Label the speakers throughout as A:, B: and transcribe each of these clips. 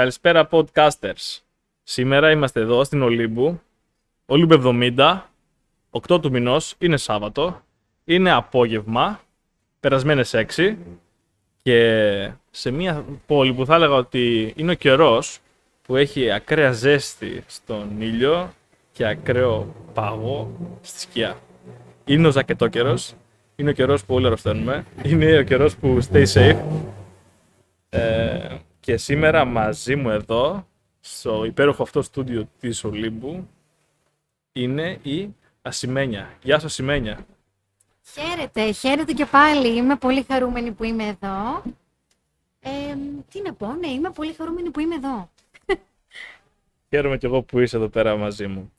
A: Καλησπέρα podcasters. Σήμερα είμαστε εδώ στην Ολύμπου. Ολύμπου 70. 8 του μηνός. Είναι Σάββατο. Είναι απόγευμα. Περασμένες 6. Και σε μια πόλη που θα έλεγα ότι είναι ο καιρός που έχει ακραία ζέστη στον ήλιο και ακραίο πάγο στη σκιά. Είναι ο ζακετό καιρός. Είναι ο καιρός που όλοι αρρωσταίνουμε. Είναι ο καιρός που stay safe. Ε, και σήμερα μαζί μου εδώ, στο υπέροχο αυτό στούντιο της Ολύμπου, είναι η Ασημένια. Γεια σου Ασημένια.
B: Χαίρετε, χαίρετε και πάλι. Είμαι πολύ χαρούμενη που είμαι εδώ. Ε, τι να πω, ναι, είμαι πολύ χαρούμενη που είμαι εδώ.
A: Χαίρομαι και εγώ που είσαι εδώ πέρα μαζί μου.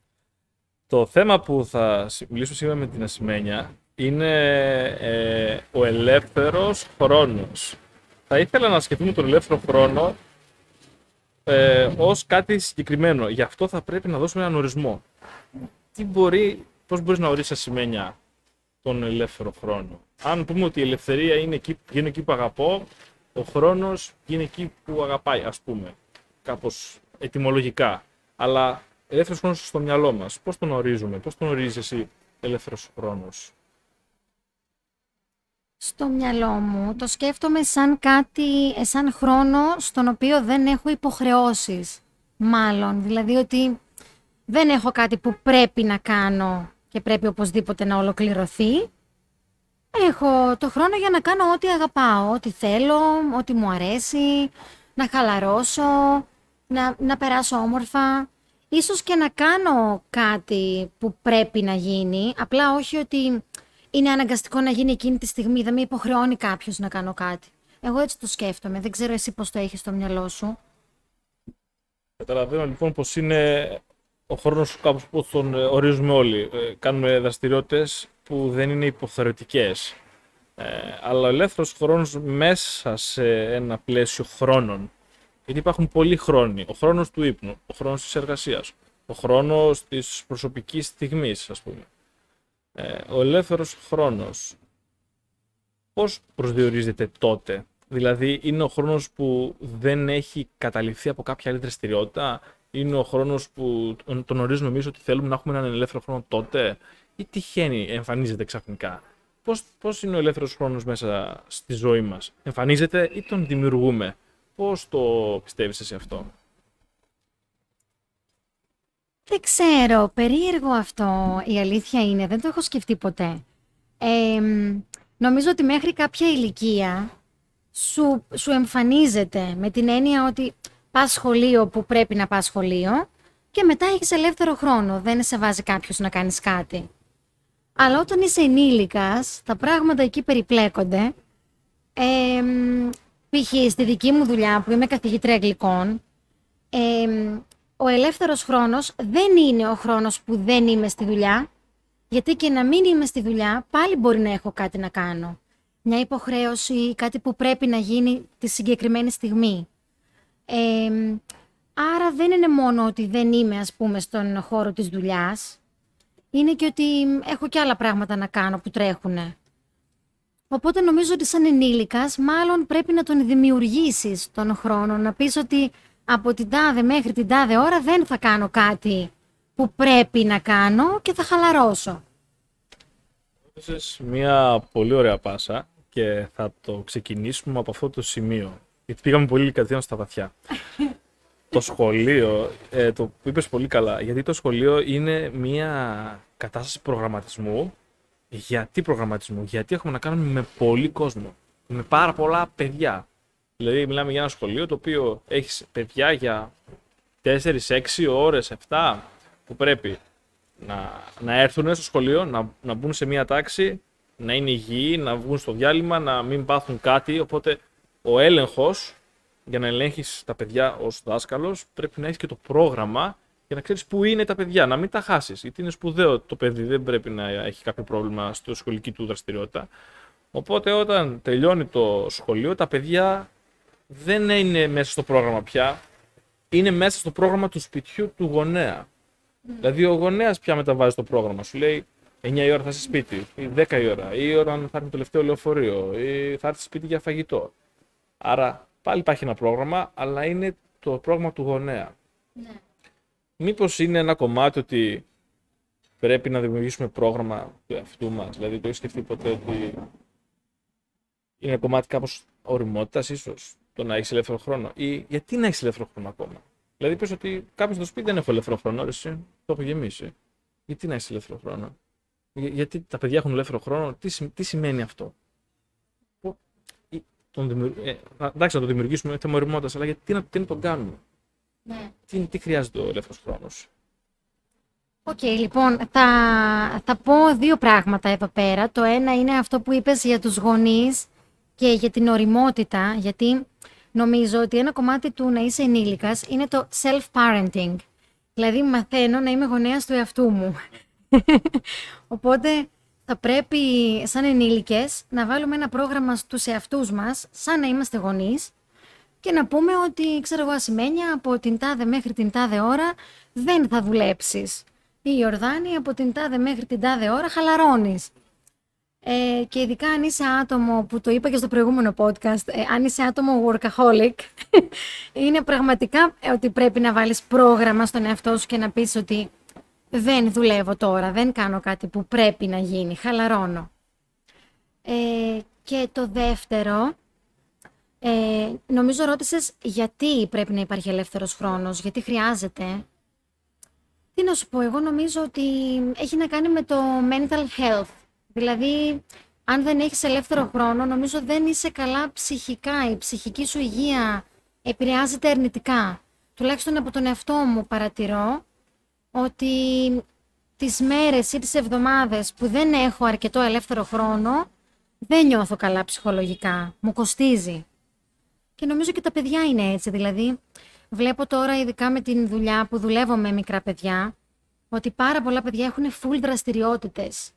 A: Το θέμα που θα μιλήσουμε σήμερα με την Ασημένια είναι ε, ο ελεύθερος χρόνος. Θα ήθελα να σκεφτούμε τον ελεύθερο χρόνο ε, ως κάτι συγκεκριμένο. Γι' αυτό θα πρέπει να δώσουμε έναν ορισμό. Τι μπορεί, πώς μπορείς να ορίσεις ασημένια τον ελεύθερο χρόνο; Αν πούμε ότι η ελευθερία είναι εκεί, είναι εκεί που αγαπώ, ο χρόνος είναι εκεί που αγαπάει, ας πούμε. Κάπως ετυμολογικά. Αλλά ελεύθερος χρόνος στο μυαλό μας. Πώς τον ορίζουμε, πώς τον ορίζεις εσύ ελεύθερος χρόνος;
B: Στο μυαλό μου το σκέφτομαι σαν κάτι, σαν χρόνο στον οποίο δεν έχω υποχρεώσεις, μάλλον. Δηλαδή ότι δεν έχω κάτι που πρέπει να κάνω και πρέπει οπωσδήποτε να ολοκληρωθεί. Έχω το χρόνο για να κάνω ό,τι αγαπάω, ό,τι θέλω, ό,τι μου αρέσει, να χαλαρώσω, να, να περάσω όμορφα. Ίσως και να κάνω κάτι που πρέπει να γίνει, απλά όχι ότι είναι αναγκαστικό να γίνει εκείνη τη στιγμή. Δεν με υποχρεώνει κάποιος να κάνω κάτι. Εγώ έτσι το σκέφτομαι. Δεν ξέρω εσύ πώς το έχεις στο μυαλό σου.
A: Καταλαβαίνω λοιπόν πως είναι ο χρόνος κάπως που τον ε, ορίζουμε όλοι. Ε, κάνουμε δραστηριότητες που δεν είναι υποθεωρητικές. Ε, αλλά ο ελεύθερος χρόνος μέσα σε ένα πλαίσιο χρόνων. Γιατί υπάρχουν πολλοί χρόνοι. Ο χρόνος του ύπνου, ο χρόνος της εργασίας, ο χρόνος της προσωπικής στιγμής, ας πούμε. Ε, ο ελεύθερος χρόνος, πώς προσδιορίζεται τότε; Δηλαδή είναι ο χρόνος που δεν έχει καταληφθεί από κάποια άλλη δραστηριότητα, είναι ο χρόνος που τον ορίζουμε εμείς ότι θέλουμε να έχουμε έναν ελεύθερο χρόνο τότε; Ή τυχαίνει, εμφανίζεται ξαφνικά; Πώς, πώς είναι ο ελεύθερος χρόνος μέσα στη ζωή μας; Εμφανίζεται ή τον δημιουργούμε; Πώς το πιστεύεις εσύ αυτό;
B: Δεν ξέρω, περίεργο αυτό η αλήθεια είναι, δεν το έχω σκεφτεί ποτέ. νομίζω ότι μέχρι κάποια ηλικία σου, σου εμφανίζεται με την έννοια ότι πας σχολείο που πρέπει να πας σχολείο και μετά έχεις ελεύθερο χρόνο, δεν σε βάζει κάποιος να κάνεις κάτι. Αλλά όταν είσαι ενήλικας, τα πράγματα εκεί περιπλέκονται. Ε, π.χ. στη δική μου δουλειά που είμαι καθηγήτρια αγγλικών, ο ελεύθερος χρόνος δεν είναι ο χρόνος που δεν είμαι στη δουλειά, γιατί και να μην είμαι στη δουλειά πάλι μπορεί να έχω κάτι να κάνω. Μια υποχρέωση ή κάτι που πρέπει να γίνει τη συγκεκριμένη στιγμή. άρα δεν είναι μόνο ότι δεν είμαι ας πούμε στον χώρο της δουλειάς, είναι και ότι έχω και άλλα πράγματα να κάνω που τρέχουν. Οπότε νομίζω ότι σαν ενήλικας μάλλον πρέπει να τον δημιουργήσεις τον χρόνο, να πεις ότι από την τάδε μέχρι την τάδε ώρα δεν θα κάνω κάτι που πρέπει να κάνω και θα χαλαρώσω.
A: Έδωσες μια πολύ ωραία πάσα και θα το ξεκινήσουμε από αυτό το σημείο. Γιατί πήγαμε πολύ κατευθείαν στα βαθιά. το σχολείο, ε, το είπες πολύ καλά, γιατί το σχολείο είναι μια κατάσταση προγραμματισμού. Γιατί προγραμματισμού, γιατί έχουμε να κάνουμε με πολύ κόσμο, με πάρα πολλά παιδιά. Δηλαδή, μιλάμε για ένα σχολείο το οποίο έχεις παιδιά για 4, 6 ώρες, 7 που πρέπει να, να έρθουν στο σχολείο, να, να μπουν σε μία τάξη, να είναι υγιεί, να βγουν στο διάλειμμα, να μην πάθουν κάτι. Οπότε ο έλεγχος για να ελέγχεις τα παιδιά ως δάσκαλος πρέπει να έχεις και το πρόγραμμα για να ξέρεις πού είναι τα παιδιά, να μην τα χάσεις. Γιατί είναι σπουδαίο το παιδί, δεν πρέπει να έχει κάποιο πρόβλημα στο σχολική του δραστηριότητα. Οπότε όταν τελειώνει το σχολείο, τα παιδιά δεν είναι μέσα στο πρόγραμμα πια. Είναι μέσα στο πρόγραμμα του σπιτιού του γονέα. Mm. Δηλαδή, ο γονέας πια μεταβάζει το πρόγραμμα. Σου λέει 9 η ώρα θα είσαι σπίτι, ή 10 η ώρα, ή η ώρα θα έρθει το τελευταίο λεωφορείο, ή θα έρθει σπίτι για φαγητό. Άρα πάλι υπάρχει ένα πρόγραμμα, αλλά είναι το πρόγραμμα του γονέα.
B: Ναι.
A: Μήπως είναι ένα κομμάτι ότι πρέπει να δημιουργήσουμε πρόγραμμα του εαυτού μας; Δηλαδή το έχεις σκεφτεί ποτέ ότι είναι κομμάτι κάπως οριμότητας ίσως; Το να έχεις ελεύθερο χρόνο. Ή γιατί να έχεις ελεύθερο χρόνο ακόμα; Δηλαδή πες ότι κάποιος στο σπίτι δεν έχω ελεύθερο χρόνο, ρε, εσύ, το έχω γεμίσει. Γιατί να έχεις ελεύθερο χρόνο; Για- γιατί τα παιδιά έχουν ελεύθερο χρόνο, τι, σι- τι σημαίνει αυτό; Πο- ή- Τον δημιουργ... ε, να- εντάξει, να το δημιουργήσουμε θέμα οριμότητας, αλλά γιατί να, τι να τον κάνουμε;
B: Ναι.
A: Τι, τι χρειάζεται ο ελεύθερος χρόνος;
B: Οκ, λοιπόν, θα, θα πω δύο πράγματα εδώ πέρα. Το ένα είναι αυτό που είπες για τους γονείς και για την οριμότητα, γιατί νομίζω ότι ένα κομμάτι του να είσαι ενήλικας είναι το self-parenting. Δηλαδή, μαθαίνω να είμαι γονέας του εαυτού μου. Οπότε, θα πρέπει σαν ενήλικες να βάλουμε ένα πρόγραμμα στους εαυτούς μας, σαν να είμαστε γονείς, και να πούμε ότι, ξέρω εγώ, ασημένια από την τάδε μέχρι την τάδε ώρα δεν θα δουλέψεις. Ή η Ορδάνη από την τάδε μέχρι την τάδε ώρα χαλαρώνεις. Ε, και ειδικά αν είσαι άτομο, που το είπα και στο προηγούμενο podcast, ε, αν είσαι άτομο workaholic, είναι πραγματικά ε, ότι πρέπει να βάλεις πρόγραμμα στον εαυτό σου και να πεις ότι δεν δουλεύω τώρα, δεν κάνω κάτι που πρέπει να γίνει, χαλαρώνω. Ε, και το δεύτερο, ε, νομίζω ρώτησες γιατί πρέπει να υπάρχει ελεύθερος χρόνος, γιατί χρειάζεται. Τι να σου πω, εγώ νομίζω ότι έχει να κάνει με το mental health. Δηλαδή, αν δεν έχεις ελεύθερο χρόνο, νομίζω δεν είσαι καλά ψυχικά. Η ψυχική σου υγεία επηρεάζεται αρνητικά. Τουλάχιστον από τον εαυτό μου παρατηρώ ότι τις μέρες ή τις εβδομάδες που δεν έχω αρκετό ελεύθερο χρόνο, δεν νιώθω καλά ψυχολογικά. Μου κοστίζει. Και νομίζω και τα παιδιά είναι έτσι. Δηλαδή, βλέπω τώρα, ειδικά με την δουλειά που δουλεύω με μικρά παιδιά, ότι πάρα πολλά παιδιά έχουν full δραστηριότητες.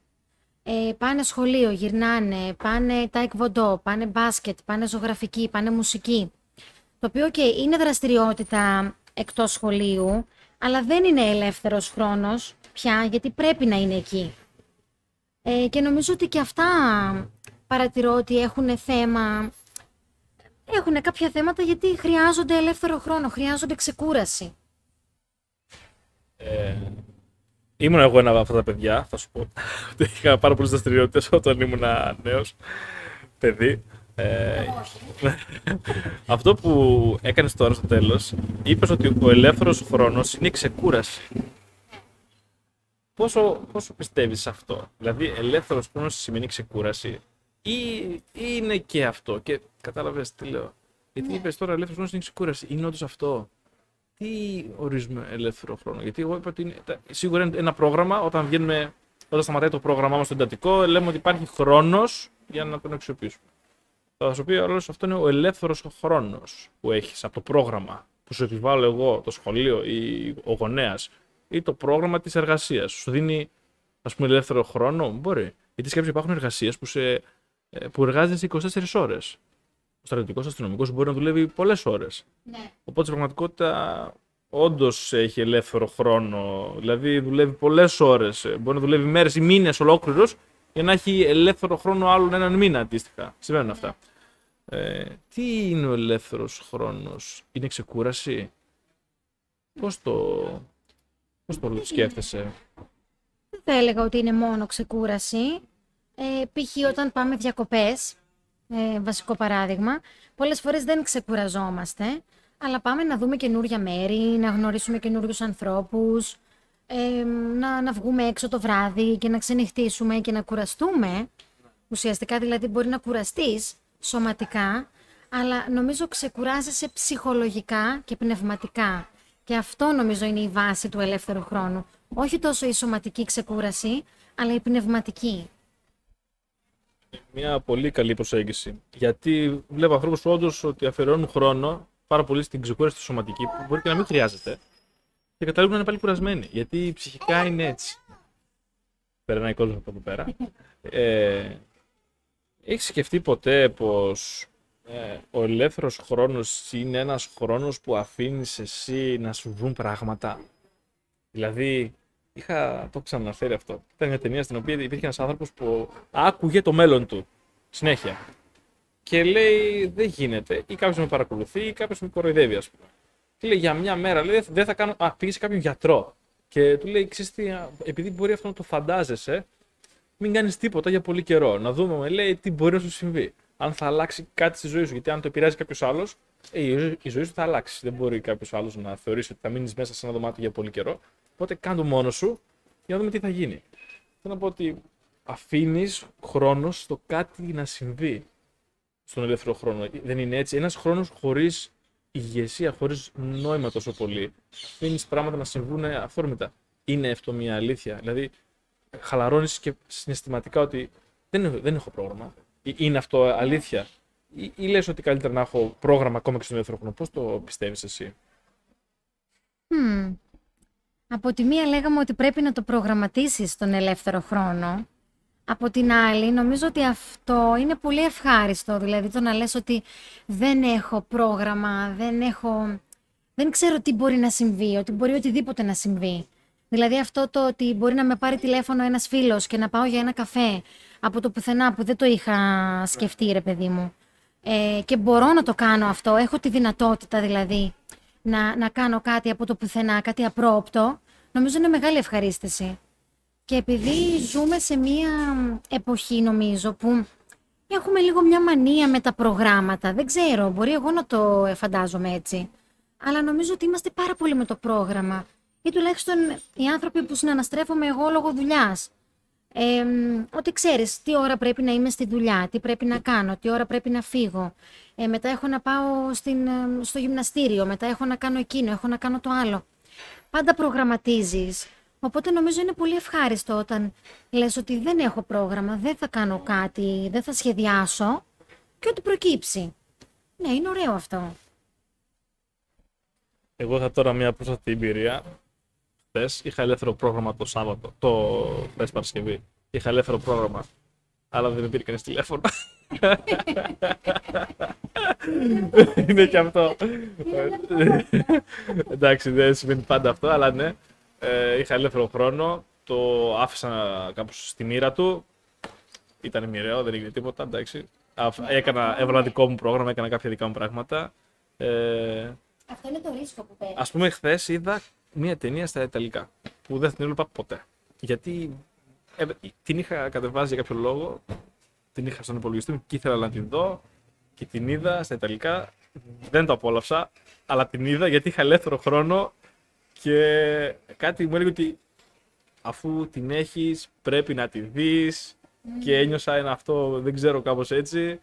B: Ε, πάνε σχολείο, γυρνάνε, πάνε τάικβοντό, πάνε μπάσκετ, πάνε ζωγραφική, πάνε μουσική. Το οποίο και είναι δραστηριότητα εκτός σχολείου, αλλά δεν είναι ελεύθερος χρόνος πια, γιατί πρέπει να είναι εκεί. Ε, και νομίζω ότι και αυτά παρατηρώ ότι έχουν θέμα έχουν κάποια θέματα γιατί χρειάζονται ελεύθερο χρόνο, χρειάζονται ξεκούραση.
A: Ε, ήμουν εγώ ένα από αυτά τα παιδιά, θα σου πω. ότι είχα πάρα πολλές δραστηριότητες όταν ήμουν νέος παιδί. Ε, αυτό που έκανες τώρα στο τέλος, είπες ότι ο ελεύθερος χρόνος είναι η ξεκούραση. Πόσο, πόσο πιστεύεις σε αυτό, Δηλαδή, ελεύθερος χρόνος σημαίνει ξεκούραση, ή, ή είναι και αυτό; Και κατάλαβες τι λέω; Γιατί είπες τώρα ελεύθερος χρόνος είναι ξεκούραση. Είναι όντως αυτό; Τι ορίζουμε ελεύθερο χρόνο; Γιατί εγώ είπα ότι είναι, τα- σίγουρα είναι ένα πρόγραμμα. Όταν, βγαίνουμε, όταν σταματάει το πρόγραμμά μας στο εντατικό, λέμε ότι υπάρχει χρόνος για να τον αξιοποιήσουμε. Θα σου πει όλος αυτό είναι ο ελεύθερος χρόνος που έχεις από το πρόγραμμα που σου επιβάλλω εγώ, το σχολείο ή ο γονέας ή το πρόγραμμα της εργασίας. Σου δίνει ας πούμε ελεύθερο χρόνο; Μπορεί. Γιατί σκέψου υπάρχουν εργασίες που, σε, ε, που εργάζεσαι 24 ώρες. Ο στρατιωτικός αστυνομικός μπορεί να δουλεύει πολλές ώρες.
B: Ναι.
A: Οπότε στην πραγματικότητα όντως έχει ελεύθερο χρόνο. Δηλαδή δουλεύει πολλές ώρες. Μπορεί να δουλεύει μέρες ή μήνες ολόκληρος για να έχει ελεύθερο χρόνο άλλον έναν μήνα αντίστοιχα. Συμβαίνουν αυτά. Ε, τι είναι ο ελεύθερος χρόνος, Είναι ξεκούραση; Πώς το, πώς το σκέφτεσαι;
B: Δεν θα έλεγα ότι είναι μόνο ξεκούραση. Ε, π.χ. όταν πάμε διακοπές, ε, βασικό παράδειγμα, πολλές φορές δεν ξεκουραζόμαστε, αλλά πάμε να δούμε καινούρια μέρη, να γνωρίσουμε καινούριου ανθρώπους, ε, να, να βγούμε έξω το βράδυ και να ξενυχτήσουμε και να κουραστούμε. Ουσιαστικά δηλαδή μπορεί να κουραστείς σωματικά, αλλά νομίζω ξεκουράζεσαι ψυχολογικά και πνευματικά. Και αυτό νομίζω είναι η βάση του ελεύθερου χρόνου. Όχι τόσο η σωματική ξεκούραση, αλλά η πνευματική.
A: Μια πολύ καλή προσέγγιση. Γιατί βλέπω ανθρώπους που όντως ότι αφιερώνουν χρόνο πάρα πολύ στην ξεκούραση τη σωματική, που μπορεί και να μην χρειάζεται, και καταλήγουν να είναι πάλι κουρασμένοι. Γιατί ψυχικά είναι έτσι. Περνάει κόσμο από εδώ πέρα. Ε, Έχεις σκεφτεί ποτέ πως ε, ο ελεύθερος χρόνος είναι ένας χρόνος που αφήνεις εσύ να σου βγουν πράγματα; Δηλαδή, είχα, το έχω ξαναφέρει αυτό. Ήταν μια ταινία στην οποία υπήρχε ένας άνθρωπος που άκουγε το μέλλον του. Συνέχεια. Και λέει, δεν γίνεται. Ή κάποιος με παρακολουθεί ή κάποιος με κοροϊδεύει, ας πούμε. Και λέει για μια μέρα, λέει, δεν θα κάνω. Α, πήγε σε κάποιον γιατρό. Και του λέει, ξέρεις τι, α, επειδή μπορεί αυτό να το φαντάζεσαι, μην κάνεις τίποτα για πολύ καιρό. Να δούμε, λέει, τι μπορεί να σου συμβεί. Αν θα αλλάξει κάτι στη ζωή σου. Γιατί αν το επηρεάζει κάποιος άλλος, ε, η ζωή- η ζωή σου θα αλλάξει. Δεν μπορεί κάποιος άλλος να θεωρήσει ότι θα μείνεις μέσα σε ένα δωμάτιο για πολύ καιρό. Οπότε κάντο μόνος σου για να δούμε τι θα γίνει. Θέλω να πω ότι αφήνεις χρόνος στο κάτι να συμβεί στον ελεύθερο χρόνο. Δεν είναι έτσι. Ένας χρόνος χωρίς ηγεσία, χωρίς νόημα τόσο πολύ. Αφήνεις πράγματα να συμβούν αυθόρμητα. Είναι αυτό μια αλήθεια. Δηλαδή, χαλαρώνεις και συναισθηματικά ότι δεν, έχω- δεν έχω πρόγραμμα. Ή- Είναι αυτό αλήθεια; Ή, ή λες ότι καλύτερα να έχω πρόγραμμα ακόμα και στον ελεύθερο χρόνο; Πώς το πιστεύεις εσύ;
B: Μμμ. Από τη μία λέγαμε ότι πρέπει να το προγραμματίσεις τον ελεύθερο χρόνο. Από την άλλη, νομίζω ότι αυτό είναι πολύ ευχάριστο. Δηλαδή το να λες ότι δεν έχω πρόγραμμα, δεν έχω... Δεν ξέρω τι μπορεί να συμβεί, ότι μπορεί οτιδήποτε να συμβεί. Δηλαδή αυτό το ότι μπορεί να με πάρει τηλέφωνο ένας φίλος και να πάω για ένα καφέ από το πουθενά που δεν το είχα σκεφτεί ρε παιδί μου. Ε, και μπορώ να το κάνω αυτό, έχω τη δυνατότητα δηλαδή να, να κάνω κάτι από το πουθενά, κάτι απρόοπτο, νομίζω είναι μεγάλη ευχαρίστηση. Και επειδή ζούμε σε μία εποχή νομίζω που έχουμε λίγο μια μανία με τα προγράμματα, δεν ξέρω, μπορεί εγώ να το ε, φαντάζομαι έτσι, αλλά νομίζω ότι είμαστε πάρα πολύ με το πρόγραμμα ή τουλάχιστον οι άνθρωποι που συναναστρέφομαι εγώ λόγω δουλειάς. Ε, μ, ότι ξέρεις τι ώρα πρέπει να είμαι στη δουλειά, τι πρέπει να κάνω, τι ώρα πρέπει να φύγω. Ε, μετά έχω να πάω στην, ε, στο γυμναστήριο, μετά έχω να κάνω εκείνο, έχω να κάνω το άλλο. Πάντα προγραμματίζεις. Οπότε νομίζω είναι πολύ ευχάριστο όταν λες ότι δεν έχω πρόγραμμα, δεν θα κάνω κάτι, δεν θα σχεδιάσω και ό,τι προκύψει. Ναι, είναι ωραίο αυτό.
A: Εγώ είχα τώρα μια πρόσφατη εμπειρία. Χθες είχα ελεύθερο πρόγραμμα το Σάββατο, το χθες Παρασκευή. Είχα ελεύθερο πρόγραμμα. Αλλά δεν με πήρε κανείς τηλέφωνο. Είναι και αυτό. Εντάξει, δεν σημαίνει πάντα αυτό, αλλά ναι. Ε, είχα ελεύθερο χρόνο. Το άφησα κάπως στη μοίρα του. Ήταν μοιραίο, δεν έγινε τίποτα. Εντάξει. Αφ- Έκανα, έβαλα δικό μου πρόγραμμα, έκανα κάποια δικά μου πράγματα. Ε,
B: Αυτό είναι το ρίσκο που παίρνεις.
A: Α πούμε, χθες είδα μία ταινία στα Ιταλικά που δεν την έβλεπα ποτέ. Γιατί ε, την είχα κατεβάσει για κάποιο λόγο, την είχα στον υπολογιστή μου και ήθελα να την δω και την είδα στα Ιταλικά. Δεν το απόλαυσα, αλλά την είδα γιατί είχα ελεύθερο χρόνο και κάτι μου έλεγε ότι αφού την έχεις πρέπει να τη δεις και ένιωσα ένα αυτό, δεν ξέρω κάπως έτσι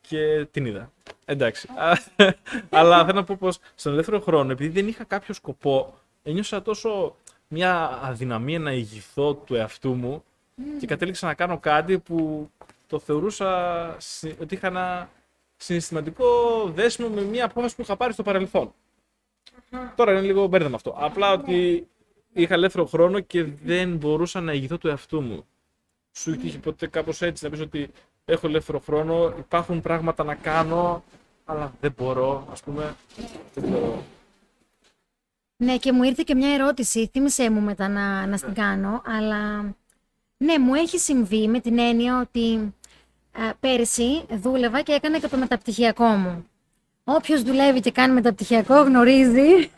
A: και την είδα. Εντάξει. Α, Αλλά θέλω να πω πως στον ελεύθερο χρόνο, επειδή δεν είχα κάποιο σκοπό, ένιωσα τόσο μια αδυναμία να ηγηθώ του εαυτού μου και κατέληξα να κάνω κάτι που το θεωρούσα συ- ότι είχα ένα συναισθηματικό δέσμο με μια απόφαση που είχα πάρει στο παρελθόν. Τώρα είναι λίγο μπέρδεμα αυτό. Απλά ότι είχα ελεύθερο χρόνο και δεν μπορούσα να ηγηθώ του εαυτού μου. Σου έχει τύχει ποτέ κάπως έτσι να πεις ότι έχω ελεύθερο χρόνο, υπάρχουν πράγματα να κάνω, αλλά δεν μπορώ, ας πούμε. Δεν μπορώ.
B: Ναι, και μου ήρθε και μια ερώτηση, θύμισέ μου μετά να, να στην κάνω, αλλά ναι, μου έχει συμβεί με την έννοια ότι α, πέρσι δούλευα και έκανα και το μεταπτυχιακό μου. Όποιος δουλεύει και κάνει μεταπτυχιακό γνωρίζει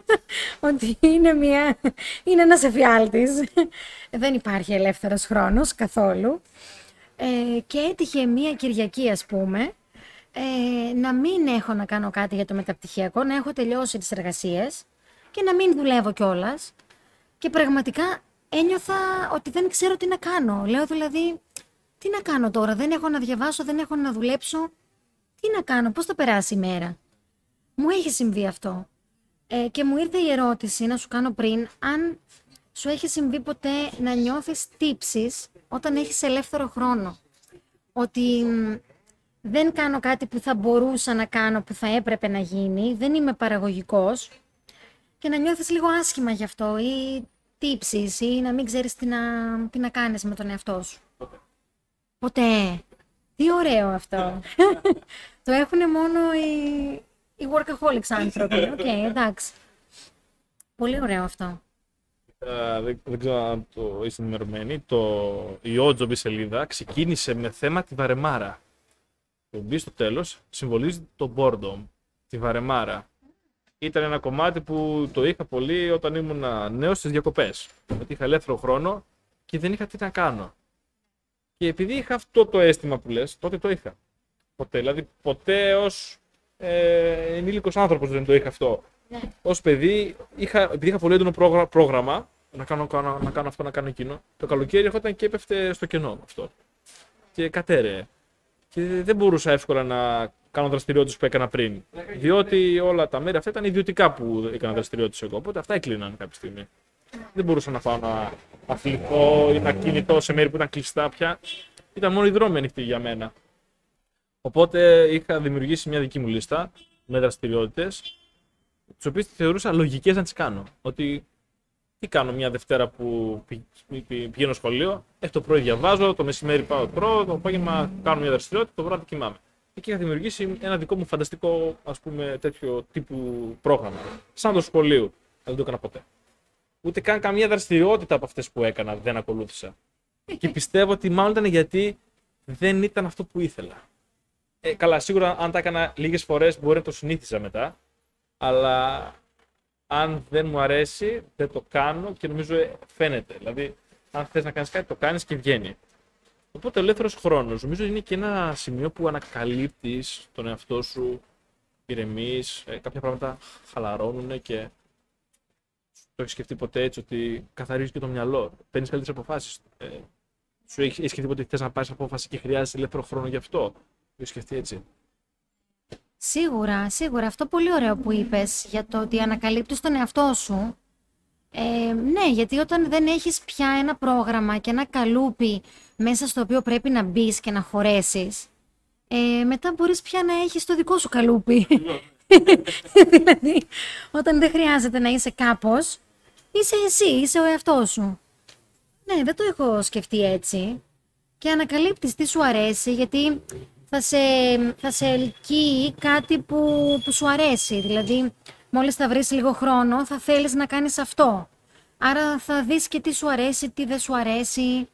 B: ότι είναι, μια, είναι ένας εφιάλτης. Δεν υπάρχει ελεύθερος χρόνος καθόλου. Ε, και έτυχε μία Κυριακή, ας πούμε, ε, να μην έχω να κάνω κάτι για το μεταπτυχιακό, να έχω τελειώσει τις εργασίες και να μην δουλεύω κιόλας. Και πραγματικά ένιωθα ότι δεν ξέρω τι να κάνω. Λέω δηλαδή, τι να κάνω τώρα, δεν έχω να διαβάσω, δεν έχω να δουλέψω. Τι να κάνω, πώς θα περάσει η μέρα. Μου έχει συμβεί αυτό. Ε, και μου ήρθε η ερώτηση να σου κάνω πριν, αν σου έχει συμβεί ποτέ να νιώθεις τύψεις όταν έχεις ελεύθερο χρόνο. Ότι μ, δεν κάνω κάτι που θα μπορούσα να κάνω, που θα έπρεπε να γίνει, δεν είμαι παραγωγικός και να νιώθεις λίγο άσχημα γι' αυτό ή τύψεις ή να μην ξέρεις τι να, τι να κάνεις με τον εαυτό σου. Ποτέ. Τι ωραίο αυτό. Το έχουν μόνο οι, οι workaholics άνθρωποι. Οκ, εντάξει. Πολύ ωραίο αυτό.
A: Ε, δεν, δεν ξέρω αν το είστε ενημερωμένοι. Το, η Ότζομπι σελίδα ξεκίνησε με θέμα τη Βαρεμάρα. Το B στο τέλος συμβολίζει το Boredom, τη Βαρεμάρα. ήταν ένα κομμάτι που το είχα πολύ όταν ήμουν νέος στις διακοπές. Ότι είχα ελεύθερο χρόνο και δεν είχα τι να κάνω. Και επειδή είχα αυτό το αίσθημα που λες, τότε το είχα. Ποτέ. Δηλαδή, ποτέ ως ε, ενήλικος άνθρωπος δεν το είχα αυτό.
B: Ναι.
A: Ω παιδί, είχα, επειδή είχα πολύ έντονο πρόγρα- πρόγραμμα, να κάνω, κάνω- να κάνω αυτό, να κάνω εκείνο, το καλοκαίρι ερχόταν και έπεφτε στο κενό αυτό. Και κατέρεε. Και δεν μπορούσα εύκολα να κάνω δραστηριότητες που έκανα πριν. Διότι όλα τα μέρη αυτά ήταν ιδιωτικά που έκανα δραστηριότητες εγώ. Οπότε αυτά έκλειναν κάποια στιγμή. Δεν μπορούσα να πάω να αθληθώ ή να κινηθώ σε μέρη που ήταν κλειστά πια. Ήταν μόνο οι δρόμοι ανοιχτοί για μένα. Οπότε είχα δημιουργήσει μια δική μου λίστα με δραστηριότητες, τις οποίες θεωρούσα λογικές να τις κάνω. Ότι τι κάνω μια Δευτέρα που πη- πη- πη- πηγαίνω σχολείο, ε, το πρωί διαβάζω, το μεσημέρι πάω τρώω, το απόγευμα κάνω μια δραστηριότητα, το βράδυ κοιμάμαι. Εκεί είχα δημιουργήσει ένα δικό μου φανταστικό ας πούμε, τέτοιο τύπου πρόγραμμα. Σαν το σχολείο. Αλλά δεν το έκανα ποτέ. Ούτε καν καμία δραστηριότητα από αυτές που έκανα δεν ακολούθησα. Και πιστεύω ότι μάλλον ήταν γιατί δεν ήταν αυτό που ήθελα. Ε, καλά, σίγουρα αν τα έκανα λίγες φορές μπορεί να το συνήθιζα μετά. Αλλά αν δεν μου αρέσει, δεν το κάνω και νομίζω ε, φαίνεται. Δηλαδή, αν θες να κάνεις κάτι, το κάνεις και βγαίνει. Οπότε ο ελεύθερος χρόνος νομίζω είναι και ένα σημείο που ανακαλύπτεις τον εαυτό σου, ηρεμείς, κάποια πράγματα χαλαρώνουν και το έχεις σκεφτεί ποτέ έτσι ότι καθαρίζει και το μυαλό. Παίρνεις καλύτερες αποφάσεις. Ε, σου έχεις, έχεις σκεφτεί ποτέ ότι θες να πάρεις απόφαση και χρειάζεσαι ελεύθερο χρόνο γι' αυτό; Το έχεις σκεφτεί έτσι;
B: Σίγουρα, σίγουρα. Αυτό πολύ ωραίο που είπες για το ότι ανακαλύπτεις τον εαυτό σου. Ε, ναι, γιατί όταν δεν έχεις πια ένα πρόγραμμα και ένα καλούπι μέσα στο οποίο πρέπει να μπεις και να χωρέσεις, ε, μετά μπορείς πια να έχεις το δικό σου καλούπι. δηλαδή, όταν δεν χρειάζεται να είσαι κάπως, είσαι εσύ, είσαι ο εαυτός σου. Ναι, δεν το έχω σκεφτεί έτσι. Και ανακαλύπτεις τι σου αρέσει, γιατί θα σε, θα σε ελκύει κάτι που, που σου αρέσει. Δηλαδή, μόλις θα βρεις λίγο χρόνο, θα θέλεις να κάνεις αυτό. Άρα θα δεις και τι σου αρέσει, τι δεν σου αρέσει.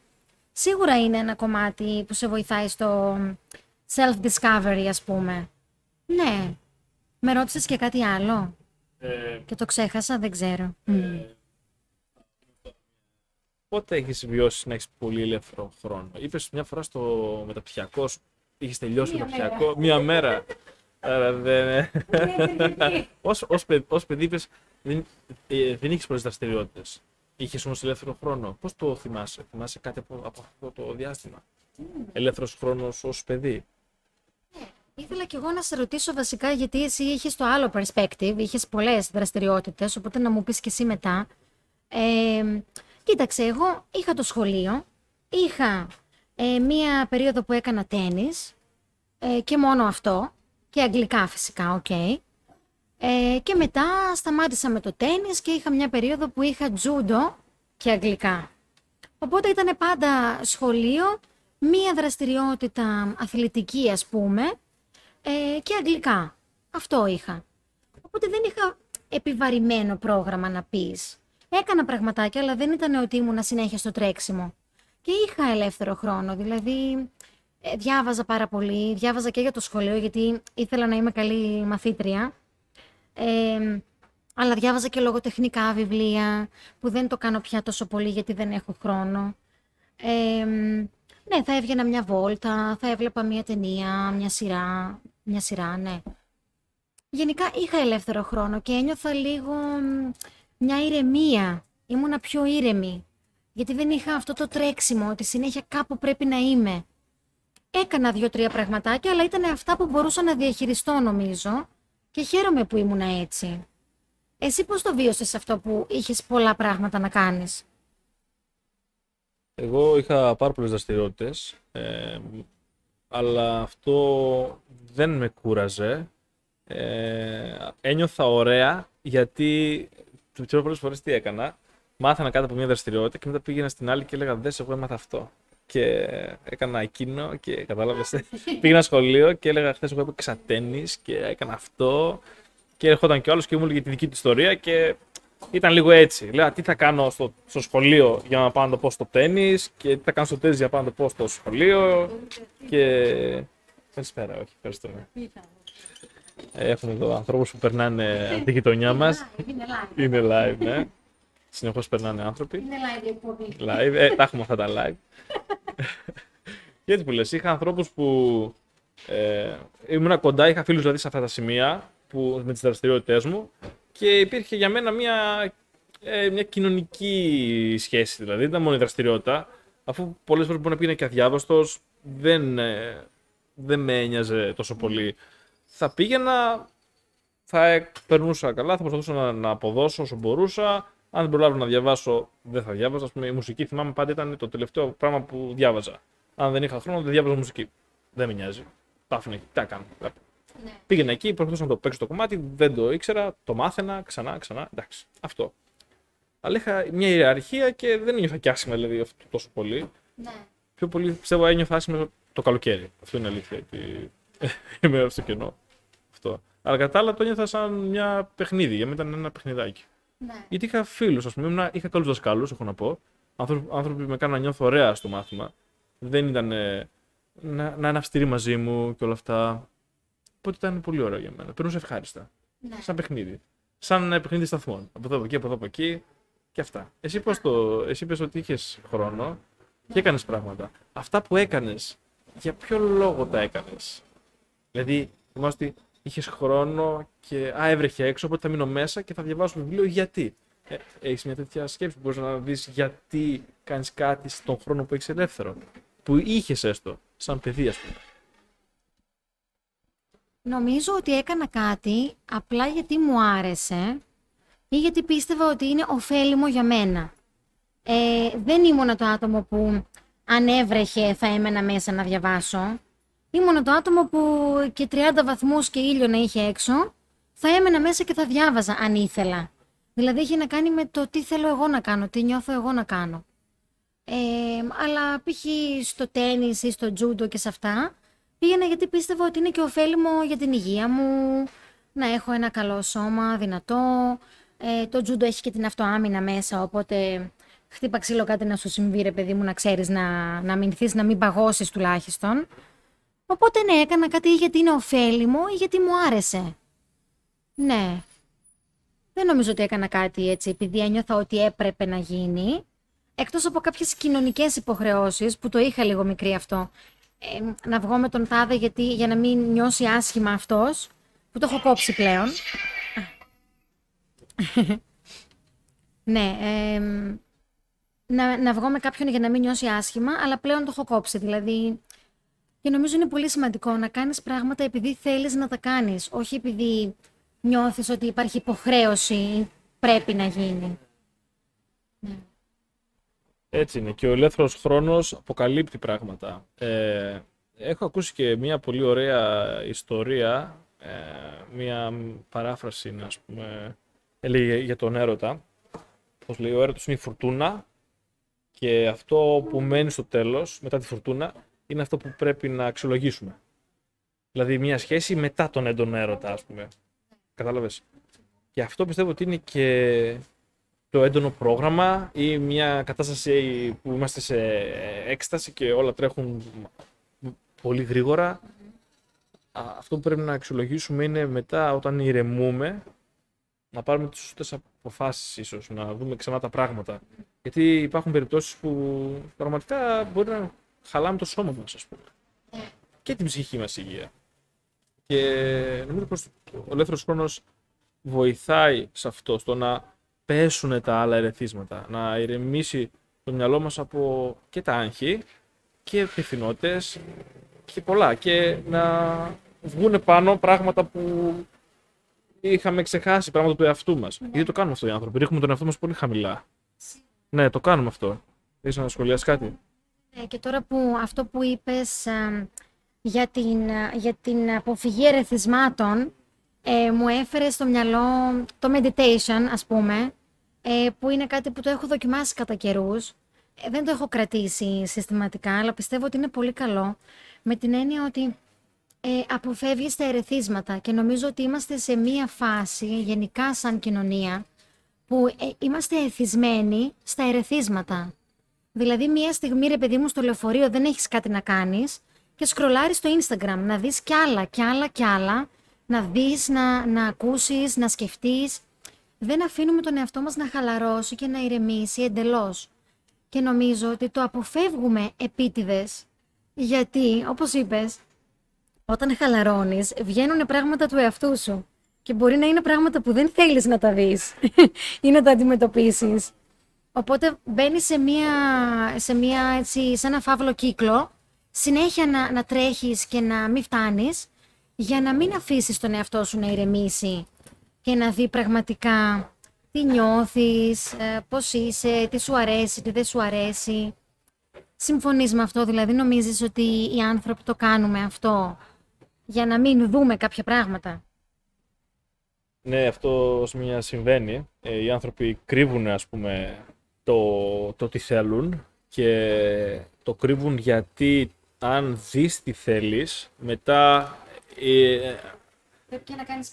B: Σίγουρα είναι ένα κομμάτι που σε βοηθάει στο self-discovery, ας πούμε. Ναι. Με ρώτησες και κάτι άλλο;
A: Ε,
B: και το ξέχασα, δεν ξέρω. Μμ.
A: Πότε έχει βιώσει να έχεις πολύ ελεύθερο χρόνο; Είπες μια φορά στο μεταπτυχιακό, σου, είχες τελειώσει το
B: Μία
A: μεταπτυχιακό; μία μέρα. Άρα δεν. Ως, ως, παιδ- ως παιδί είπες, δεν, ε, δεν είχες πολλές δραστηριότητες. Είχες όμως ελεύθερο χρόνο. Πώς το θυμάσαι, θυμάσαι κάτι από, από αυτό το διάστημα; Ελεύθερος χρόνος ως παιδί;
B: Ήθελα κι εγώ να σε ρωτήσω βασικά γιατί εσύ είχες το άλλο perspective, είχες πολλές δραστηριότητες, οπότε να μου πεις και εσύ μετά. Ε, κοίταξε, εγώ είχα το σχολείο, είχα ε, μία περίοδο που έκανα τένις ε, και μόνο αυτό, και αγγλικά φυσικά, οκ. Ε, και μετά σταμάτησα με το τένις και είχα μια περίοδο που είχα τζούντο και αγγλικά. Οπότε ήταν πάντα σχολείο, μία δραστηριότητα αθλητική ας πούμε ε, και αγγλικά. Αυτό είχα. Οπότε δεν είχα επιβαρημένο πρόγραμμα να πεις. Έκανα πραγματάκια, αλλά δεν ήταν ότι ήμουνα συνέχεια στο τρέξιμο. Και είχα ελεύθερο χρόνο, δηλαδή ε, διάβαζα πάρα πολύ, διάβαζα και για το σχολείο γιατί ήθελα να είμαι καλή μαθήτρια. Ε, αλλά διάβαζα και λογοτεχνικά βιβλία που δεν το κάνω πια τόσο πολύ γιατί δεν έχω χρόνο. Ε, ναι, θα έβγαινα μια βόλτα, θα έβλεπα μια ταινία, μια σειρά, μια σειρά, ναι. Γενικά είχα ελεύθερο χρόνο και ένιωθα λίγο μ, μια ηρεμία. Ήμουνα πιο ήρεμη. Γιατί δεν είχα αυτό το τρέξιμο, ότι συνέχεια κάπου πρέπει να είμαι. Έκανα δύο-τρία πραγματάκια, αλλά ήταν αυτά που μπορούσα να διαχειριστώ νομίζω και χαίρομαι που ήμουνα έτσι. Εσύ πώς το βίωσες αυτό που είχες πολλά πράγματα να κάνεις;
A: Εγώ είχα πάρα πολλές δραστηριότητες, αλλά αυτό δεν με κούραζε. Ε, ένιωθα ωραία γιατί του ξέρω πολλές φορές τι έκανα. Μάθανα κάτι από μια δραστηριότητα και μετά πήγαινα στην άλλη και έλεγα δες εγώ έμαθα αυτό. Και έκανα εκείνο και κατάλαβες. πήγαινα σχολείο και έλεγα χθες εγώ έπαιξα τέννις και έκανα αυτό. Και έρχονταν κι ο άλλος και μου έλεγε τη δική του ιστορία και ήταν λίγο έτσι. Λέω τι θα κάνω στο, στο σχολείο για να πάω να το πω στο τέννη και τι θα κάνω στο τέννη για να πάω να το πω στο σχολείο. Και. Καλησπέρα, όχι, ευχαριστώ. Έχουμε εδώ ανθρώπους που περνάνε από τη γειτονιά μας.
B: Είναι live.
A: Είναι live, ναι. Συνεχώς περνάνε άνθρωποι.
B: Είναι live η εκπομπή.
A: Live. Ε, τα έχουμε αυτά τα live. Και έτσι που λες, είχα ανθρώπους που ε, ήμουν κοντά, είχα φίλους δηλαδή σε αυτά τα σημεία που, με τις δραστηριότητες μου και υπήρχε για μένα μια, ε, μια κοινωνική σχέση δηλαδή, δεν ήταν μόνο η δραστηριότητα αφού πολλές φορές μπορεί να πήγαινε και αδιάβαστος, δεν, ε, δεν με ένοιαζε τόσο πολύ. Θα πήγαινα, θα ε, περνούσα καλά, θα προσπαθούσα να, να αποδώσω όσο μπορούσα. Αν δεν προλάβω να διαβάσω, δεν θα διάβαζα. Ας πούμε, η μουσική θυμάμαι πάντα ήταν το τελευταίο πράγμα που διάβαζα. Αν δεν είχα χρόνο, δεν διάβαζα μουσική. Δεν με νοιάζει. Τα άφηνα εκεί. Τι κάνω.
B: Ναι.
A: Πήγαινα εκεί, προσπαθούσα να το παίξω το κομμάτι, δεν το ήξερα, το μάθαινα ξανά, ξανά. Εντάξει. Αυτό. Αλλά είχα μια ιεραρχία και δεν ένιωθα κι άσχημα δηλαδή αυτό τόσο πολύ.
B: Ναι.
A: Πιο πολύ πιστεύω ένιωθα άσχημα το καλοκαίρι. Αυτό είναι αλήθεια. Ότι είμαι στο κενό. Αυτό. Αλλά κατά τα άλλα το ένιωθα σαν μια παιχνίδι. Για μένα ήταν ένα παιχνιδάκι.
B: Ναι.
A: Γιατί είχα φίλους, ας πούμε, ήμουνα- είχα καλούς δασκάλους, έχω να πω. Άνθρωποι, άνθρωποι που με κάναν να νιώθω ωραία στο μάθημα. Δεν ήταν ε, να, να είναι αυστηροί μαζί μου και όλα αυτά. Οπότε ήταν πολύ ωραίο για μένα. Περνούσε ευχάριστα.
B: Ναι.
A: Σαν παιχνίδι. Σαν ένα παιχνίδι σταθμών. Από εδώ από εκεί, από εδώ από εκεί και αυτά. Εσύ, πώς το, εσύ είπες ότι είχες χρόνο και έκανες πράγματα. Αυτά που έκανες, για ποιο λόγο τα έκανες; Δηλαδή, θυμάσαι ότι είχες χρόνο και α, έβρεχε έξω, οπότε θα μείνω μέσα και θα διαβάσω βιβλίο. Γιατί. Ε, έχεις μια τέτοια σκέψη που μπορείς να δεις γιατί κάνεις κάτι στον χρόνο που έχεις ελεύθερο. Που είχες έστω, σαν παιδί, ας πούμε.
B: Νομίζω ότι έκανα κάτι απλά γιατί μου άρεσε ή γιατί πίστευα ότι είναι ωφέλιμο για μένα. Ε, δεν ήμουνα το άτομο που αν έβρεχε θα έμενα μέσα να διαβάσω. Ήμουνα το άτομο που και 30 βαθμούς και ήλιο να είχε έξω, θα έμενα μέσα και θα διάβαζα αν ήθελα. Δηλαδή είχε να κάνει με το τι θέλω εγώ να κάνω, τι νιώθω εγώ να κάνω. Ε, αλλά π.χ. στο τένις ή στο τζούντο και σε αυτά, πήγαινα γιατί πίστευα ότι είναι και ωφέλιμο για την υγεία μου, να έχω ένα καλό σώμα, δυνατό. Ε, το τζούντο έχει και την αυτοάμυνα μέσα, οπότε χτύπα ξύλο κάτι να σου συμβεί ρε παιδί μου, να ξέρεις να, να αμυνθείς, να μην παγώσεις τουλάχιστον. Οπότε ναι, έκανα κάτι ή γιατί είναι ωφέλιμο ή γιατί μου άρεσε. Ναι. Δεν νομίζω ότι έκανα κάτι έτσι επειδή ένιωθα ότι έπρεπε να γίνει. Εκτός από κάποιες κοινωνικές υποχρεώσεις που το είχα λίγο μικρή αυτό. Ε, να βγω με τον τάδε γιατί, για να μην νιώσει άσχημα αυτός, που το έχω κόψει πλέον. ναι, ε, να, να βγω με κάποιον για να μην νιώσει άσχημα, αλλά πλέον το έχω κόψει. Δηλαδή, και νομίζω είναι πολύ σημαντικό να κάνεις πράγματα επειδή θέλεις να τα κάνεις, όχι επειδή νιώθεις ότι υπάρχει υποχρέωση, πρέπει να γίνει.
A: Έτσι είναι. Και ο ελεύθερος χρόνος αποκαλύπτει πράγματα. Ε, έχω ακούσει και μια πολύ ωραία ιστορία, ε, μια παράφραση, ας πούμε, έλεγε για τον έρωτα. Πώς λέει, ο έρωτας είναι η φουρτούνα και αυτό που μένει στο τέλος, μετά τη φουρτούνα, είναι αυτό που πρέπει να αξιολογήσουμε. Δηλαδή μια σχέση μετά τον έντονο έρωτα, ας πούμε. Κατάλαβες. Και αυτό πιστεύω ότι είναι και το έντονο πρόγραμμα ή μια κατάσταση που είμαστε σε έκσταση και όλα τρέχουν πολύ γρήγορα. Α, Αυτό που πρέπει να αξιολογήσουμε είναι μετά όταν ηρεμούμε να πάρουμε τις σωστές αποφάσεις ίσως, να δούμε ξανά τα πράγματα. Γιατί υπάρχουν περιπτώσεις που πραγματικά μπορεί να χαλάμε το σώμα μας, ας πούμε. Και την ψυχική μας υγεία. Και νομίζω πως ο ελεύθερος χρόνος βοηθάει σε αυτό, στο να πέσουν τα άλλα ερεθίσματα, να ηρεμήσει το μυαλό μας από και τα άγχη και επιθυνότητες και πολλά και να βγουν πάνω πράγματα που είχαμε ξεχάσει, πράγματα του εαυτού μας. Γιατί το κάνουμε αυτό οι άνθρωποι, ρίχνουμε τον εαυτό μας πολύ χαμηλά. Ναι, το κάνουμε αυτό. Θες να σχολιάσεις κάτι;
B: Ε, και τώρα που αυτό που είπες α, για, την, α, για την αποφυγή ερεθισμάτων ε, μου έφερε στο μυαλό το meditation ας πούμε ε, που είναι κάτι που το έχω δοκιμάσει κατά καιρούς. δεν το έχω κρατήσει συστηματικά αλλά πιστεύω ότι είναι πολύ καλό με την έννοια ότι ε, αποφεύγεις τα ερεθίσματα και νομίζω ότι είμαστε σε μία φάση γενικά σαν κοινωνία που ε, είμαστε εθισμένοι στα ερεθίσματα. Δηλαδή, μία στιγμή, ρε παιδί μου, στο λεωφορείο δεν έχεις κάτι να κάνεις και σκρολάρεις στο Instagram να δεις κι άλλα, κι άλλα, κι άλλα να δεις, να, να ακούσεις, να σκεφτείς. Δεν αφήνουμε τον εαυτό μας να χαλαρώσει και να ηρεμήσει εντελώς. Και νομίζω ότι το αποφεύγουμε επίτηδες, γιατί, όπως είπες, όταν χαλαρώνεις, βγαίνουν πράγματα του εαυτού σου. Και μπορεί να είναι πράγματα που δεν θέλεις να τα δεις ή να τα αντιμετωπίσεις. Οπότε μπαίνει σε, μια, σε, μια, έτσι, σε ένα φαύλο κύκλο, συνέχεια να, να τρέχεις και να μην φτάνεις, για να μην αφήσεις τον εαυτό σου να ηρεμήσει και να δει πραγματικά τι νιώθεις, ε, πώς είσαι, τι σου αρέσει, τι δεν σου αρέσει. Συμφωνείς με αυτό, δηλαδή νομίζεις ότι οι άνθρωποι το κάνουμε αυτό για να μην δούμε κάποια πράγματα;
A: Ναι, αυτό μια συμβαίνει. Ε, οι άνθρωποι κρύβουν, ας πούμε, το, το τι θέλουν και το κρύβουν γιατί αν δεις τι θέλεις, μετά ε,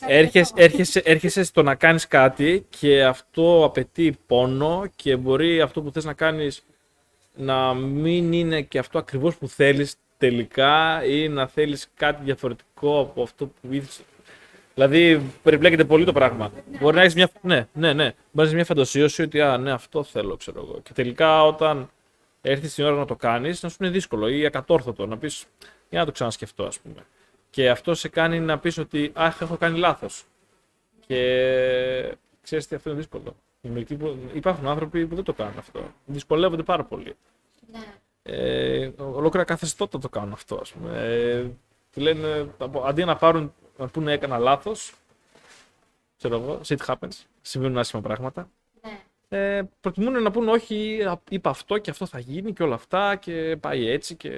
A: έρχεσαι, έρχεσαι, έρχεσαι στο να κάνεις κάτι και αυτό απαιτεί πόνο και μπορεί αυτό που θες να κάνεις να μην είναι και αυτό ακριβώς που θέλεις τελικά ή να θέλεις κάτι διαφορετικό από αυτό που ήθελες. Δηλαδή, περιπλέκεται πολύ το πράγμα. Μπορεί να έχεις μια, ναι, ναι, ναι. Μπορεί να έχεις μια φαντασίωση ότι α, ναι, αυτό θέλω, ξέρω εγώ. Και τελικά όταν έρθει την ώρα να το κάνεις, να σου είναι δύσκολο ή ακατόρθωτο να πεις για να το ξανασκεφτώ, ας πούμε. Και αυτό σε κάνει να πεις ότι αχ, έχω κάνει λάθος. Και ξέρεις τι, αυτό είναι δύσκολο. Υπάρχουν άνθρωποι που δεν το κάνουν αυτό. Δυσκολεύονται πάρα πολύ. Ναι. Ε, ολόκληρα καθεστώτα το κάνουν αυτό, ας πούμε. Ε, λένε, αντί να πάρουν, να πούνε έκανα λάθος, ξέρω εγώ, shit happens, συμβαίνουν άσχημα πράγματα. Ναι. Ε, προτιμούν να πούνε όχι, είπα αυτό και αυτό θα γίνει και όλα αυτά και πάει έτσι και...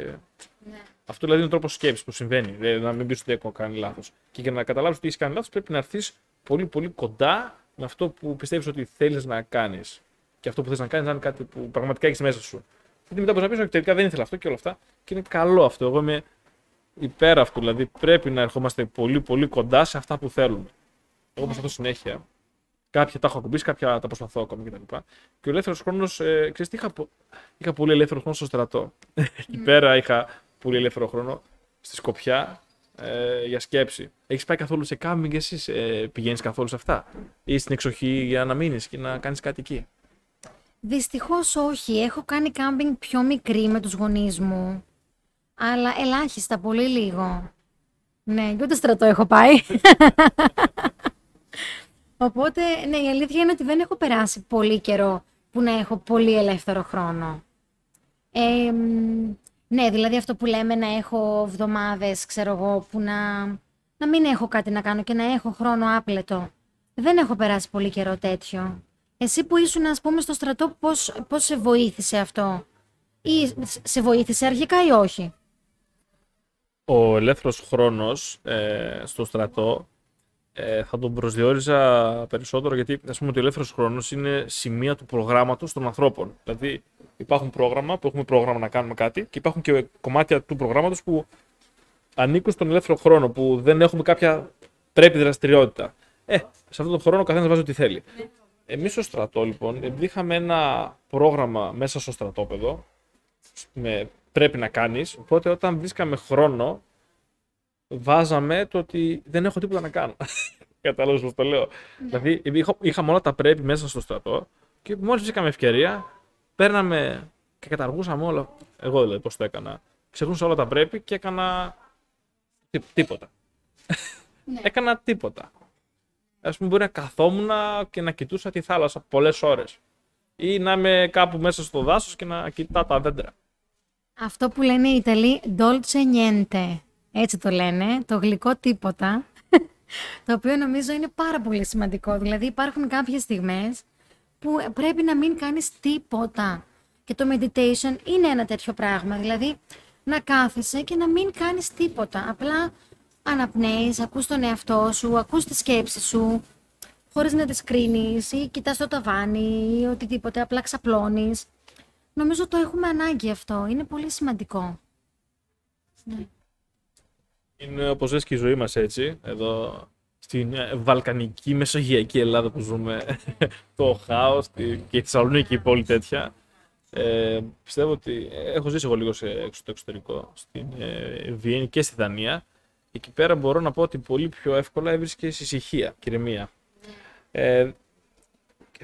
A: Ναι. Αυτό δηλαδή είναι ο τρόπος σκέψης που συμβαίνει. Δηλαδή, να μην πεις ότι έχω κάνει λάθος. Και για να καταλάβεις ότι έχεις κάνει λάθος, πρέπει να έρθεις πολύ πολύ κοντά με αυτό που πιστεύεις ότι θέλεις να κάνεις. Και αυτό που θες να κάνεις να είναι κάτι που πραγματικά έχεις μέσα σου. Γιατί μετά μπορείς να πεις ότι τελικά δεν ήθελα αυτό και όλα αυτά. Και είναι καλό αυτό. Εγώ είμαι υπέρ αυτού. Δηλαδή πρέπει να ερχόμαστε πολύ πολύ κοντά σε αυτά που θέλουμε. Εγώ προσπαθώ συνέχεια. Κάποια τα έχω ακουμπήσει, κάποια τα προσπαθώ ακόμη κτλ. Και, και ο ελεύθερος χρόνος, ε, ξέρεις τι είχα, είχα πολύ ελεύθερο χρόνο στο στρατό. Εκεί πέρα είχα πολύ ελεύθερο χρόνο στη Σκοπιά ε, για σκέψη. Έχεις πάει καθόλου σε κάμπινγκ εσύ, ε, πηγαίνεις καθόλου σε αυτά, ή στην εξοχή για να μείνεις και να κάνεις κάτι εκεί;
B: Δυστυχώς όχι. Έχω κάνει κάμπινγκ πιο μικρή με τους γονείς μου. Αλλά ελάχιστα, πολύ λίγο. Ναι, και ούτε στρατό έχω πάει. Οπότε, ναι, η αλήθεια είναι ότι δεν έχω περάσει πολύ καιρό που να έχω πολύ ελεύθερο χρόνο. Ε, ναι, δηλαδή αυτό που λέμε να έχω εβδομάδες, ξέρω εγώ, που να, να μην έχω κάτι να κάνω και να έχω χρόνο άπλετο. Δεν έχω περάσει πολύ καιρό τέτοιο. Εσύ που ήσουν, ας πούμε, στο στρατό, πώς, πώς σε βοήθησε αυτό; Ή σε βοήθησε αρχικά ή όχι;
A: Ο ελεύθερος χρόνος ε, στο στρατό ε, θα τον προσδιορίζα περισσότερο γιατί ας πούμε ότι ο ελεύθερος χρόνος είναι σημεία του προγράμματος των ανθρώπων. Δηλαδή υπάρχουν πρόγραμμα που έχουμε πρόγραμμα να κάνουμε κάτι και υπάρχουν και κομμάτια του προγράμματος που ανήκουν στον ελεύθερο χρόνο, που δεν έχουμε κάποια πρέπει δραστηριότητα. Ε, σε αυτόν τον χρόνο ο καθένας βάζει ό,τι θέλει. Εμείς στο στρατό, λοιπόν, επειδή είχαμε ένα πρόγραμμα μέσα στο στρατόπεδο, με πρέπει να κάνεις, οπότε όταν βρίσκαμε χρόνο, βάζαμε το ότι δεν έχω τίποτα να κάνω. Κατάλαβες πώς το λέω. Ναι. Δηλαδή, είχαμε όλα τα πρέπει μέσα στο στρατό και μόλις βρήκαμε ευκαιρία, παίρναμε και καταργούσαμε όλα. Εγώ δηλαδή πώς το έκανα. Ξεχνούσα όλα τα πρέπει και έκανα τίποτα. Ναι. έκανα τίποτα. Α πούμε, μπορεί να καθόμουν και να κοιτούσα τη θάλασσα πολλές ώρες. Ή να είμαι κάπου μέσα στο δάσος και να κοιτάω τα δέντρα.
B: Αυτό που λένε οι Ιταλοί dolce niente. Έτσι το λένε, το γλυκό τίποτα. το οποίο νομίζω είναι πάρα πολύ σημαντικό. Δηλαδή υπάρχουν κάποιες στιγμές που πρέπει να μην κάνεις τίποτα. Και το meditation είναι ένα τέτοιο πράγμα. Δηλαδή να κάθεσαι και να μην κάνεις τίποτα. Απλά αναπνέεις, ακούς τον εαυτό σου, ακούς τη σκέψη σου, χωρίς να τις κρίνεις ή κοιτάς το ταβάνι ή οτιδήποτε, απλά ξαπλώνεις. Νομίζω το έχουμε ανάγκη αυτό. Είναι πολύ σημαντικό.
A: Ναι. Είναι όπως λες και η ζωή μας έτσι, εδώ στην βαλκανική μεσογειακή Ελλάδα που ζούμε, το χάος και η Θεσσαλονίκη η πόλη τέτοια. Ε, πιστεύω ότι έχω ζήσει εγώ λίγο σε, στο εξωτερικό, στην ε, Βιέννη και στη Δανία εκεί πέρα μπορώ να πω ότι πολύ πιο εύκολα έβρισκες ησυχία και ηρεμία. Ε,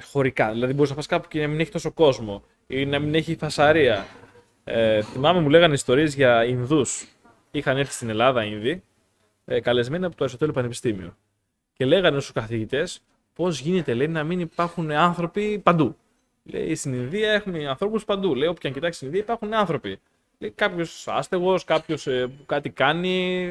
A: χωρικά. Δηλαδή, μπορείς να πα κάπου και να μην έχει τόσο κόσμο ή να μην έχει φασαρία. Ε, θυμάμαι, μου λέγανε ιστορίες για Ινδούς. Είχαν έρθει στην Ελλάδα Ινδοί, ε, καλεσμένοι από το Αριστοτέλειο Πανεπιστήμιο. Και λέγανε στους καθηγητές πώς γίνεται λέει, να μην υπάρχουν άνθρωποι παντού. Λέει, στην Ινδία έχουμε ανθρώπους παντού. Λέει, όποια κοιτάξει στην Ινδία υπάρχουν άνθρωποι. Λέει, κάποιος άστεγος, κάποιος ε, που κάτι κάνει.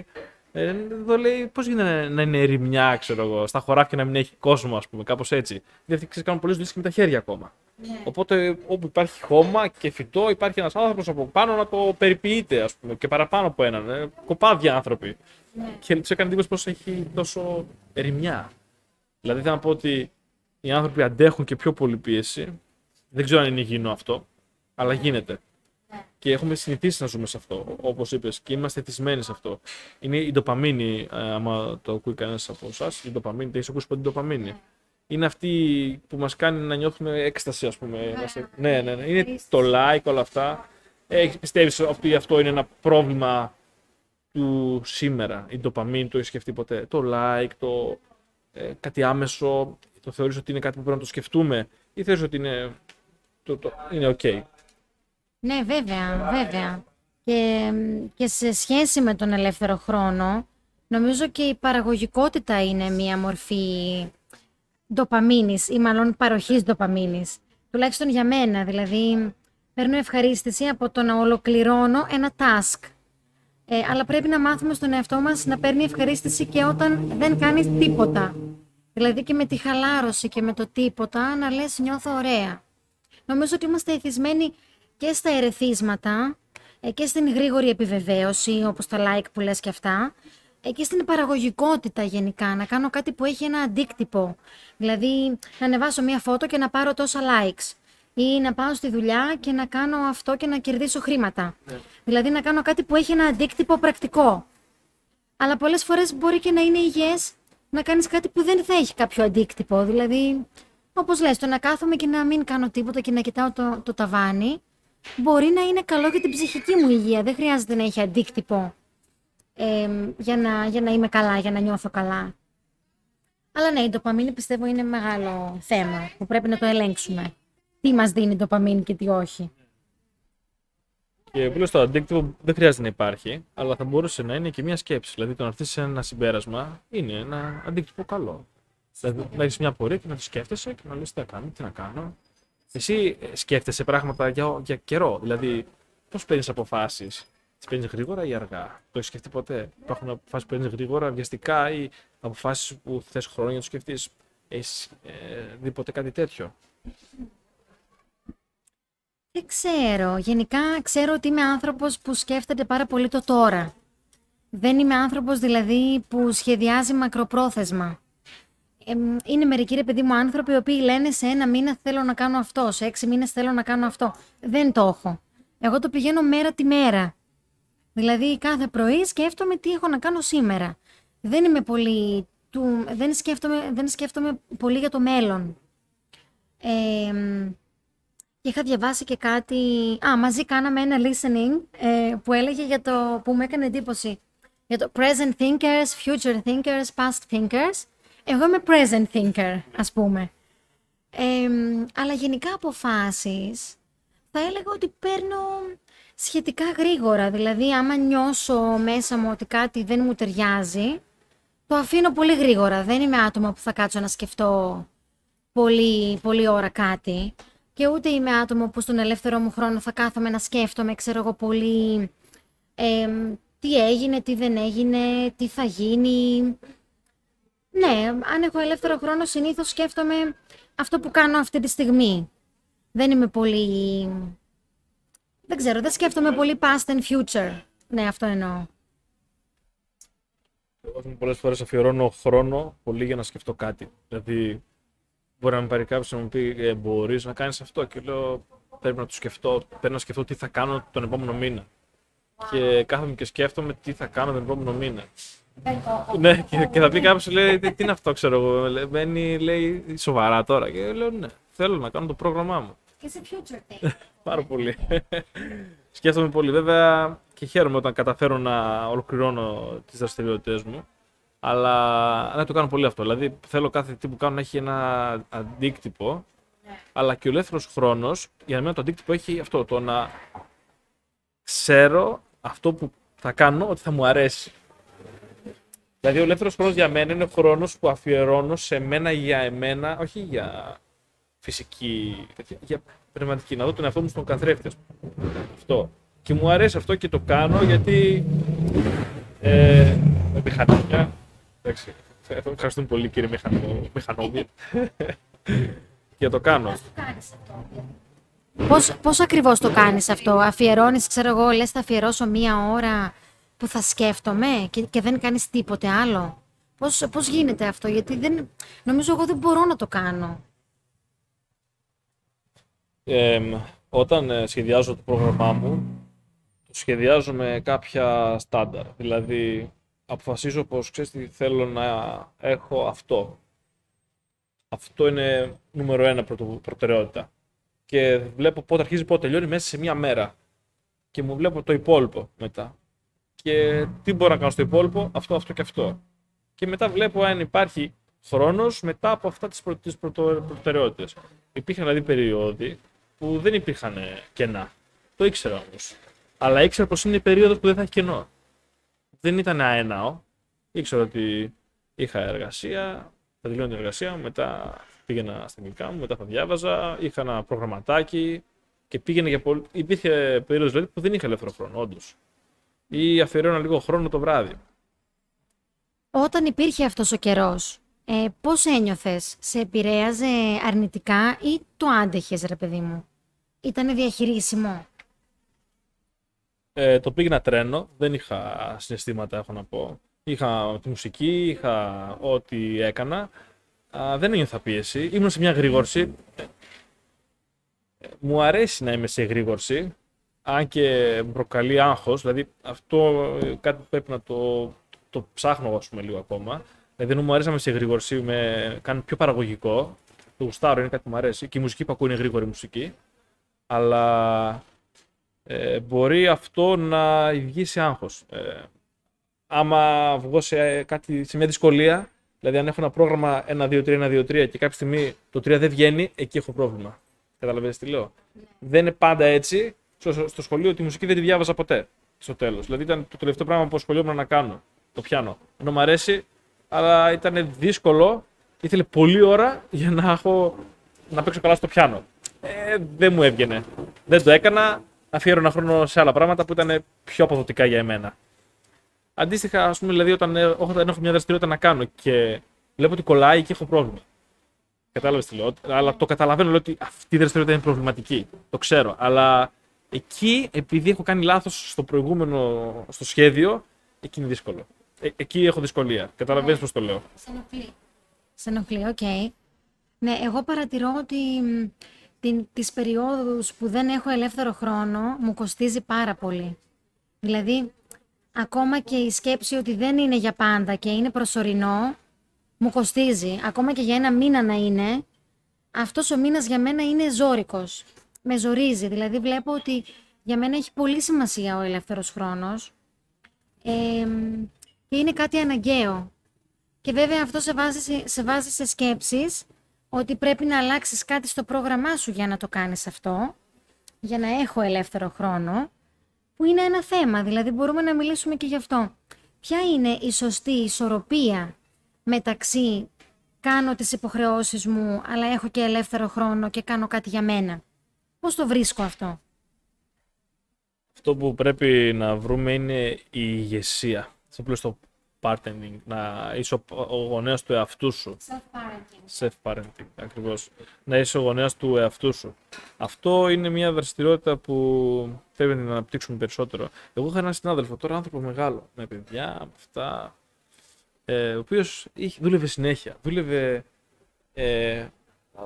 A: Ε, εδώ λέει, πώς γίνεται να είναι ερημιά, ξέρω εγώ, στα χωράφια να μην έχει κόσμο, ας πούμε, κάπως έτσι. Γιατί ξέρεις, κάνουν πολλές δουλειές και με τα χέρια ακόμα. Ναι. Οπότε όπου υπάρχει χώμα και φυτό, υπάρχει ένας άνθρωπος από πάνω να το περιποιείται, ας πούμε, και παραπάνω από έναν. Ε, κοπάδια άνθρωποι. Ναι. Και του έκανε εντύπωση πώ έχει τόσο ερημιά. Δηλαδή θέλω να πω ότι οι άνθρωποι αντέχουν και πιο πολύ πίεση. Δεν ξέρω αν είναι υγιεινό αυτό, αλλά γίνεται. Και έχουμε συνηθίσει να ζούμε σε αυτό, όπως είπες, και είμαστε εθισμένοι σε αυτό. Είναι η ντοπαμίνη, ε, άμα το ακούει κανένας από εσάς, η ντοπαμίνη, δεν έχεις ακούσει ποτέ την ντοπαμίνη; Είναι αυτή που μας κάνει να νιώθουμε έκσταση, ας πούμε. Ναι, ναι, ναι. Είναι το like, όλα αυτά. Ε, Πιστεύεις ότι αυτό είναι ένα πρόβλημα του σήμερα. Η ντοπαμίνη το έχει σκεφτεί ποτέ. Το like, το ε, κάτι άμεσο, το θεωρείς ότι είναι κάτι που πρέπει να το σκεφτούμε ή θεωρείς ότι είναι, το, το, είναι ok.
B: Ναι, βέβαια, βέβαια. Και, και σε σχέση με τον ελεύθερο χρόνο, νομίζω και η παραγωγικότητα είναι μία μορφή ντοπαμίνης ή μάλλον παροχής ντοπαμίνης. Τουλάχιστον για μένα, δηλαδή παίρνω ευχαρίστηση από το να ολοκληρώνω ένα task. Ε, αλλά πρέπει να μάθουμε στον εαυτό μας να παίρνει ευχαρίστηση και όταν δεν κάνεις τίποτα. Δηλαδή και με τη χαλάρωση και με το τίποτα να λες νιώθω ωραία. Νομίζω ότι είμαστε εθισμένοι και στα ερεθίσματα ε, και στην γρήγορη επιβεβαίωση, όπως τα like που λες και αυτά, ε, και στην παραγωγικότητα γενικά, να κάνω κάτι που έχει ένα αντίκτυπο. Δηλαδή, να ανεβάσω μία φώτο και να πάρω τόσα likes. Ή να πάω στη δουλειά και να κάνω αυτό και να κερδίσω χρήματα. Ναι. Δηλαδή, να κάνω κάτι που έχει ένα αντίκτυπο πρακτικό. Αλλά πολλές φορές μπορεί και να είναι υγιές να κάνεις κάτι που δεν θα έχει κάποιο αντίκτυπο. Δηλαδή, όπως λες, το να κάθομαι και να μην κάνω τίποτα και να κοιτάω το, το ταβάνι, μπορεί να είναι καλό για την ψυχική μου υγεία. Δεν χρειάζεται να έχει αντίκτυπο ε, για, να, για να είμαι καλά, για να νιώθω καλά. Αλλά ναι, η ντοπαμίνη πιστεύω είναι μεγάλο θέμα που πρέπει να το ελέγξουμε. Τι μας δίνει η ντοπαμίνη και τι όχι.
A: Και που το αντίκτυπο δεν χρειάζεται να υπάρχει, αλλά θα μπορούσε να είναι και μια σκέψη. Δηλαδή, το να έρθεις σε ένα συμπέρασμα είναι ένα αντίκτυπο καλό. Δηλαδή, να έχεις μια πορεία και να το σκέφτεσαι και να λες τι να κάνω, τι να κάνω. Εσύ ε, σκέφτεσαι πράγματα για, για καιρό. Δηλαδή, πώς παίρνεις αποφάσεις, τις παίρνεις γρήγορα ή αργά; Το έχεις σκεφτεί ποτέ; Υπάρχουν αποφάσεις που παίρνεις γρήγορα, βιαστικά ή αποφάσεις που θες χρόνια να το σκεφτείς; Έχεις ε, δει ποτέ κάτι τέτοιο;
B: Δεν ξέρω. Γενικά ξέρω ότι είμαι άνθρωπος που σκέφτεται πάρα πολύ το τώρα. Δεν είμαι άνθρωπος δηλαδή που σχεδιάζει μακροπρόθεσμα. είναι μερικοί ρε παιδί μου άνθρωποι οι οποίοι λένε σε ένα μήνα θέλω να κάνω αυτό, σε έξι μήνες θέλω να κάνω αυτό. Δεν το έχω. Εγώ το πηγαίνω μέρα τη μέρα. Δηλαδή κάθε πρωί σκέφτομαι τι έχω να κάνω σήμερα. Δεν είμαι πολύ... Του, δεν, σκέφτομαι, δεν σκέφτομαι πολύ για το μέλλον. Ε, και είχα διαβάσει και κάτι... Α, μαζί κάναμε ένα listening ε, που έλεγε για το... που μου έκανε εντύπωση. Για το present thinkers, future thinkers, past thinkers. Εγώ είμαι present thinker, ας πούμε. Ε, αλλά γενικά αποφάσεις θα έλεγα ότι παίρνω σχετικά γρήγορα. Δηλαδή, άμα νιώσω μέσα μου ότι κάτι δεν μου ταιριάζει, το αφήνω πολύ γρήγορα. Δεν είμαι άτομο που θα κάτσω να σκεφτώ πολύ, πολύ ώρα κάτι και ούτε είμαι άτομο που στον ελεύθερο μου χρόνο θα κάθομαι να σκέφτομαι, ξέρω εγώ πολύ, τι έγινε, τι δεν έγινε, τι θα γίνει. Ναι, αν έχω ελεύθερο χρόνο συνήθως σκέφτομαι αυτό που κάνω αυτή τη στιγμή. Δεν είμαι πολύ... Δεν ξέρω, δεν σκέφτομαι πολύ past and future. Ναι, αυτό εννοώ.
A: Εγώ πολλές φορές αφιερώνω χρόνο πολύ για να σκεφτώ κάτι. Δηλαδή, Μπορεί να με πάρει κάποιο να μου πει: ε, Μπορείς να κάνεις αυτό. Και λέω: Πρέπει να το σκεφτώ. Πρέπει να σκεφτώ τι θα κάνω τον επόμενο μήνα. Και κάθομαι και σκέφτομαι τι θα κάνω τον επόμενο μήνα. ναι, και, και θα πει κάποιος: Λέει: Τι είναι αυτό, ξέρω εγώ. Μένει, λέει, σοβαρά τώρα. Και λέω: Ναι, θέλω να κάνω το πρόγραμμά μου.
B: Και σε future thing.
A: Πάρα πολύ. Σκέφτομαι πολύ. Βέβαια, και χαίρομαι όταν καταφέρω να ολοκληρώνω τις δραστηριότητες μου. Αλλά δεν το κάνω πολύ αυτό. Δηλαδή θέλω κάθε τι που κάνω να έχει ένα αντίκτυπο. Αλλά και ο ελεύθερος χρόνος, για μένα το αντίκτυπο έχει αυτό. Το να ξέρω αυτό που θα κάνω ότι θα μου αρέσει. Δηλαδή, ο ελεύθερος χρόνος για μένα είναι ο χρόνος που αφιερώνω σε μένα για εμένα, όχι για φυσική, για πνευματική. Να δω τον εαυτό μου στον καθρέφτη. Αυτό. Και μου αρέσει αυτό και το κάνω γιατί. Ε, με μηχανάκια. Εντάξει. Ευχαριστούμε πολύ κύριε Μηχανό, Μηχανόβι. και το κάνω.
B: Πώς το κάνεις αυτό; Πώς, πώς ακριβώς το κάνεις αυτό, αφιερώνεις, ξέρω εγώ, λες θα αφιερώσω μία ώρα που θα σκέφτομαι και, και δεν κάνεις τίποτε άλλο; Πώς, πώς γίνεται αυτό, γιατί δεν, νομίζω εγώ δεν μπορώ να το κάνω.
A: Ε, όταν ε, σχεδιάζω το πρόγραμμά μου, το σχεδιάζω με κάποια στάνταρ. Δηλαδή, αποφασίζω πως ξέρεις τι θέλω να έχω αυτό. Αυτό είναι νούμερο ένα πρωτο- προτεραιότητα. Και βλέπω πότε αρχίζει, πότε τελειώνει μέσα σε μία μέρα. Και μου βλέπω το υπόλοιπο μετά. Και τι μπορώ να κάνω στο υπόλοιπο, αυτό, αυτό και αυτό. Και μετά βλέπω αν υπάρχει χρόνος μετά από αυτά τις, προ... τις πρωτο- προτεραιότητες. Υπήρχαν δηλαδή περίοδοι που δεν υπήρχαν ε, κενά. Το ήξερα όμως. Αλλά ήξερα πως είναι η περίοδος που δεν θα έχει κενό δεν ήταν αέναο. Ήξερα ότι είχα εργασία, θα τελειώνει την εργασία μου, μετά πήγαινα στα αγγλικά μου, μετά θα διάβαζα, είχα ένα προγραμματάκι και πήγαινε για πολύ. Υπήρχε περίοδος δηλαδή που δεν είχα ελεύθερο χρόνο, όντως. Ή αφιερώνα λίγο χρόνο το βράδυ.
B: Όταν υπήρχε αυτός ο καιρός, ε, πώς ένιωθες, σε επηρέαζε αρνητικά ή το άντεχες ρε παιδί μου; Ήτανε διαχειρίσιμο;
A: Ε, το πήγαινα τρένο, δεν είχα συναισθήματα, έχω να πω. Είχα τη μουσική, είχα ό,τι έκανα. Α, δεν ένιωθα πίεση. Ήμουν σε μια γρήγορση. Ε, μου αρέσει να είμαι σε γρήγορση, αν και μου προκαλεί άγχος. Δηλαδή αυτό ε, κάτι που πρέπει να το, το ψάχνω ας πούμε λίγο ακόμα. Δηλαδή δεν μου αρέσει να είμαι σε γρήγορση, με κάνει πιο παραγωγικό. Το γουστάρω, είναι κάτι που μου αρέσει. Και η μουσική που ακούω είναι γρήγορη μουσική. Αλλά ε, μπορεί αυτό να βγει σε άγχος. Ε, άμα βγω σε, κάτι, σε μια δυσκολία, δηλαδή αν έχω ένα πρόγραμμα 1, 2, 3, 1, 2, 3 και κάποια στιγμή το 3 δεν βγαίνει, εκεί έχω πρόβλημα. Καταλαβαίνετε τι λέω; Δεν είναι πάντα έτσι. Στο, στο σχολείο τη μουσική δεν τη διάβαζα ποτέ στο τέλος. Δηλαδή ήταν το τελευταίο πράγμα που ασχολιόμουν να κάνω. Το πιάνω. Ενώ μου αρέσει, αλλά ήταν δύσκολο. Ήθελε πολλή ώρα για να, έχω, να παίξω καλά στο πιάνο. Ε, δεν μου έβγαινε. Δεν το έκανα. Αφιέρωνα χρόνο σε άλλα πράγματα που ήταν πιο αποδοτικά για εμένα. Αντίστοιχα, ας πούμε, δηλαδή, όταν, ε, όταν έχω μια δραστηριότητα να κάνω και βλέπω ότι κολλάει και έχω πρόβλημα. Κατάλαβες τι λέω; Αλλά το καταλαβαίνω λέω ότι αυτή η δραστηριότητα είναι προβληματική. Το ξέρω. Αλλά εκεί, επειδή έχω κάνει λάθος στο προηγούμενο στο σχέδιο, εκεί είναι δύσκολο. Ε, εκεί έχω δυσκολία. Καταλαβαίνεις πώς το λέω.
B: Σε ενοχλεί. Σε ενοχλεί, οκ. Ναι, εγώ παρατηρώ ότι μ, την, τις περιόδους που δεν έχω ελεύθερο χρόνο μου κοστίζει πάρα πολύ. Δηλαδή, ακόμα και η σκέψη ότι δεν είναι για πάντα και είναι προσωρινό, μου κοστίζει. Ακόμα και για ένα μήνα να είναι, αυτός ο μήνας για μένα είναι ζόρικος. Με ζορίζει. Δηλαδή, βλέπω ότι για μένα έχει πολύ σημασία ο ελεύθερος χρόνος. Ε, και είναι κάτι αναγκαίο. Και βέβαια αυτό σε βάζει, σε- σε βάζει σε σκέψεις ότι πρέπει να αλλάξεις κάτι στο πρόγραμμά σου για να το κάνεις αυτό, για να έχω ελεύθερο χρόνο, που είναι ένα θέμα, δηλαδή μπορούμε να μιλήσουμε και γι' αυτό. Ποια είναι η σωστή ισορροπία μεταξύ κάνω τις υποχρεώσεις μου, αλλά έχω και ελεύθερο χρόνο και κάνω κάτι για μένα. Πώς το βρίσκω αυτό;
A: Αυτό που πρέπει να βρούμε είναι η ηγεσία. Στο πλαίσιο partnering, να είσαι ο, ο γονέας του εαυτού σου. Self-parenting, ακριβώς. Να είσαι ο γονέας του εαυτού σου. Αυτό είναι μια δραστηριότητα που πρέπει να αναπτύξουμε περισσότερο. Εγώ είχα έναν συνάδελφο, τώρα άνθρωπο μεγάλο, με παιδιά, με αυτά, ε, ο οποίος είχε- δούλευε συνέχεια. Δούλευε, ε,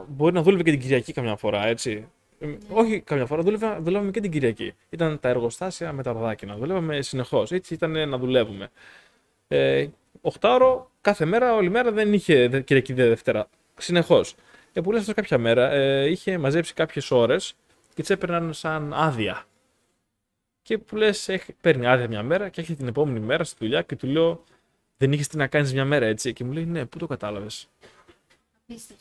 A: μπορεί να δούλευε και την Κυριακή καμιά φορά, έτσι. Ε, όχι καμιά φορά, δούλευα, δουλεύαμε και την Κυριακή. Ήταν τα εργοστάσια με τα ροδάκινα. Δουλεύαμε συνεχώς. Έτσι ήταν να δουλεύουμε. Ε, οχτάωρο κάθε μέρα, όλη μέρα δεν είχε δε- Κυριακή δε Δευτέρα. Συνεχώς. Ε, που λες αυτό κάποια μέρα ε, είχε μαζέψει κάποιες ώρες και τις έπαιρναν σαν άδεια. Και που λες, παίρνει άδεια μια μέρα και έρχεται την επόμενη μέρα στη δουλειά και του λέω: Δεν είχες τι να κάνεις μια μέρα έτσι. Και μου λέει: Ναι, πού το κατάλαβες.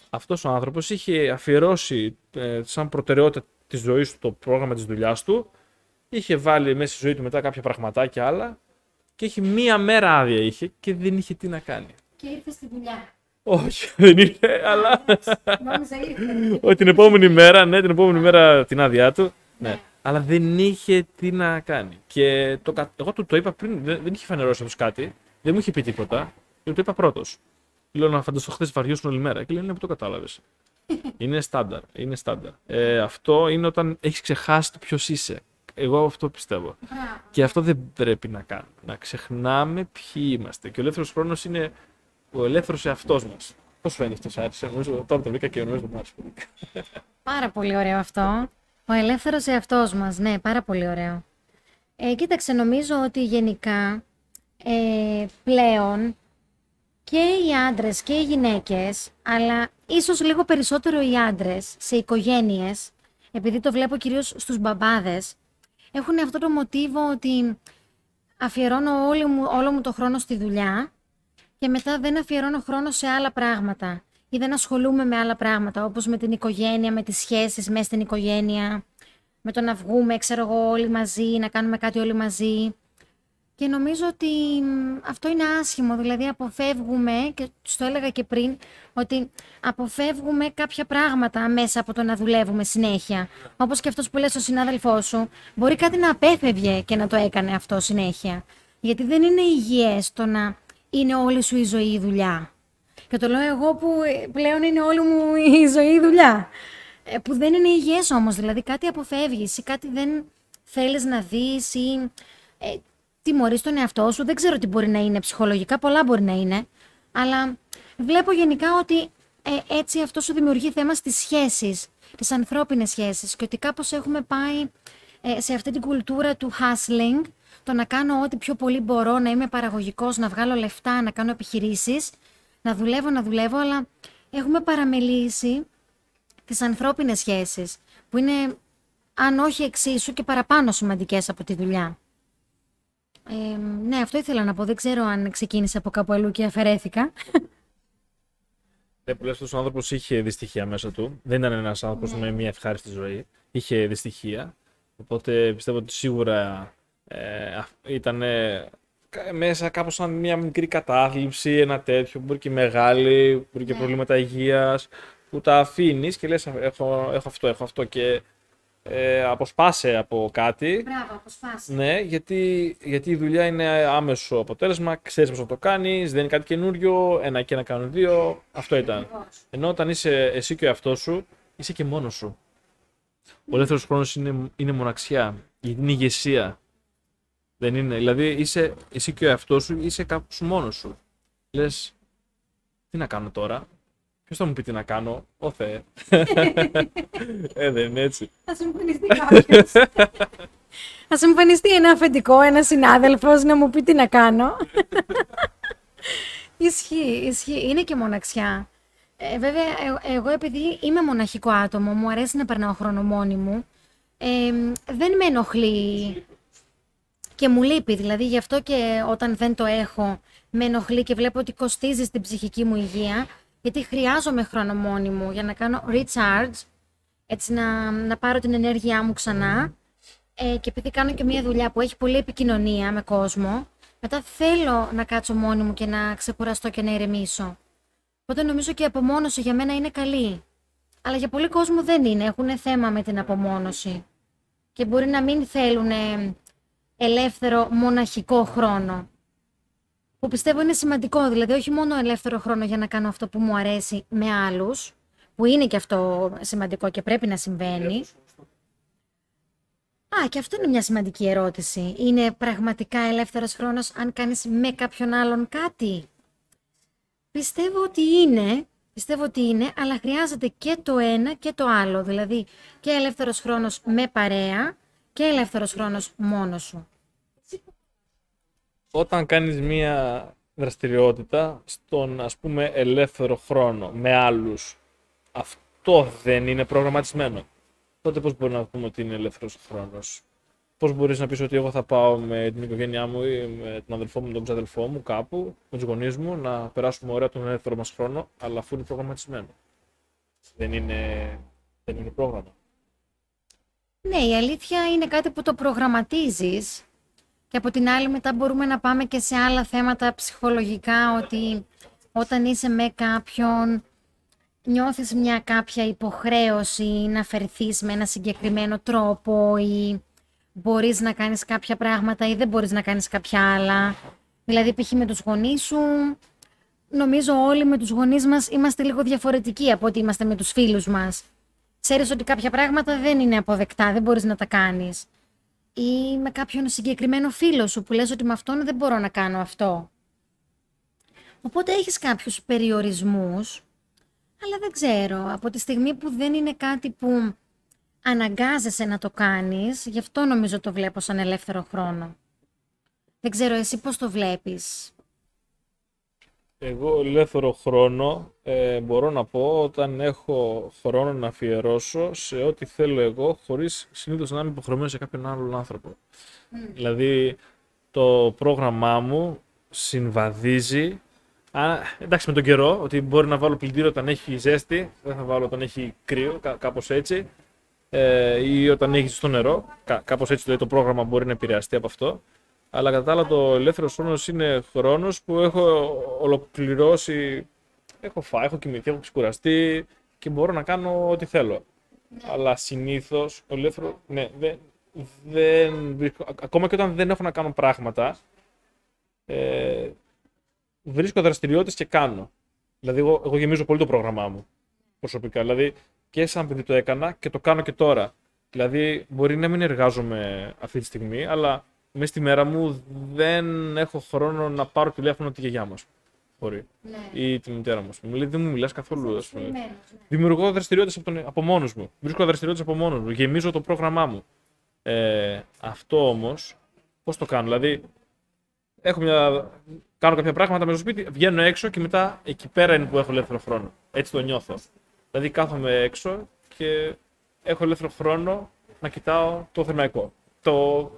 A: Αυτός ο άνθρωπος είχε αφιερώσει ε, σαν προτεραιότητα τη ζωή του το πρόγραμμα της δουλειάς του. Είχε βάλει μέσα στη ζωή του μετά κάποια πραγματάκια άλλα και είχε μία μέρα άδεια είχε και δεν είχε τι να κάνει.
B: Και ήρθε στη δουλειά.
A: Όχι, δεν ήρθε, αλλά. Όχι, την επόμενη μέρα, ναι, την επόμενη μέρα την άδειά του. Ναι. ναι. Αλλά δεν είχε τι να κάνει. Και το, εγώ του το είπα πριν, δεν, δεν είχε φανερώσει αυτός κάτι, δεν μου είχε πει τίποτα. Και το είπα πρώτος. Λέω να φανταστώ χθες βαριώσουν όλη μέρα. Και λέει ναι, που το κατάλαβες. είναι στάνταρ. Είναι στάνταρ. Ε, αυτό είναι όταν έχεις ξεχάσει το ποιος είσαι. Εγώ αυτό πιστεύω. Και αυτό δεν πρέπει να κάνουμε. Να ξεχνάμε ποιοι είμαστε. Και ο ελεύθερος χρόνος είναι ο ελεύθερος εαυτός μας. Πώς φαίνεται αυτό, άρεσε. Νομίζω τώρα το βρήκα και νομίζω μου άρεσε
B: Πάρα πολύ ωραίο αυτό. Ο ελεύθερος εαυτός μας. Ναι, πάρα πολύ ωραίο. Ε, κοίταξε, νομίζω ότι γενικά ε, πλέον και οι άντρες και οι γυναίκες, αλλά ίσως λίγο περισσότερο οι άντρες σε οικογένειες, επειδή το βλέπω κυρίως στους μπαμπάδες, έχουν αυτό το μοτίβο ότι αφιερώνω όλο μου, όλο μου το χρόνο στη δουλειά και μετά δεν αφιερώνω χρόνο σε άλλα πράγματα ή δεν ασχολούμαι με άλλα πράγματα, όπως με την οικογένεια, με τις σχέσεις μέσα στην οικογένεια, με το να βγούμε, ξέρω εγώ, όλοι μαζί, να κάνουμε κάτι όλοι μαζί. Και νομίζω ότι αυτό είναι άσχημο, δηλαδή αποφεύγουμε, και το έλεγα και πριν, ότι αποφεύγουμε κάποια πράγματα μέσα από το να δουλεύουμε συνέχεια. Όπως και αυτός που λες ο συνάδελφός σου, μπορεί κάτι να απέφευγε και να το έκανε αυτό συνέχεια. Γιατί δεν είναι υγιές το να είναι όλη σου η ζωή η δουλειά. Και το λέω εγώ που ε, πλέον είναι όλη μου η ζωή η δουλειά. Ε, που δεν είναι υγιές όμως, δηλαδή κάτι αποφεύγεις ή κάτι δεν θέλεις να δεις ή ε, τιμωρείς τον εαυτό σου. Δεν ξέρω τι μπορεί να είναι ψυχολογικά, πολλά μπορεί να είναι. Αλλά βλέπω γενικά ότι ε, έτσι αυτό σου δημιουργεί θέμα στις σχέσεις, τις ανθρώπινες σχέσεις και ότι κάπως έχουμε πάει ε, σε αυτή την κουλτούρα του hustling το να κάνω ό,τι πιο πολύ μπορώ, να είμαι παραγωγικός, να βγάλω λεφτά, να κάνω επιχειρήσεις, να δουλεύω, να δουλεύω, αλλά έχουμε παραμελήσει τις ανθρώπινες σχέσεις, που είναι αν όχι εξίσου και παραπάνω σημαντικές από τη δουλειά. Ε, ναι, αυτό ήθελα να πω. Δεν ξέρω αν ξεκίνησε από κάπου αλλού και αφαιρέθηκα.
A: Ναι, που λες, ο άνθρωπος είχε δυστυχία μέσα του. Δεν ήταν ένας άνθρωπος ναι. με μια ευχάριστη ζωή. Είχε δυστυχία. Οπότε πιστεύω ότι σίγουρα ε, ήταν μέσα κάπως σαν μια μικρή κατάθλιψη, ένα τέτοιο, μπορεί και μεγάλη, μπορεί και ναι. προβλήματα υγείας, που τα αφήνεις και λες έχω, έχω αυτό, έχω αυτό και ε, αποσπάσαι από κάτι.
B: Μπράβο, αποσπάσαι.
A: Ναι, γιατί, γιατί η δουλειά είναι άμεσο αποτέλεσμα, ξέρεις πώς να το κάνεις, δεν είναι κάτι καινούριο, ένα και ένα κάνουν δύο, αυτό ήταν. Ενώ όταν είσαι εσύ και ο εαυτός σου, είσαι και μόνος σου. Ο ελεύθερος χρόνος είναι, είναι μοναξιά, είναι ηγεσία. Δεν είναι. Δηλαδή είσαι εσύ και ο εαυτός σου, είσαι κάπου μόνος σου. Λες, τι να κάνω τώρα; Ποιος θα μου πει τι να κάνω, ο Θεέ. ε, δεν είναι έτσι.
B: Θα σου εμφανιστεί κάποιος. Θα σου εμφανιστεί ένα αφεντικό, ένα συνάδελφος να μου πει τι να κάνω. ισχύει, ισχύει. Είναι και μοναξιά. Ε, βέβαια, ε, εγώ επειδή είμαι μοναχικό άτομο, μου αρέσει να περνάω χρόνο μόνη μου, ε, δεν με ενοχλεί και μου λείπει. Δηλαδή γι' αυτό και όταν δεν το έχω με ενοχλεί και βλέπω ότι κοστίζει στην ψυχική μου υγεία, γιατί χρειάζομαι χρόνο μόνη μου για να κάνω recharge, έτσι να, να πάρω την ενέργειά μου ξανά. Ε, και επειδή κάνω και μια δουλειά που έχει πολλή επικοινωνία με κόσμο, μετά θέλω να κάτσω μόνη μου και να ξεκουραστώ και να ηρεμήσω. Οπότε νομίζω και η απομόνωση για μένα είναι καλή. Αλλά για πολλοί κόσμο δεν είναι. Έχουν θέμα με την απομόνωση. Και μπορεί να μην θέλουν ελεύθερο μοναχικό χρόνο. Που πιστεύω είναι σημαντικό, δηλαδή όχι μόνο ελεύθερο χρόνο για να κάνω αυτό που μου αρέσει με άλλους, που είναι και αυτό σημαντικό και πρέπει να συμβαίνει. Α, και αυτό είναι μια σημαντική ερώτηση. Είναι πραγματικά ελεύθερος χρόνος αν κάνεις με κάποιον άλλον κάτι; Πιστεύω ότι είναι, πιστεύω ότι είναι, αλλά χρειάζεται και το ένα και το άλλο. Δηλαδή και ελεύθερος χρόνος με παρέα και ελεύθερος χρόνος μόνος σου.
A: Όταν κάνεις μία δραστηριότητα στον ας πούμε ελεύθερο χρόνο με άλλους, αυτό δεν είναι προγραμματισμένο. Τότε πώς μπορούμε να πούμε ότι είναι ελεύθερος χρόνος; Πώς μπορείς να πεις ότι εγώ θα πάω με την οικογένειά μου ή με τον αδελφό μου, τον ξαδελφό μου κάπου, με τους γονείς μου, να περάσουμε ωραία τον ελεύθερο μας χρόνο, αλλά αφού είναι προγραμματισμένο. Δεν είναι, δεν είναι πρόγραμμα.
B: Ναι, η αλήθεια είναι κάτι που το προγραμματίζεις και από την άλλη μετά μπορούμε να πάμε και σε άλλα θέματα ψυχολογικά ότι όταν είσαι με κάποιον νιώθεις μια κάποια υποχρέωση να φερθείς με ένα συγκεκριμένο τρόπο ή μπορείς να κάνεις κάποια πράγματα ή δεν μπορείς να κάνεις κάποια άλλα. Δηλαδή, π.χ. με τους γονείς σου, νομίζω όλοι με τους γονείς μας είμαστε λίγο διαφορετικοί από ότι είμαστε με τους φίλους μας. Ξέρεις ότι κάποια πράγματα δεν είναι αποδεκτά, δεν μπορείς να τα κάνεις. Ή με κάποιον συγκεκριμένο φίλο σου που λες ότι με αυτόν δεν μπορώ να κάνω αυτό. Οπότε έχεις κάποιους περιορισμούς, αλλά δεν ξέρω, από τη στιγμή που δεν είναι κάτι που αναγκάζεσαι να το κάνεις, γι' αυτό νομίζω το βλέπω σαν ελεύθερο χρόνο. Δεν ξέρω εσύ πώς το βλέπεις.
A: Εγώ ελεύθερο χρόνο ε, μπορώ να πω όταν έχω χρόνο να αφιερώσω σε ό,τι θέλω εγώ χωρίς συνήθως να είμαι υποχρεωμένος σε κάποιον άλλον άνθρωπο. Δηλαδή το πρόγραμμά μου συμβαδίζει Α, εντάξει με τον καιρό, ότι μπορεί να βάλω πλυντήριο όταν έχει ζέστη, δεν θα βάλω όταν έχει κρύο, κά, κάπως έτσι ε, ή όταν έχει στο νερό. Κά, κάπως έτσι δηλαδή, το πρόγραμμα μπορεί να επηρεαστεί από αυτό. Αλλά κατά τα άλλα το ελεύθερο χρόνο είναι χρόνος που έχω ολοκληρώσει. Έχω φάει, έχω κοιμηθεί, έχω ξεκουραστεί και μπορώ να κάνω ό,τι θέλω. Αλλά συνήθως ο ελεύθερο. Ναι, δεν, δεν Ακόμα και όταν δεν έχω να κάνω πράγματα, ε, βρίσκω δραστηριότητες και κάνω. Δηλαδή, εγώ, εγώ γεμίζω πολύ το πρόγραμμά μου προσωπικά. Δηλαδή, και σαν παιδί το έκανα και το κάνω και τώρα. Δηλαδή, μπορεί να μην εργάζομαι αυτή τη στιγμή, αλλά μέσα στη μέρα μου δεν έχω χρόνο να πάρω τηλέφωνο τη γιαγιά μα. Μπορεί. Ναι. Ή τη μητέρα μου. Μου λέει, δεν μου μιλάς καθόλου. Ας πούμε. Ναι. Δημιουργώ δραστηριότητες από, τον... από μόνος μου. Βρίσκω δραστηριότητες από μόνος μου. Γεμίζω το πρόγραμμά μου. Ε, αυτό όμως, πώς το κάνω; Δηλαδή, έχω μια... κάνω κάποια πράγματα με στο σπίτι, βγαίνω έξω και μετά εκεί πέρα είναι που έχω ελεύθερο χρόνο. Έτσι το νιώθω. Δηλαδή κάθομαι έξω και έχω ελεύθερο χρόνο να κοιτάω το θερμαϊκό, το,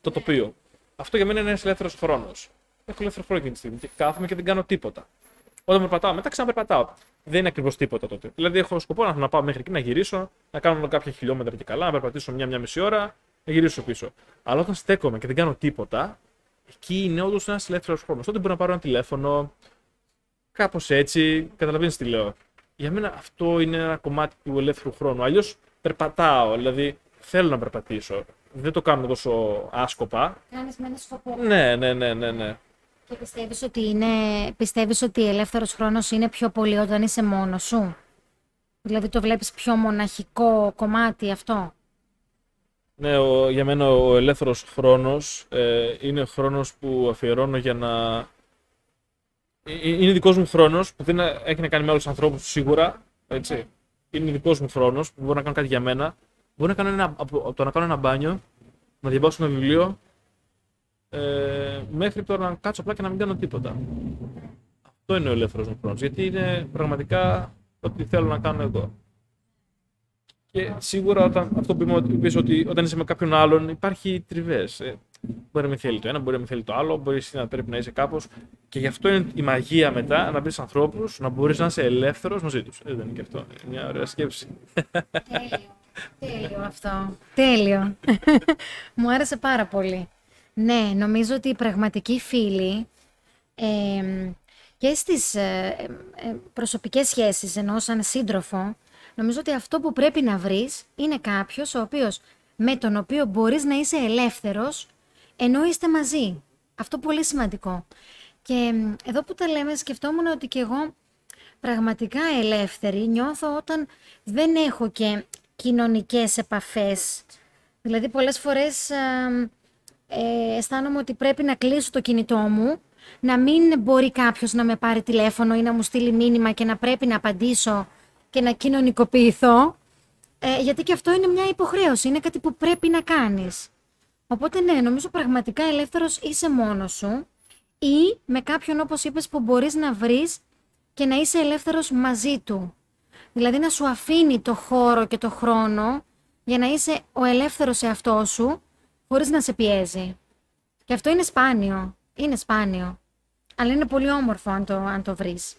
A: το τοπίο. Αυτό για μένα είναι ένας ελεύθερος χρόνος. Έχω ελεύθερο χρόνο εκείνη τη στιγμή και κάθομαι και δεν κάνω τίποτα. Όταν περπατάω, μετά ξαναπερπατάω. Δεν είναι ακριβώς τίποτα τότε. Δηλαδή, έχω σκοπό να, να πάω μέχρι εκεί να γυρίσω, να κάνω κάποια χιλιόμετρα και καλά, να περπατήσω μια-μια μισή ώρα, να γυρίσω πίσω. Αλλά όταν στέκομαι και δεν κάνω τίποτα, εκεί είναι όντως ένας ελεύθερος χρόνος. Τότε μπορώ να πάρω ένα τηλέφωνο, κάπως έτσι, καταλαβαίνεις τι λέω για μένα αυτό είναι ένα κομμάτι του ελεύθερου χρόνου. Αλλιώς περπατάω, δηλαδή θέλω να περπατήσω. Δεν το κάνω τόσο άσκοπα.
B: Κάνεις με ένα σκοπό.
A: Ναι, ναι, ναι, ναι. ναι.
B: Και πιστεύεις ότι, είναι, πιστεύεις ότι ελεύθερος χρόνος είναι πιο πολύ όταν είσαι μόνος σου; Δηλαδή το βλέπεις πιο μοναχικό κομμάτι αυτό;
A: Ναι, ο, για μένα ο ελεύθερος χρόνος ε, είναι χρόνος που αφιερώνω για να ε, ε, είναι δικός μου χρόνος που δεν έχει να κάνει με άλλους ανθρώπους σίγουρα. Έτσι. Είναι δικός μου χρόνος που μπορεί να κάνω κάτι για μένα. Μπορεί να κάνω ένα, από το να κάνω ένα μπάνιο, να διαβάσω ένα βιβλίο, ε, μέχρι τώρα να κάτσω απλά και να μην κάνω τίποτα. Αυτό είναι ο ελεύθερος μου χρόνος. Γιατί είναι πραγματικά ό,τι θέλω να κάνω εγώ. Και σίγουρα όταν, αυτό που είπες ότι όταν είσαι με κάποιον άλλον υπάρχει τριβές. Ε, μπορεί να μην θέλει το ένα, μπορεί να μην θέλει το άλλο, μπορείς να πρέπει να είσαι κάπως. Και γι' αυτό είναι η μαγεία μετά να βρεις ανθρώπους, να μπορείς να είσαι ελεύθερος μαζί τους. Ε, δεν είναι και αυτό. Είναι μια ωραία σκέψη.
B: Τέλειο. Τέλειο αυτό. Τέλειο. Μου άρεσε πάρα πολύ. Ναι, νομίζω ότι οι πραγματικοί φίλοι ε, και στις ε, ε, προσωπικές σχέσεις ενώ σαν σύντροφο νομίζω ότι αυτό που πρέπει να βρεις είναι κάποιος ο οποίος με τον οποίο μπορείς να είσαι ελεύθερος ενώ είστε μαζί. Αυτό πολύ σημαντικό. Και εδώ που τα λέμε σκεφτόμουν ότι και εγώ πραγματικά ελεύθερη νιώθω όταν δεν έχω και κοινωνικές επαφές. Δηλαδή πολλές φορές ε, αισθάνομαι ότι πρέπει να κλείσω το κινητό μου, να μην μπορεί κάποιος να με πάρει τηλέφωνο ή να μου στείλει μήνυμα και να πρέπει να απαντήσω και να κοινωνικοποιηθώ. Ε, γιατί και αυτό είναι μια υποχρέωση, είναι κάτι που πρέπει να κάνεις. Οπότε ναι, νομίζω πραγματικά ελεύθερος είσαι μόνος σου ή με κάποιον όπως είπες που μπορείς να βρεις και να είσαι ελεύθερος μαζί του. Δηλαδή να σου αφήνει το χώρο και το χρόνο για να είσαι ο ελεύθερος εαυτός σου χωρίς να σε πιέζει. Και αυτό είναι σπάνιο. Είναι σπάνιο. Αλλά είναι πολύ όμορφο αν το, αν το βρεις.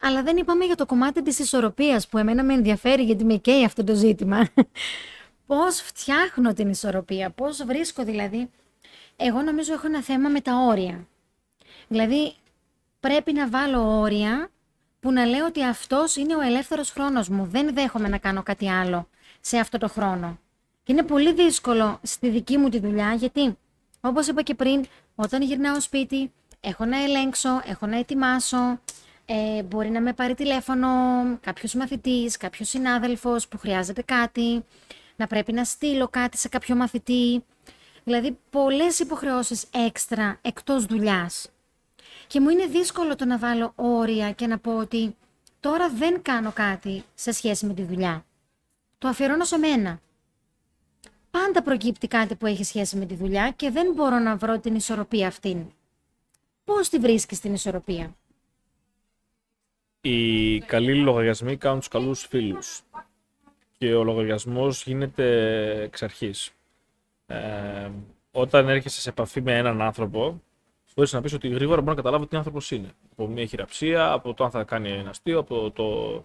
B: Αλλά δεν είπαμε για το κομμάτι της ισορροπίας που εμένα με ενδιαφέρει γιατί με καίει αυτό το ζήτημα. Πώς φτιάχνω την ισορροπία, πώς βρίσκω δηλαδή. Εγώ νομίζω έχω ένα θέμα με τα όρια. Δηλαδή πρέπει να βάλω όρια που να λέω ότι αυτός είναι ο ελεύθερος χρόνος μου. Δεν δέχομαι να κάνω κάτι άλλο σε αυτό το χρόνο. Και είναι πολύ δύσκολο στη δική μου τη δουλειά γιατί, όπως είπα και πριν, όταν γυρνάω σπίτι, έχω να ελέγξω, έχω να ετοιμάσω, ε, μπορεί να με πάρει τηλέφωνο κάποιος μαθητής, κάποιος συνάδελφος που χρειάζεται κάτι, να πρέπει να στείλω κάτι σε κάποιο μαθητή. Δηλαδή πολλές υποχρεώσεις έξτρα εκτός δουλειάς. Και μου είναι δύσκολο το να βάλω όρια και να πω ότι τώρα δεν κάνω κάτι σε σχέση με τη δουλειά. Το αφιερώνω σε μένα. Πάντα προκύπτει κάτι που έχει σχέση με τη δουλειά και δεν μπορώ να βρω την ισορροπία αυτήν. Πώς τη βρίσκεις την ισορροπία;
A: Οι καλοί λογαριασμοί κάνουν τους καλούς φίλους και ο λογαριασμός γίνεται εξ αρχής. Ε, όταν έρχεσαι σε επαφή με έναν άνθρωπο, μπορείς να πεις ότι γρήγορα μπορεί να καταλάβει τι άνθρωπος είναι. Από μια χειραψία, από το αν θα κάνει ένα αστείο, από το,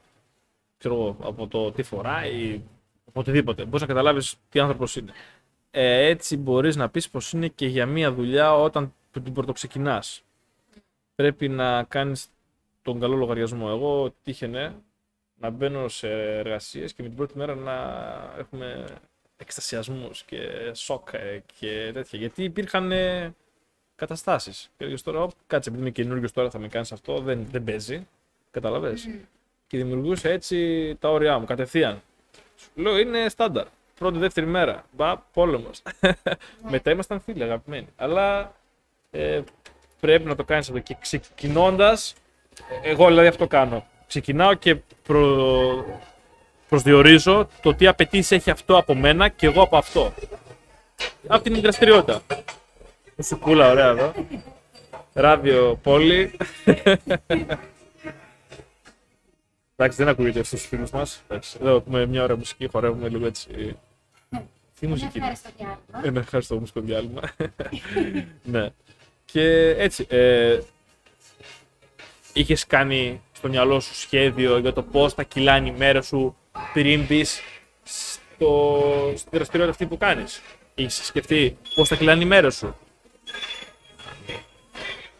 A: ξέρω, από το τι φοράει, από οτιδήποτε. Μπορείς να καταλάβεις τι άνθρωπος είναι. Ε, έτσι μπορείς να πεις πως είναι και για μια δουλειά όταν την πρωτοξεκινάς. Πρέπει να κάνεις τον καλό λογαριασμό. Εγώ τύχαινε να μπαίνω σε εργασίες και με την πρώτη μέρα να έχουμε εκστασιασμούς και σοκ ε, και τέτοια. Γιατί υπήρχαν καταστάσεις. Και έλεγες τώρα, κάτσε, επειδή είμαι καινούριο τώρα, θα με κάνεις αυτό, δεν, δεν παίζει. Καταλαβέ. Mm. Και δημιουργούσε έτσι τα όρια μου κατευθείαν. Σου λέω είναι στάνταρ. Πρώτη, δεύτερη μέρα. Μπα, πόλεμος. Ναι. Μετά ήμασταν φίλοι, αγαπημένοι. Αλλά ε, πρέπει να το κάνεις αυτό. Και ξεκινώντας, εγώ δηλαδή αυτό κάνω. Ξεκινάω και προ... προσδιορίζω το τι απαιτήσει έχει αυτό από μένα και εγώ από αυτό. Αυτή είναι η δραστηριότητα. Μουσικούλα, ωραία εδώ. Ράδιο πόλη. Εντάξει, δεν ακούγεται στους φίλους μας. Εδώ έχουμε μια ώρα μουσική, χορεύουμε λίγο έτσι. Τι μουσική είναι; Ένα ευχαριστώ μουσικό διάλειμμα. ναι. Και έτσι, ε, είχες κάνει στο μυαλό σου σχέδιο για το πώς θα κυλάνε η μέρα σου πριν μπεις στη δραστηριότητα αυτή που κάνεις. Είχε σκεφτεί πώς θα κυλάνε η μέρα σου;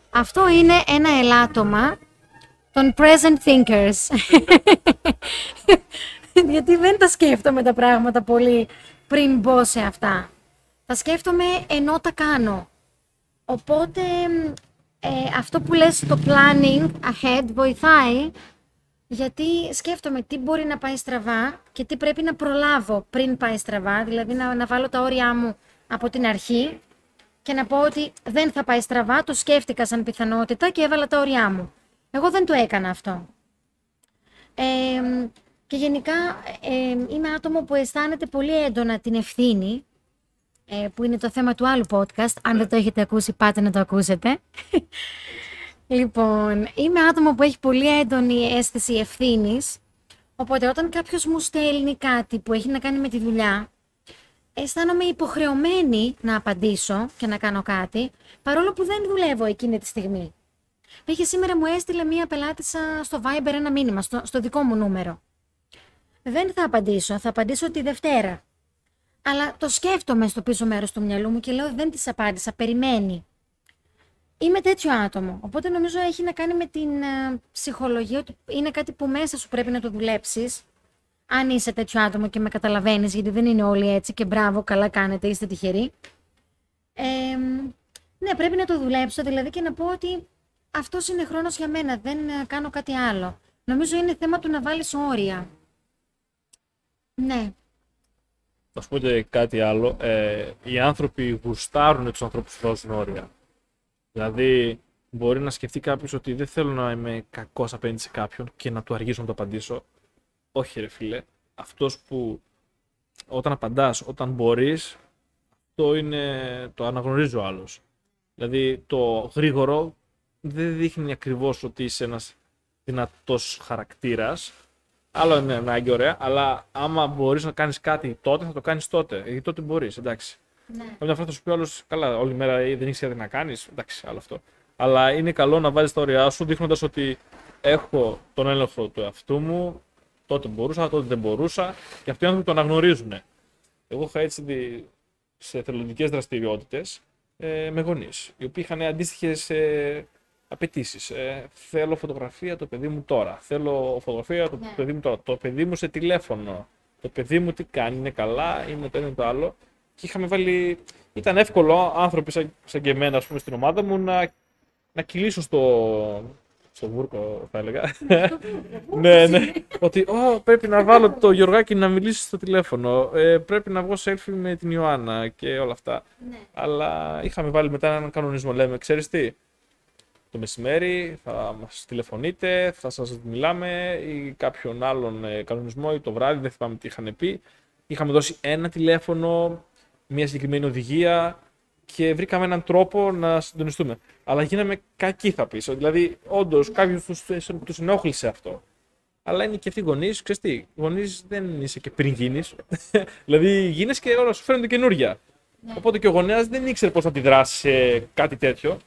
B: Αυτό είναι ένα ελάττωμα των present thinkers. Γιατί δεν τα σκέφτομαι τα πράγματα πολύ πριν μπω σε αυτά. Τα σκέφτομαι ενώ τα κάνω. Οπότε ε, αυτό που λες το planning ahead βοηθάει γιατί σκέφτομαι τι μπορεί να πάει στραβά και τι πρέπει να προλάβω πριν πάει στραβά, δηλαδή να, να βάλω τα όρια μου από την αρχή και να πω ότι δεν θα πάει στραβά, το σκέφτηκα σαν πιθανότητα και έβαλα τα όρια μου. Εγώ δεν το έκανα αυτό. Ε, και γενικά ε, είμαι άτομο που αισθάνεται πολύ έντονα την ευθύνη, ε, που είναι το θέμα του άλλου podcast. Αν δεν το έχετε ακούσει, πάτε να το ακούσετε. λοιπόν, είμαι άτομο που έχει πολύ έντονη αίσθηση ευθύνης. Οπότε όταν κάποιος μου στέλνει κάτι που έχει να κάνει με τη δουλειά, αισθάνομαι υποχρεωμένη να απαντήσω και να κάνω κάτι, παρόλο που δεν δουλεύω εκείνη τη στιγμή. Πήγε σήμερα μου έστειλε μία πελάτησα στο Viber ένα μήνυμα, στο, στο δικό μου νούμερο. Δεν θα απαντήσω, θα απαντήσω τη Δευτέρα. Αλλά το σκέφτομαι στο πίσω μέρος του μυαλού μου και λέω δεν της απάντησα, περιμένει. Είμαι τέτοιο άτομο, οπότε νομίζω έχει να κάνει με την ε, ψυχολογία ότι είναι κάτι που μέσα σου πρέπει να το δουλέψεις αν είσαι τέτοιο άτομο και με καταλαβαίνεις, γιατί δεν είναι όλοι έτσι και μπράβο, καλά κάνετε, είστε τυχεροί. Ε, ναι, πρέπει να το δουλέψω δηλαδή και να πω ότι αυτός είναι χρόνος για μένα, δεν ε, κάνω κάτι άλλο. Νομίζω είναι θέμα του να βάλεις όρια. Ναι.
A: Θα σου πω και κάτι άλλο. Ε, οι άνθρωποι γουστάρουν τους ανθρώπους που βάζουν όρια. Δηλαδή, μπορεί να σκεφτεί κάποιος ότι δεν θέλω να είμαι κακός απέναντι σε κάποιον και να του αργήσω να το απαντήσω. Όχι, ρε φίλε. Αυτός που όταν απαντάς, όταν μπορείς, αυτό είναι. το αναγνωρίζει ο άλλος. Δηλαδή, το γρήγορο δεν δείχνει ακριβώς ότι είσαι ένας δυνατός χαρακτήρας. Άλλο είναι ανάγκη, ωραία, αλλά άμα μπορείς να κάνεις κάτι τότε, θα το κάνεις τότε. Γιατί τότε μπορείς, εντάξει.
B: Ναι.
A: Καμιά φορά θα σου πει άλλο, καλά, όλη μέρα ε, δεν έχει τι να κάνεις. Εντάξει, άλλο αυτό. Αλλά είναι καλό να βάζεις τα όρια σου δείχνοντας ότι έχω τον έλεγχο του εαυτού μου. Τότε μπορούσα, τότε δεν μπορούσα. Και αυτοί οι άνθρωποι το αναγνωρίζουν. Εγώ είχα έτσι δει σε εθελοντικέ δραστηριότητες ε, με γονείς, οι οποίοι είχαν αντίστοιχες ε, απαιτήσεις. Ε, θέλω φωτογραφία το παιδί μου τώρα. Θέλω φωτογραφία το
B: Ναι.
A: παιδί μου τώρα. Το παιδί μου σε τηλέφωνο. Το παιδί μου τι κάνει, είναι καλά, είναι το ένα ή το άλλο. Και είχαμε βάλει. Ήταν εύκολο άνθρωποι σαν, σαν και εμένα, ας πούμε, στην ομάδα μου να, να κυλήσουν στο, στο βούρκο, θα έλεγα. ναι, ναι. Ότι «Ω, πρέπει να βάλω το Γιωργάκι να μιλήσει στο τηλέφωνο. Ε, πρέπει να βγω selfie με την Ιωάννα και όλα αυτά.
B: Ναι.
A: Αλλά είχαμε βάλει μετά έναν κανονισμό. Λέμε, ξέρεις τι, το μεσημέρι θα μας τηλεφωνείτε, θα σας μιλάμε ή κάποιον άλλον ε, κανονισμό ή το βράδυ, δεν θυμάμαι τι είχαν πει. Είχαμε δώσει ένα τηλέφωνο, μια συγκεκριμένη οδηγία και βρήκαμε έναν τρόπο να συντονιστούμε. Αλλά γίναμε κακοί θα πεις. Δηλαδή, όντως κάποιος τους, τους ενόχλησε αυτό. Αλλά είναι και αυτοί οι γονείς, ξέρεις τι, οι γονείς δεν είσαι και πριν γίνεις. δηλαδή, γίνεσαι και όλα σου φαίνονται καινούρια. Οπότε και ο γονέας δεν ήξερε πώς να αντιδράσει σε κάτι τέτοιο.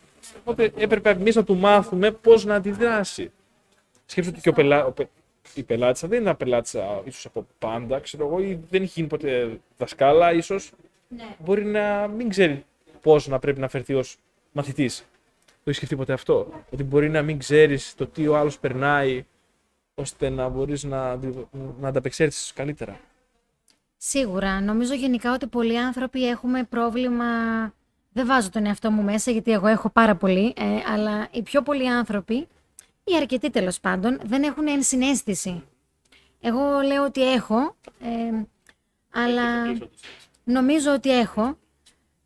A: Οπότε έπρεπε εμείς να του μάθουμε πώς να αντιδράσει. Σκέψτε ότι και ο πελά, ο πε- η πελάτησα δεν είναι ένα πελάτησα ίσως από πάντα, ξέρω εγώ, ή δεν έχει γίνει ποτέ δασκάλα, ίσως
B: Ναι.
A: μπορεί να μην ξέρει πώς να πρέπει να φερθεί ως μαθητής. Το έχεις σκεφτεί ποτέ αυτό; Ότι μπορεί να μην ξέρεις το τι ο άλλος περνάει, ώστε να μπορείς να, αντι- να ανταπεξέλθεις καλύτερα;
B: Σίγουρα. Νομίζω γενικά ότι πολλοί άνθρωποι έχουμε πρόβλημα. Δεν βάζω τον εαυτό μου μέσα γιατί εγώ έχω πάρα πολύ. ε, αλλά οι πιο πολλοί άνθρωποι, ή αρκετοί τέλος πάντων, δεν έχουν ενσυναίσθηση. Εγώ λέω ότι έχω, ε, αλλά νομίζω ότι έχω,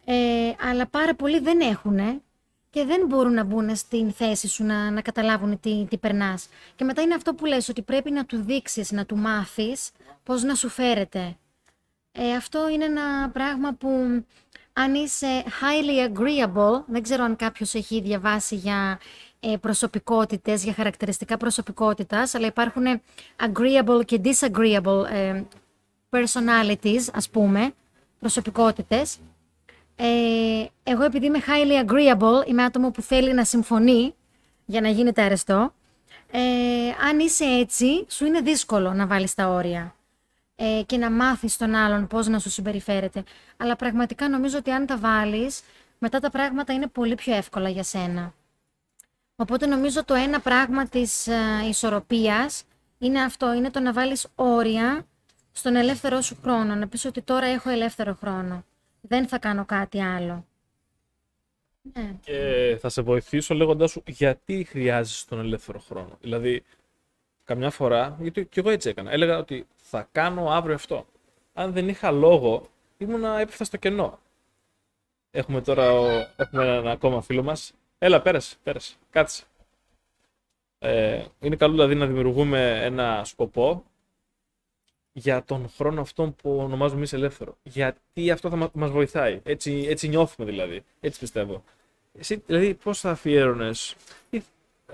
B: ε, αλλά πάρα πολλοί δεν έχουν και δεν μπορούν να μπουν στην θέση σου να, να καταλάβουν τι, τι περνάς. Και μετά είναι αυτό που λες, ότι πρέπει να του δείξεις, να του μάθεις πώς να σου φέρεται. Ε, αυτό είναι ένα πράγμα που αν είσαι highly agreeable, δεν ξέρω αν κάποιος έχει διαβάσει για ε, προσωπικότητες, για χαρακτηριστικά προσωπικότητας, αλλά υπάρχουν agreeable και disagreeable ε, personalities, ας πούμε, προσωπικότητες. Ε, εγώ επειδή είμαι highly agreeable, είμαι άτομο που θέλει να συμφωνεί για να γίνεται αρεστό, ε, αν είσαι έτσι, σου είναι δύσκολο να βάλεις τα όρια ε, και να μάθεις τον άλλον πώς να σου συμπεριφέρεται. Αλλά πραγματικά νομίζω ότι αν τα βάλεις, μετά τα πράγματα είναι πολύ πιο εύκολα για σένα. Οπότε νομίζω το ένα πράγμα της ε, ισορροπίας είναι αυτό, είναι το να βάλεις όρια στον ελεύθερό σου χρόνο. Να πεις ότι τώρα έχω ελεύθερο χρόνο. Δεν θα κάνω κάτι άλλο. Ναι.
A: Και θα σε βοηθήσω λέγοντάς σου γιατί χρειάζεσαι τον ελεύθερο χρόνο. Δηλαδή, καμιά φορά, γιατί και εγώ έτσι έκανα, έλεγα ότι θα κάνω αύριο αυτό. Αν δεν είχα λόγο, ήμουνα έπεφτα στο κενό. Έχουμε τώρα ο- έχουμε έναν ακόμα φίλο μας. Έλα, πέρασε, πέρασε, κάτσε. Ε, είναι καλό δηλαδή να δημιουργούμε ένα σκοπό για τον χρόνο αυτόν που ονομάζουμε εμείς ελεύθερο. Γιατί αυτό θα μα- μας βοηθάει. Έτσι, έτσι νιώθουμε δηλαδή. Έτσι πιστεύω. Εσύ, δηλαδή, πώς θα αφιέρωνες.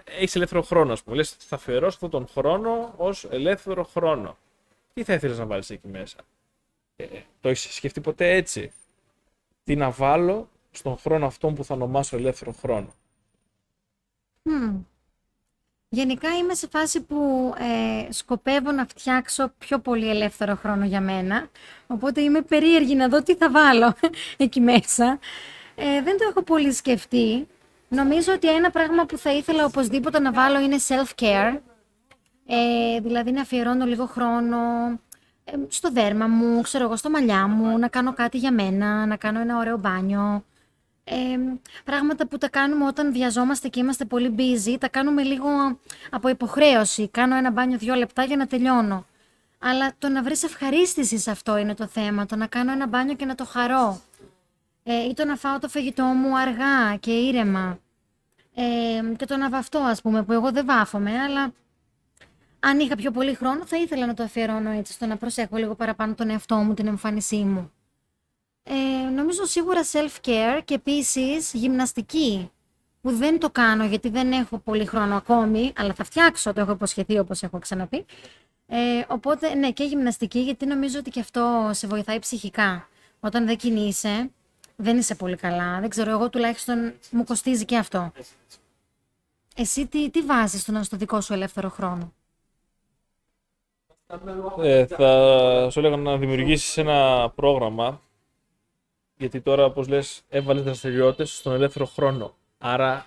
A: Έχεις ελεύθερο χρόνο, ας πούμε. Λες, θα αφιερώσω αυτόν τον χρόνο ως ελεύθερο χρόνο. Τι θα ήθελες να βάλεις εκεί μέσα; Ε, το έχεις σκεφτεί ποτέ έτσι; Τι να βάλω στον χρόνο αυτόν που θα ονομάσω ελεύθερο χρόνο;
B: Μμμ. Γενικά είμαι σε φάση που ε, σκοπεύω να φτιάξω πιο πολύ ελεύθερο χρόνο για μένα. Οπότε είμαι περίεργη να δω τι θα βάλω εκεί μέσα. Ε, δεν το έχω πολύ σκεφτεί. Νομίζω ότι ένα πράγμα που θα ήθελα οπωσδήποτε να βάλω είναι self-care. Ε, δηλαδή να αφιερώνω λίγο χρόνο ε, στο δέρμα μου, ξέρω εγώ, στο μαλλιά μου, να κάνω κάτι για μένα, να κάνω ένα ωραίο μπάνιο. Ε, πράγματα που τα κάνουμε όταν βιαζόμαστε και είμαστε πολύ busy, τα κάνουμε λίγο από υποχρέωση. Κάνω ένα μπάνιο δύο λεπτά για να τελειώνω. Αλλά το να βρεις ευχαρίστηση σε αυτό είναι το θέμα, το να κάνω ένα μπάνιο και να το χαρώ. Ε, ή το να φάω το φαγητό μου αργά και ήρεμα. Ε, και το να βαφτώ, ας πούμε, που εγώ δεν βάφομαι, αλλά αν είχα πιο πολύ χρόνο θα ήθελα να το αφιερώνω έτσι, στο να προσέχω λίγο παραπάνω τον εαυτό μου, την εμφάνισή μου. Ε, νομίζω σίγουρα self-care και επίσης γυμναστική, που δεν το κάνω γιατί δεν έχω πολύ χρόνο ακόμη, αλλά θα φτιάξω, το έχω υποσχεθεί όπως έχω ξαναπεί. Ε, οπότε, ναι, και γυμναστική, γιατί νομίζω ότι και αυτό σε βοηθάει ψυχικά. Όταν δεν κινείσαι, δεν είσαι πολύ καλά. Δεν ξέρω, εγώ τουλάχιστον μου κοστίζει και αυτό. Εσύ τι, τι βάζεις στον, στο δικό σου ελεύθερο χρόνο;
A: Ε, θα σου έλεγα να δημιουργήσεις ένα πρόγραμμα γιατί τώρα, όπως λες, έβαλες δραστηριότητες στον ελεύθερο χρόνο. Άρα,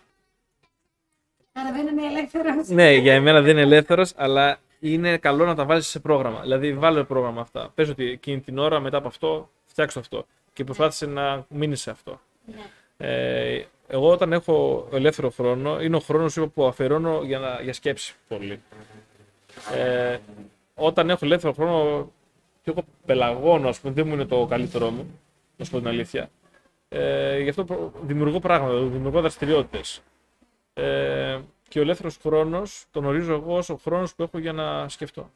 B: Άρα δεν είναι ελεύθερος.
A: ναι, για εμένα δεν είναι ελεύθερος, αλλά είναι καλό να τα βάζεις σε πρόγραμμα. Δηλαδή, βάλε πρόγραμμα αυτά. Πες ότι εκείνη την ώρα, μετά από αυτό, φτιάξω αυτό. Και προσπάθησε να μείνει σε αυτό. Ε, εγώ όταν έχω ελεύθερο χρόνο, είναι ο χρόνος που αφαιρώνω για, να, για σκέψη πολύ. Ε, όταν έχω ελεύθερο χρόνο, και εγώ πελαγώνω, ας πούμε, δεν μου είναι το καλύτερό μου, να σου πω την αλήθεια. Ε, γι' αυτό προ- δημιουργώ πράγματα, δημιουργώ δραστηριότητες. Ε, και ο ελεύθερος χρόνος τον ορίζω εγώ ως ο χρόνος που έχω για να σκεφτώ.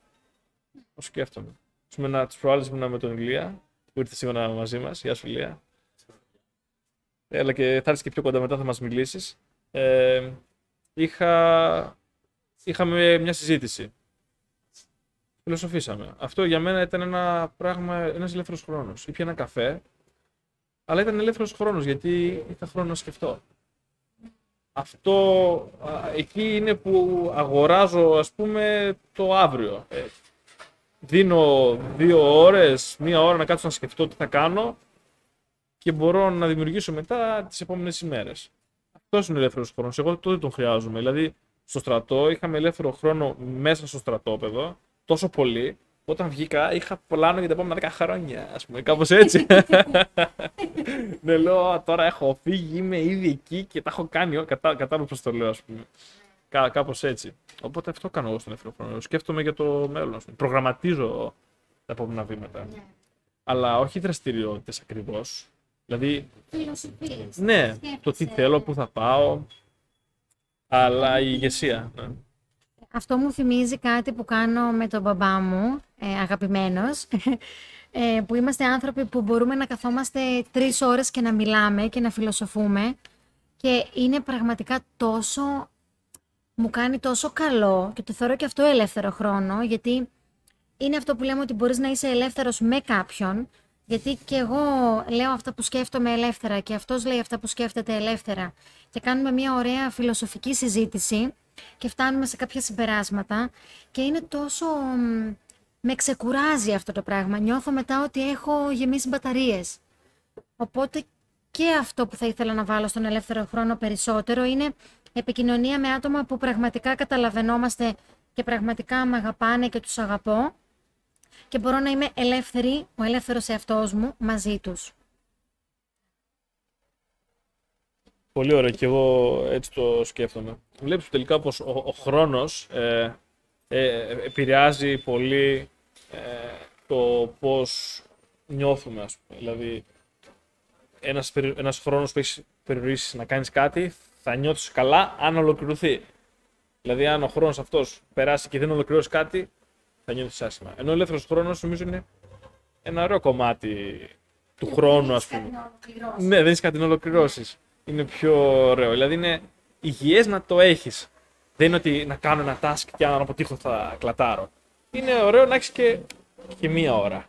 A: Να σκέφτομαι. Α πούμε, να τις προάλλες ήμουνα με τον Ηλία, που ήρθε σήμερα μαζί μας. Γεια σου, Ηλία. Έλα και θα έρθεις και πιο κοντά μετά, θα μας μιλήσεις. Ε, είχα, είχαμε μια συζήτηση. Φιλοσοφήσαμε. Αυτό για μένα ήταν ένα πράγμα, ένας ελεύθερος χρόνος. Ήπια ένα καφέ, αλλά ήταν ελεύθερος χρόνος γιατί είχα χρόνο να σκεφτώ. Αυτό α, εκεί είναι που αγοράζω, ας πούμε, το αύριο. Ε, δίνω δύο ώρες, μία ώρα να κάτσω να σκεφτώ τι θα κάνω και μπορώ να δημιουργήσω μετά τις επόμενες ημέρες. Αυτός είναι ο ελεύθερος χρόνος. Εγώ τότε τον χρειάζομαι. Δηλαδή, στο στρατό είχαμε ελεύθερο χρόνο μέσα στο στρατόπεδο τόσο πολύ. που Όταν βγήκα, είχα πλάνο για τα επόμενα 10 χρόνια, ας πούμε, κάπως έτσι. ναι, λέω, «Α, τώρα έχω φύγει, είμαι ήδη εκεί και τα έχω κάνει. όλα». Κατά, κατάλαβα πώς το λέω, ας πούμε. Κά, Κάπως έτσι. Οπότε αυτό κάνω εγώ στον ελεύθερο χρόνο. Σκέφτομαι για το μέλλον. ας πούμε. Προγραμματίζω τα επόμενα βήματα. Αλλά όχι δραστηριότητες ακριβώς. Δηλαδή,
B: Φιλοσοφίες.
A: ναι, το τι θέλω, πού θα πάω. Αλλά η ηγεσία. Ναι.
B: Αυτό μου θυμίζει κάτι που κάνω με τον μπαμπά μου, ε, αγαπημένος, ε, που είμαστε άνθρωποι που μπορούμε να καθόμαστε τρεις ώρες και να μιλάμε και να φιλοσοφούμε και είναι πραγματικά τόσο, μου κάνει τόσο καλό και το θεωρώ και αυτό ελεύθερο χρόνο, γιατί είναι αυτό που λέμε ότι μπορείς να είσαι ελεύθερος με κάποιον, γιατί και εγώ λέω αυτά που σκέφτομαι ελεύθερα και αυτός λέει αυτά που σκέφτεται ελεύθερα και κάνουμε μια ωραία φιλοσοφική συζήτηση και φτάνουμε σε κάποια συμπεράσματα και είναι τόσο... μ, Με ξεκουράζει αυτό το πράγμα. Νιώθω μετά ότι έχω γεμίσει μπαταρίες. Οπότε και αυτό που θα ήθελα να βάλω στον ελεύθερο χρόνο περισσότερο είναι επικοινωνία με άτομα που πραγματικά καταλαβαίνόμαστε και πραγματικά με αγαπάνε και τους αγαπώ και μπορώ να είμαι ελεύθερη, ο ελεύθερος εαυτός μου μαζί τους.
A: Πολύ ωραίο και εγώ έτσι το σκέφτομαι. Βλέπεις τελικά πως ο, ο χρόνος ε, ε, επηρεάζει πολύ ε, το πώς νιώθουμε, ας πούμε. Δηλαδή, ένας, περι- ένας χρόνος που έχεις περιορίσει να κάνεις κάτι, θα νιώθεις καλά αν ολοκληρωθεί. Δηλαδή, αν ο χρόνος αυτός περάσει και δεν ολοκληρώσεις κάτι, θα νιώθεις άσχημα. Ενώ ο ελεύθερος χρόνος, νομίζω, είναι ένα ωραίο κομμάτι του χρόνου, ας πούμε. Ναι, δεν έχεις κάτι να ολοκληρώσεις. Είναι πιο ωραίο. Δηλαδή είναι υγιές να το έχεις. Δεν είναι ότι να κάνω ένα task και αν αποτύχω θα κλατάρω. Είναι ωραίο να έχεις και, και μία ώρα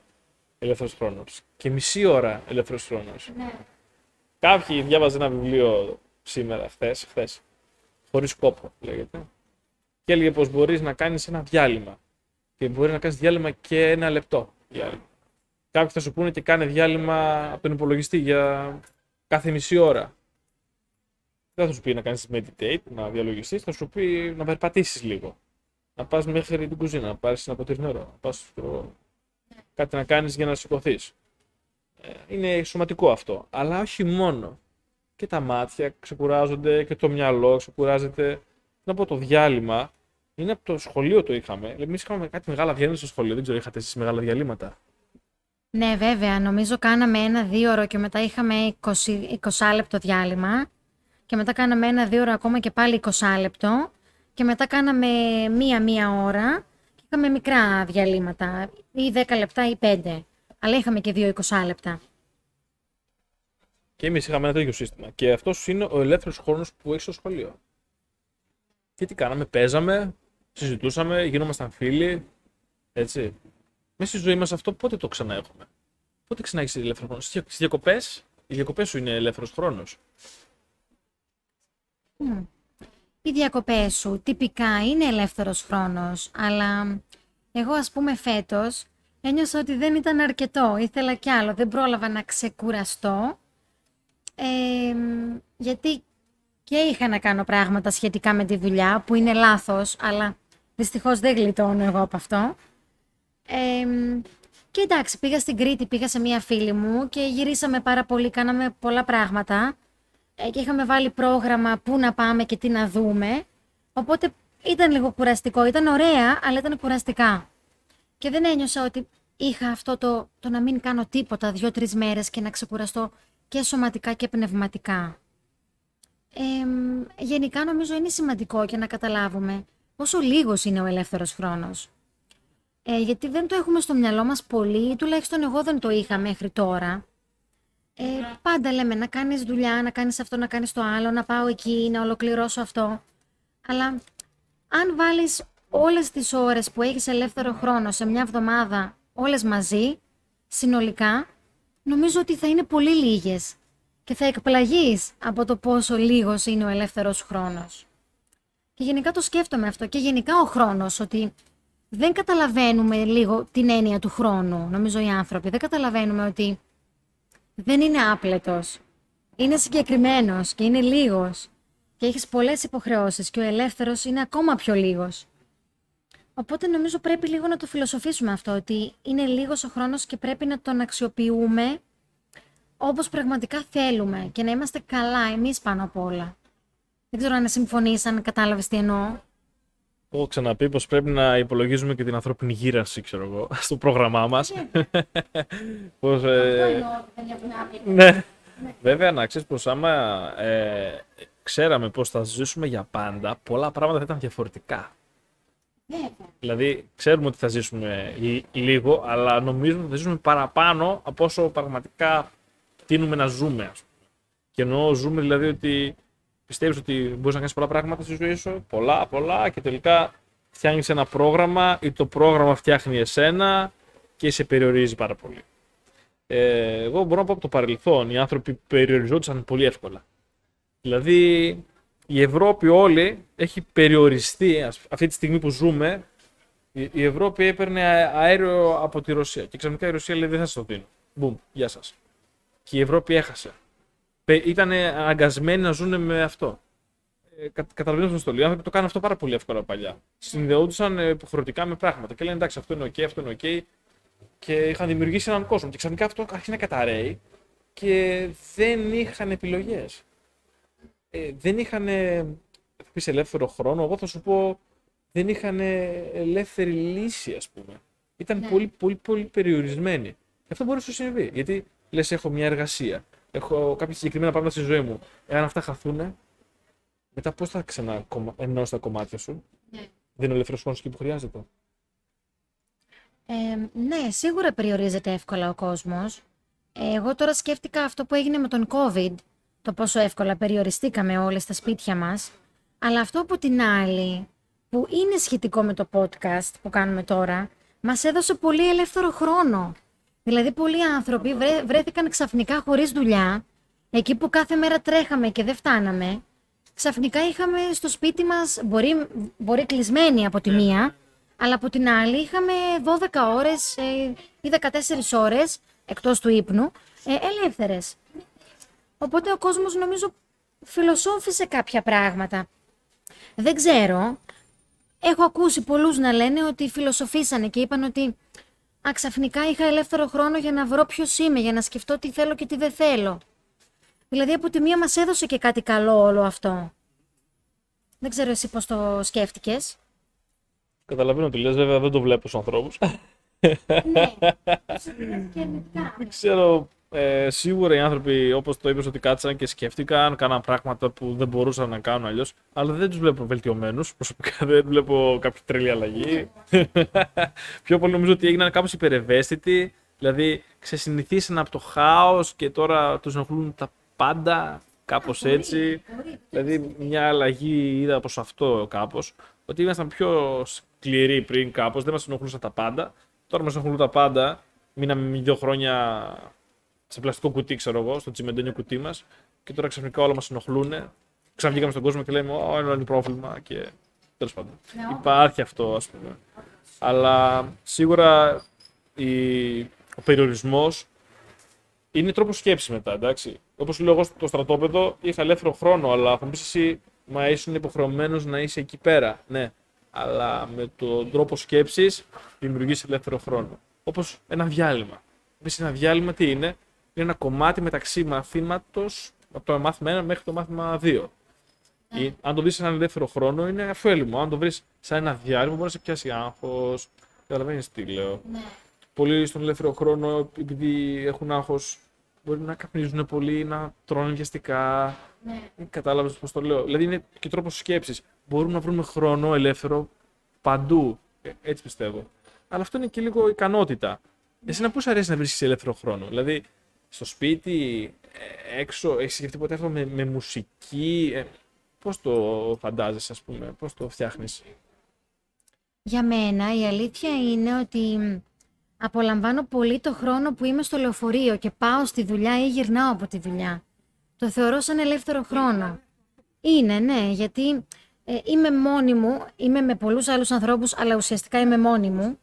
A: ελεύθερος χρόνος. Και μισή ώρα ελεύθερος χρόνος. Κάποιοι διάβαζαν ένα βιβλίο σήμερα, χθες, χθες, χωρίς κόπο λέγεται. Και έλεγε πως μπορείς να κάνεις ένα διάλειμμα. Και μπορεί να κάνεις διάλειμμα και ένα λεπτό διάλειμμα. Κάποιοι θα σου πούνε και κάνε διάλειμμα από τον υπολογιστή για κάθε μισή ώρα. Δεν θα σου πει να κάνεις meditate, να διαλογιστείς, θα σου πει να περπατήσεις λίγο. Να πας μέχρι την κουζίνα, να πάρεις ένα ποτήρι νερό, να πας ξέρω, κάτι να κάνεις για να σηκωθείς. Είναι σωματικό αυτό, αλλά όχι μόνο. Και τα μάτια ξεκουράζονται και το μυαλό ξεκουράζεται. Να πω το διάλειμμα, είναι από το σχολείο το είχαμε. Εμείς είχαμε κάτι μεγάλα διαλύματα στο σχολείο. Δεν ξέρω, είχατε εσείς μεγάλα διαλύματα.
B: Ναι, βέβαια. Νομίζω κάναμε ένα δύο ώρο και μετά είχαμε 20, 20 λεπτό διάλειμμα. Και μετά κάναμε ένα δύο ώρο ακόμα και πάλι 20 λεπτό. Και μετά κάναμε μία-μία ώρα. Και είχαμε μικρά διαλύματα. Ή 10 λεπτά ή 5. Αλλά είχαμε και δύο 20 λεπτά.
A: Και εμείς είχαμε ένα τέτοιο σύστημα. Και αυτός είναι ο ελεύθερος χρόνος που έχει στο σχολείο. Και τι κάναμε, παίζαμε, συζητούσαμε, γινόμασταν φίλοι. Έτσι. Μέσα στη ζωή μας αυτό πότε το ξανά έχουμε. Πότε ξανά έχει ελεύθερο χρόνο; Στις διακοπές; Οι διακοπές σου είναι ελεύθερος χρόνος.
B: Οι διακοπές σου τυπικά είναι ελεύθερος χρόνος, αλλά εγώ ας πούμε φέτος ένιωσα ότι δεν ήταν αρκετό, ήθελα κι άλλο, δεν πρόλαβα να ξεκουραστώ, ε, γιατί και είχα να κάνω πράγματα σχετικά με τη δουλειά, που είναι λάθος, αλλά δυστυχώς δεν γλιτώνω εγώ από αυτό. Ε, και εντάξει, πήγα στην Κρήτη, πήγα σε μία φίλη μου και γυρίσαμε πάρα πολύ, κάναμε πολλά πράγματα ε, και είχαμε βάλει πρόγραμμα πού να πάμε και τι να δούμε. Οπότε ήταν λίγο κουραστικό, ήταν ωραία, αλλά ήταν κουραστικά. Και δεν ένιωσα ότι είχα αυτό το, το να μην κάνω τίποτα δύο-τρεις μέρες και να ξεκουραστώ και σωματικά και πνευματικά. Ε, γενικά νομίζω είναι σημαντικό και να καταλάβουμε πόσο λίγος είναι ο ελεύθερος χρόνος. Ε, γιατί δεν το έχουμε στο μυαλό μας πολύ, τουλάχιστον εγώ δεν το είχα μέχρι τώρα. Ε, πάντα λέμε να κάνεις δουλειά, να κάνεις αυτό, να κάνεις το άλλο, να πάω εκεί, να ολοκληρώσω αυτό. Αλλά αν βάλεις όλες τις ώρες που έχεις ελεύθερο χρόνο σε μια εβδομάδα, όλες μαζί, συνολικά, νομίζω ότι θα είναι πολύ λίγες και θα εκπλαγείς από το πόσο λίγος είναι ο ελεύθερος χρόνος. Και γενικά το σκέφτομαι αυτό και γενικά ο χρόνος, ότι δεν καταλαβαίνουμε λίγο την έννοια του χρόνου, νομίζω οι άνθρωποι. Δεν καταλαβαίνουμε ότι δεν είναι άπλετος. Είναι συγκεκριμένος και είναι λίγος. Και έχεις πολλές υποχρεώσεις και ο ελεύθερος είναι ακόμα πιο λίγος. Οπότε νομίζω πρέπει λίγο να το φιλοσοφήσουμε αυτό, ότι είναι λίγος ο χρόνος και πρέπει να τον αξιοποιούμε όπως πραγματικά θέλουμε και να είμαστε καλά εμείς πάνω απ' όλα. Δεν ξέρω αν συμφωνείς, αν κατάλαβες τι εννοώ.
A: Έχω ξαναπεί πως πρέπει να υπολογίζουμε και την ανθρώπινη γύρανση, ξέρω εγώ, στο πρόγραμμά μας.
B: Ναι.
A: πως, ε,
B: ναι.
A: ναι. Βέβαια, να ξέρεις πως άμα ε, ξέραμε πως θα ζήσουμε για πάντα, πολλά πράγματα θα ήταν διαφορετικά. Δηλαδή, ξέρουμε ότι θα ζήσουμε λι- λίγο, αλλά νομίζουμε ότι θα ζήσουμε παραπάνω από όσο πραγματικά τείνουμε να ζούμε, ας πούμε. Και εννοώ ζούμε δηλαδή ότι πιστεύεις ότι μπορείς να κάνεις πολλά πράγματα στη ζωή σου, πολλά, πολλά, και τελικά φτιάχνεις ένα πρόγραμμα ή το πρόγραμμα φτιάχνει εσένα και σε περιορίζει πάρα πολύ. Ε, εγώ μπορώ να πω από το παρελθόν, οι άνθρωποι περιοριζόντουσαν πολύ εύκολα. Δηλαδή, η Ευρώπη όλη έχει περιοριστεί, ας- αυτή τη στιγμή που ζούμε, η η Ευρώπη έπαιρνε α- αέριο από τη Ρωσία και ξαφνικά η Ρωσία λέει δεν θα σας το δίνω. Μπουμ, γεια σας. Και η Ευρώπη έχασε ήταν αναγκασμένοι να ζουν με αυτό. Ε, κα, Καταλαβαίνω στο λέω. Οι άνθρωποι το κάνουν αυτό πάρα πολύ εύκολα παλιά. Συνδεόντουσαν ε, υποχρεωτικά με πράγματα και λένε εντάξει, αυτό είναι OK, αυτό είναι OK. Και είχαν δημιουργήσει έναν κόσμο. Και ξαφνικά αυτό άρχισε να καταραίει και δεν είχαν επιλογές. Ε, δεν είχαν. Θα πεις ελεύθερο χρόνο. Εγώ θα σου πω δεν είχαν ελεύθερη λύση, ας πούμε. Ήταν
B: Ναι.
A: πολύ, πολύ, πολύ περιορισμένοι. Και αυτό μπορεί να σου συμβεί. Γιατί λες, έχω μια εργασία έχω κάποια συγκεκριμένα πράγματα στη ζωή μου. Εάν αυτά χαθούν, μετά πώς θα ξαναενώσει τα κομμάτια σου;
B: Ναι.
A: Δεν είναι ο ελεύθερος χρόνος εκεί που χρειάζεται;
B: Ε, ναι, σίγουρα περιορίζεται εύκολα ο κόσμος. Ε, εγώ τώρα σκέφτηκα αυτό που έγινε με τον COVID, το πόσο εύκολα περιοριστήκαμε όλοι στα σπίτια μας. Αλλά αυτό από την άλλη, που είναι σχετικό με το podcast που κάνουμε τώρα, μας έδωσε πολύ ελεύθερο χρόνο. Δηλαδή, πολλοί άνθρωποι βρέ- βρέθηκαν ξαφνικά χωρίς δουλειά, εκεί που κάθε μέρα τρέχαμε και δεν φτάναμε, ξαφνικά είχαμε στο σπίτι μας, μπορεί, μπορεί κλεισμένοι από τη μία, αλλά από την άλλη είχαμε 12 ώρες ε, ή 14 ώρες, εκτός του ύπνου, ε, ελεύθερες. Οπότε ο κόσμος νομίζω φιλοσόφησε κάποια πράγματα. Δεν ξέρω. Έχω ακούσει πολλούς να λένε ότι φιλοσοφήσανε και είπαν ότι «Α, ξαφνικά είχα ελεύθερο χρόνο για να βρω ποιος είμαι, για να σκεφτώ τι θέλω και τι δεν θέλω». Δηλαδή από τη μία μας έδωσε και κάτι καλό όλο αυτό. Δεν ξέρω εσύ πώς το σκέφτηκες.
A: Καταλαβαίνω τι λες, βέβαια δεν το βλέπω στους ανθρώπους.
B: ναι, και αρνητικά.
A: δεν ξέρω, ε, σίγουρα οι άνθρωποι όπως το είπες ότι κάτσαν και σκέφτηκαν, κάναν πράγματα που δεν μπορούσαν να κάνουν αλλιώς, αλλά δεν τους βλέπω βελτιωμένους, προσωπικά δεν βλέπω κάποια τρελή αλλαγή. Πιο πολύ νομίζω ότι έγιναν κάπως υπερευαίσθητοι, δηλαδή ξεσυνηθίσαν από το χάος και τώρα τους ενοχλούν τα πάντα, κάπως έτσι. Δηλαδή μια αλλαγή είδα προς αυτό κάπως, ότι ήμασταν πιο σκληροί πριν κάπως, δεν μας ενοχλούσαν τα πάντα. Τώρα μας ενοχλούν τα πάντα. Μείναμε δύο χρόνια σε πλαστικό κουτί, ξέρω εγώ, στο τσιμεντένιο κουτί μας και τώρα ξαφνικά όλα μας ενοχλούν. Ξαναβγήκαμε στον κόσμο και λέμε: Ω, ένα είναι πρόβλημα και τέλος πάντων.
B: Ναι,
A: Υπάρχει αυτό, ας πούμε. Αλλά σίγουρα η... ο περιορισμός είναι τρόπος σκέψης μετά, εντάξει. Όπως λέω εγώ στο στρατόπεδο, είχα ελεύθερο χρόνο, αλλά θα μου πεις εσύ, μα ήσουν υποχρεωμένος να είσαι εκεί πέρα. Ναι, αλλά με τον τρόπο σκέψης δημιουργείς ελεύθερο χρόνο. Όπως ένα διάλειμμα. Εμεί ένα διάλειμμα τι είναι, είναι ένα κομμάτι μεταξύ μαθήματος από το μάθημα 1 μέχρι το μάθημα 2. Ή, αν το δεις σε έναν ελεύθερο χρόνο, είναι ωφέλιμο. Αν το βρεις σαν ένα διάλειμμα, μπορεί να σε πιάσει άγχος. Καταλαβαίνεις τι λέω.
B: Ναι.
A: Πολλοί στον ελεύθερο χρόνο, επειδή έχουν άγχος, μπορεί να καπνίζουν πολύ, να τρώνε βιαστικά.
B: Ναι.
A: Κατάλαβες πώς το λέω. Δηλαδή είναι και τρόπος σκέψης. Μπορούμε να βρούμε χρόνο ελεύθερο παντού. Ε, έτσι πιστεύω. Αλλά αυτό είναι και λίγο ικανότητα. Εσένα πώς αρέσει να βρίσκεις ελεύθερο χρόνο; Δηλαδή, στο σπίτι, ε, έξω, έχεις σκεφτεί ποτέ αυτό με, με μουσική. Ε, πώς το φαντάζεσαι, ας πούμε, πώς το φτιάχνεις;
B: Για μένα η αλήθεια είναι ότι απολαμβάνω πολύ το χρόνο που είμαι στο λεωφορείο και πάω στη δουλειά ή γυρνάω από τη δουλειά. Το θεωρώ σαν ελεύθερο χρόνο. Είναι, ναι, γιατί ε, είμαι μόνη μου, είμαι με πολλούς άλλους ανθρώπους, αλλά ουσιαστικά είμαι μόνη μου.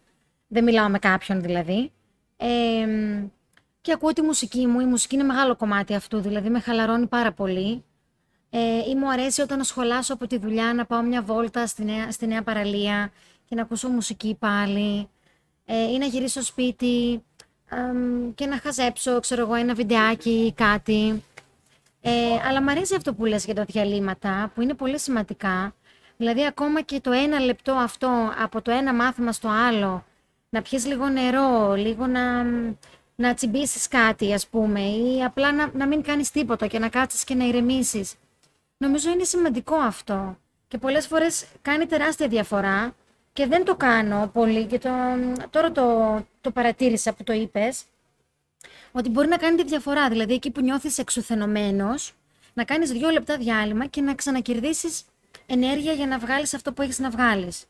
B: Δεν μιλάω με κάποιον δηλαδή. Ε, και ακούω τη μουσική μου. Η μουσική είναι μεγάλο κομμάτι αυτού, δηλαδή με χαλαρώνει πάρα πολύ. Ε, ή μου αρέσει όταν σχολάσω από τη δουλειά να πάω μια βόλτα στη νέα, στη νέα παραλία και να ακούσω μουσική πάλι. Ε, ή να γυρίσω σπίτι αμ, και να χαζέψω, ξέρω εγώ, ένα βιντεάκι ή κάτι. Ε, αλλά μου αρέσει αυτό που λες για τα διαλύματα, που είναι πολύ σημαντικά. Δηλαδή, ακόμα και το ένα λεπτό αυτό, από το ένα μάθημα στο άλλο, να πιεις λίγο νερό, λίγο να, να τσιμπήσεις κάτι, ας πούμε, ή απλά να, να μην κάνεις τίποτα και να κάτσεις και να ηρεμήσεις. Νομίζω είναι σημαντικό αυτό. Και πολλές φορές κάνει τεράστια διαφορά και δεν το κάνω πολύ και το, τώρα το, το παρατήρησα που το είπες ότι μπορεί να κάνει τη διαφορά. Δηλαδή, εκεί που νιώθεις εξουθενωμένος, να κάνεις δύο λεπτά διάλειμμα και να ξανακερδίσεις ενέργεια για να βγάλεις αυτό που έχεις να βγάλεις.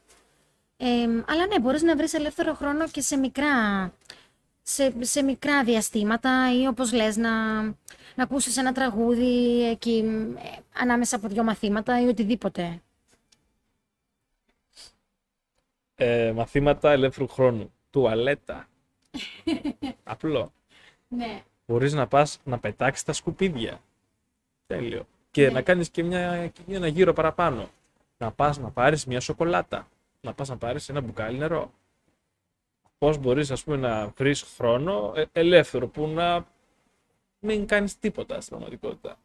B: Ε, αλλά ναι, μπορείς να βρεις ελεύθερο χρόνο και σε μικρά, σε, σε μικρά διαστήματα ή όπως λες να, να ακούσεις ένα τραγούδι εκεί ε, ανάμεσα από δύο μαθήματα ή οτιδήποτε.
A: Ε, μαθήματα ελεύθερου χρόνου. Τουαλέτα. Απλό.
B: Ναι.
A: Μπορείς να πας να πετάξεις τα σκουπίδια. Τέλειο. Και
B: Ναι.
A: να κάνεις και μια, και ένα γύρο παραπάνω. Να πας να πάρεις μια σοκολάτα. Να πας να πάρεις ένα μπουκάλι νερό. Πώς μπορείς ας πούμε να βρεις χρόνο ε, ελεύθερο που να μην κάνεις τίποτα στην πραγματικότητα.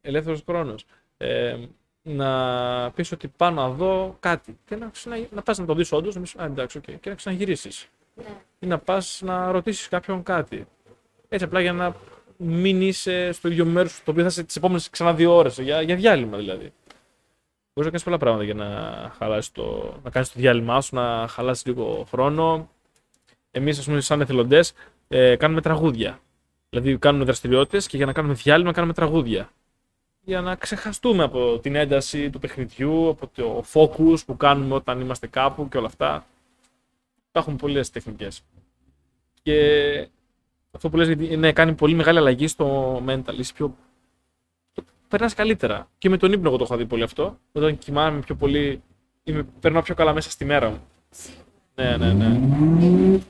A: Ελεύθερος χρόνος. Ε, να πεις ότι πάω να δω κάτι και να, ξανα... να πας να το δεις όντως, να πεις, «Α, εντάξει, ok», και να ξαναγυρίσεις. Ή να πας να ρωτήσεις κάποιον κάτι. Έτσι απλά για να μην είσαι στο ίδιο μέρος το οποίο θα είσαι τις επόμενες ξανά δύο ώρες. Για, για διάλειμμα δηλαδή. Μπορείς να κάνεις πολλά πράγματα για να χαλάσεις το. να κάνεις το διάλειμμά σου, να χαλάσεις λίγο χρόνο. Εμείς, ας πούμε, σαν εθελοντές, ε, κάνουμε τραγούδια. Δηλαδή, κάνουμε δραστηριότητες και για να κάνουμε διάλειμμα, κάνουμε τραγούδια. Για να ξεχαστούμε από την ένταση του παιχνιδιού, από το focus που κάνουμε όταν είμαστε κάπου και όλα αυτά. Υπάρχουν πολλές τεχνικές. Και αυτό που λες γιατί ναι, κάνει πολύ μεγάλη αλλαγή στο mental. Είσαι πιο... Περνάς καλύτερα. Και με τον ύπνο εγώ το έχω δει πολύ αυτό. Όταν κοιμάμαι πιο πολύ, είμαι, περνάω πιο καλά μέσα στη μέρα μου. Ναι, ναι, ναι.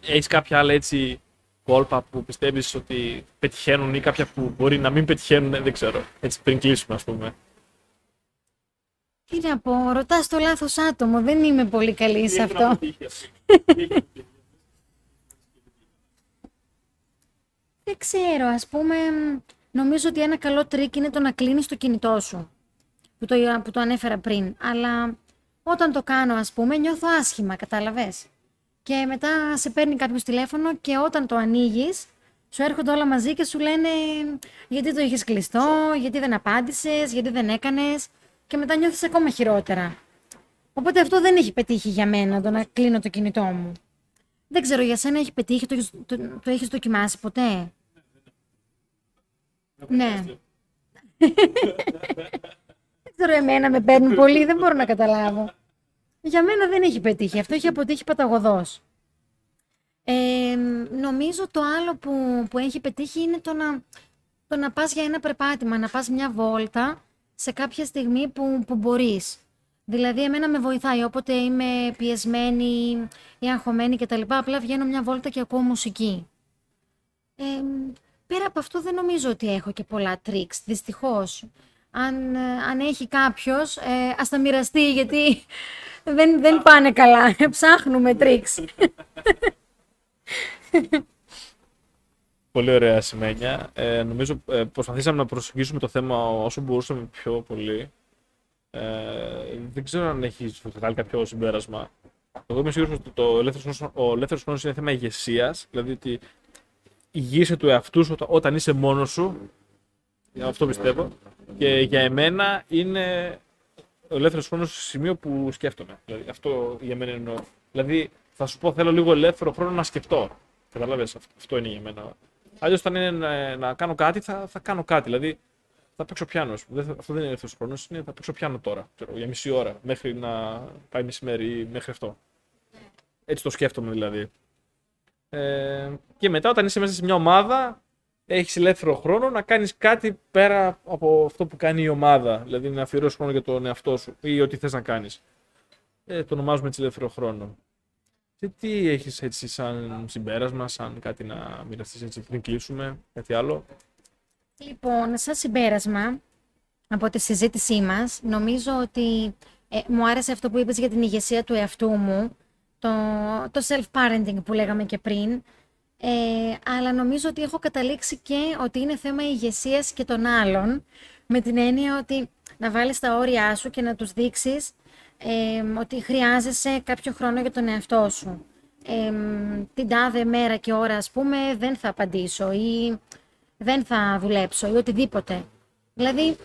A: Έχεις κάποια άλλα έτσι κόλπα που πιστεύεις ότι πετυχαίνουν ή κάποια που μπορεί να μην πετυχαίνουν, δεν ξέρω. Έτσι πριν κλείσουμε, ας πούμε.
B: Τι να πω, ρωτάς το λάθος άτομο, δεν είμαι πολύ καλή σε αυτό. Δεν ξέρω, ας πούμε, νομίζω ότι ένα καλό τρικ είναι το να κλείνεις το κινητό σου, που το, που το ανέφερα πριν. Αλλά όταν το κάνω, ας πούμε, νιώθω άσχημα, κατάλαβες; Και μετά σε παίρνει κάποιος τηλέφωνο και όταν το ανοίγεις, σου έρχονται όλα μαζί και σου λένε γιατί το είχες κλειστό, γιατί δεν απάντησες, γιατί δεν έκανες; Και μετά νιώθεις ακόμα χειρότερα. Οπότε αυτό δεν έχει πετύχει για μένα, το να κλείνω το κινητό μου. Δεν ξέρω, για σένα έχει πετύχει, το έχεις, το, το έχεις δοκιμάσει ποτέ; Ναι. δεν ξέρω, εμένα με παίρνουν πολύ, δεν μπορώ να καταλάβω. Για μένα δεν έχει πετύχει, αυτό έχει αποτύχει παταγωδός. Ε, νομίζω το άλλο που, που έχει πετύχει είναι το να, το να πας για ένα περπάτημα, να πας μια βόλτα σε κάποια στιγμή που, που μπορείς. Δηλαδή, εμένα με βοηθάει όποτε είμαι πιεσμένη ή αγχωμένη κτλ. Απλά βγαίνω μια βόλτα και ακούω μουσική. Ε, πέρα από αυτό δεν νομίζω ότι έχω και πολλά τρίξ, δυστυχώς. Αν, αν έχει κάποιος, ε, ας τα μοιραστεί γιατί δεν, δεν πάνε καλά. Ψάχνουμε τρίξ.
A: Πολύ ωραία σημαίνια. Ε, νομίζω ε, προσπαθήσαμε να προσεγγίσουμε το θέμα όσο μπορούσαμε πιο πολύ. Ε, δεν ξέρω αν έχει βγάλει κάποιο συμπέρασμα. Εγώ είμαι σίγουρος ότι το ελεύθερος, ο ελεύθερος χρόνο είναι θέμα ηγεσίας. Δηλαδή ότι ηγείσαι του εαυτού σου όταν είσαι μόνος σου. Αυτό πιστεύω. Και για εμένα είναι ο ελεύθερος χρόνος στο σημείο που σκέφτομαι. Δηλαδή, αυτό για μένα εννοώ. Δηλαδή, θα σου πω, θέλω λίγο ελεύθερο χρόνο να σκεφτώ. Καταλαβαίνετε, αυτό είναι για μένα. Αλλιώς, όταν είναι να, να, κάνω κάτι, θα, θα κάνω κάτι. Δηλαδή, θα παίξω πιάνο. Αυτό δεν είναι ελεύθερος χρόνος, είναι θα παίξω πιάνο τώρα. Ξέρω, για μισή ώρα, μέχρι να πάει μεσημέρι ή μέχρι αυτό. Έτσι το σκέφτομαι δηλαδή. Ε, και μετά, όταν είσαι μέσα σε μια ομάδα, έχεις ελεύθερο χρόνο να κάνεις κάτι πέρα από αυτό που κάνει η ομάδα. Δηλαδή να αφιερώσεις χρόνο για τον εαυτό σου ή ό,τι θες να κάνεις. Ε, το ονομάζουμε έτσι ελεύθερο χρόνο. Και τι έχεις έτσι σαν συμπέρασμα, σαν κάτι να μοιραστείς έτσι πριν κλείσουμε, κάτι άλλο;
B: Λοιπόν, σαν συμπέρασμα από τη συζήτησή μας, νομίζω ότι ε, μου άρεσε αυτό που είπες για την ηγεσία του εαυτού μου, το, το self-parenting που λέγαμε και πριν, ε, αλλά νομίζω ότι έχω καταλήξει και ότι είναι θέμα ηγεσίας και των άλλων, με την έννοια ότι να βάλεις τα όρια σου και να τους δείξεις ε, ότι χρειάζεσαι κάποιο χρόνο για τον εαυτό σου. Ε, την τάδε μέρα και ώρα, ας πούμε, δεν θα απαντήσω ή δεν θα δουλέψω ή οτιδήποτε. Δηλαδή,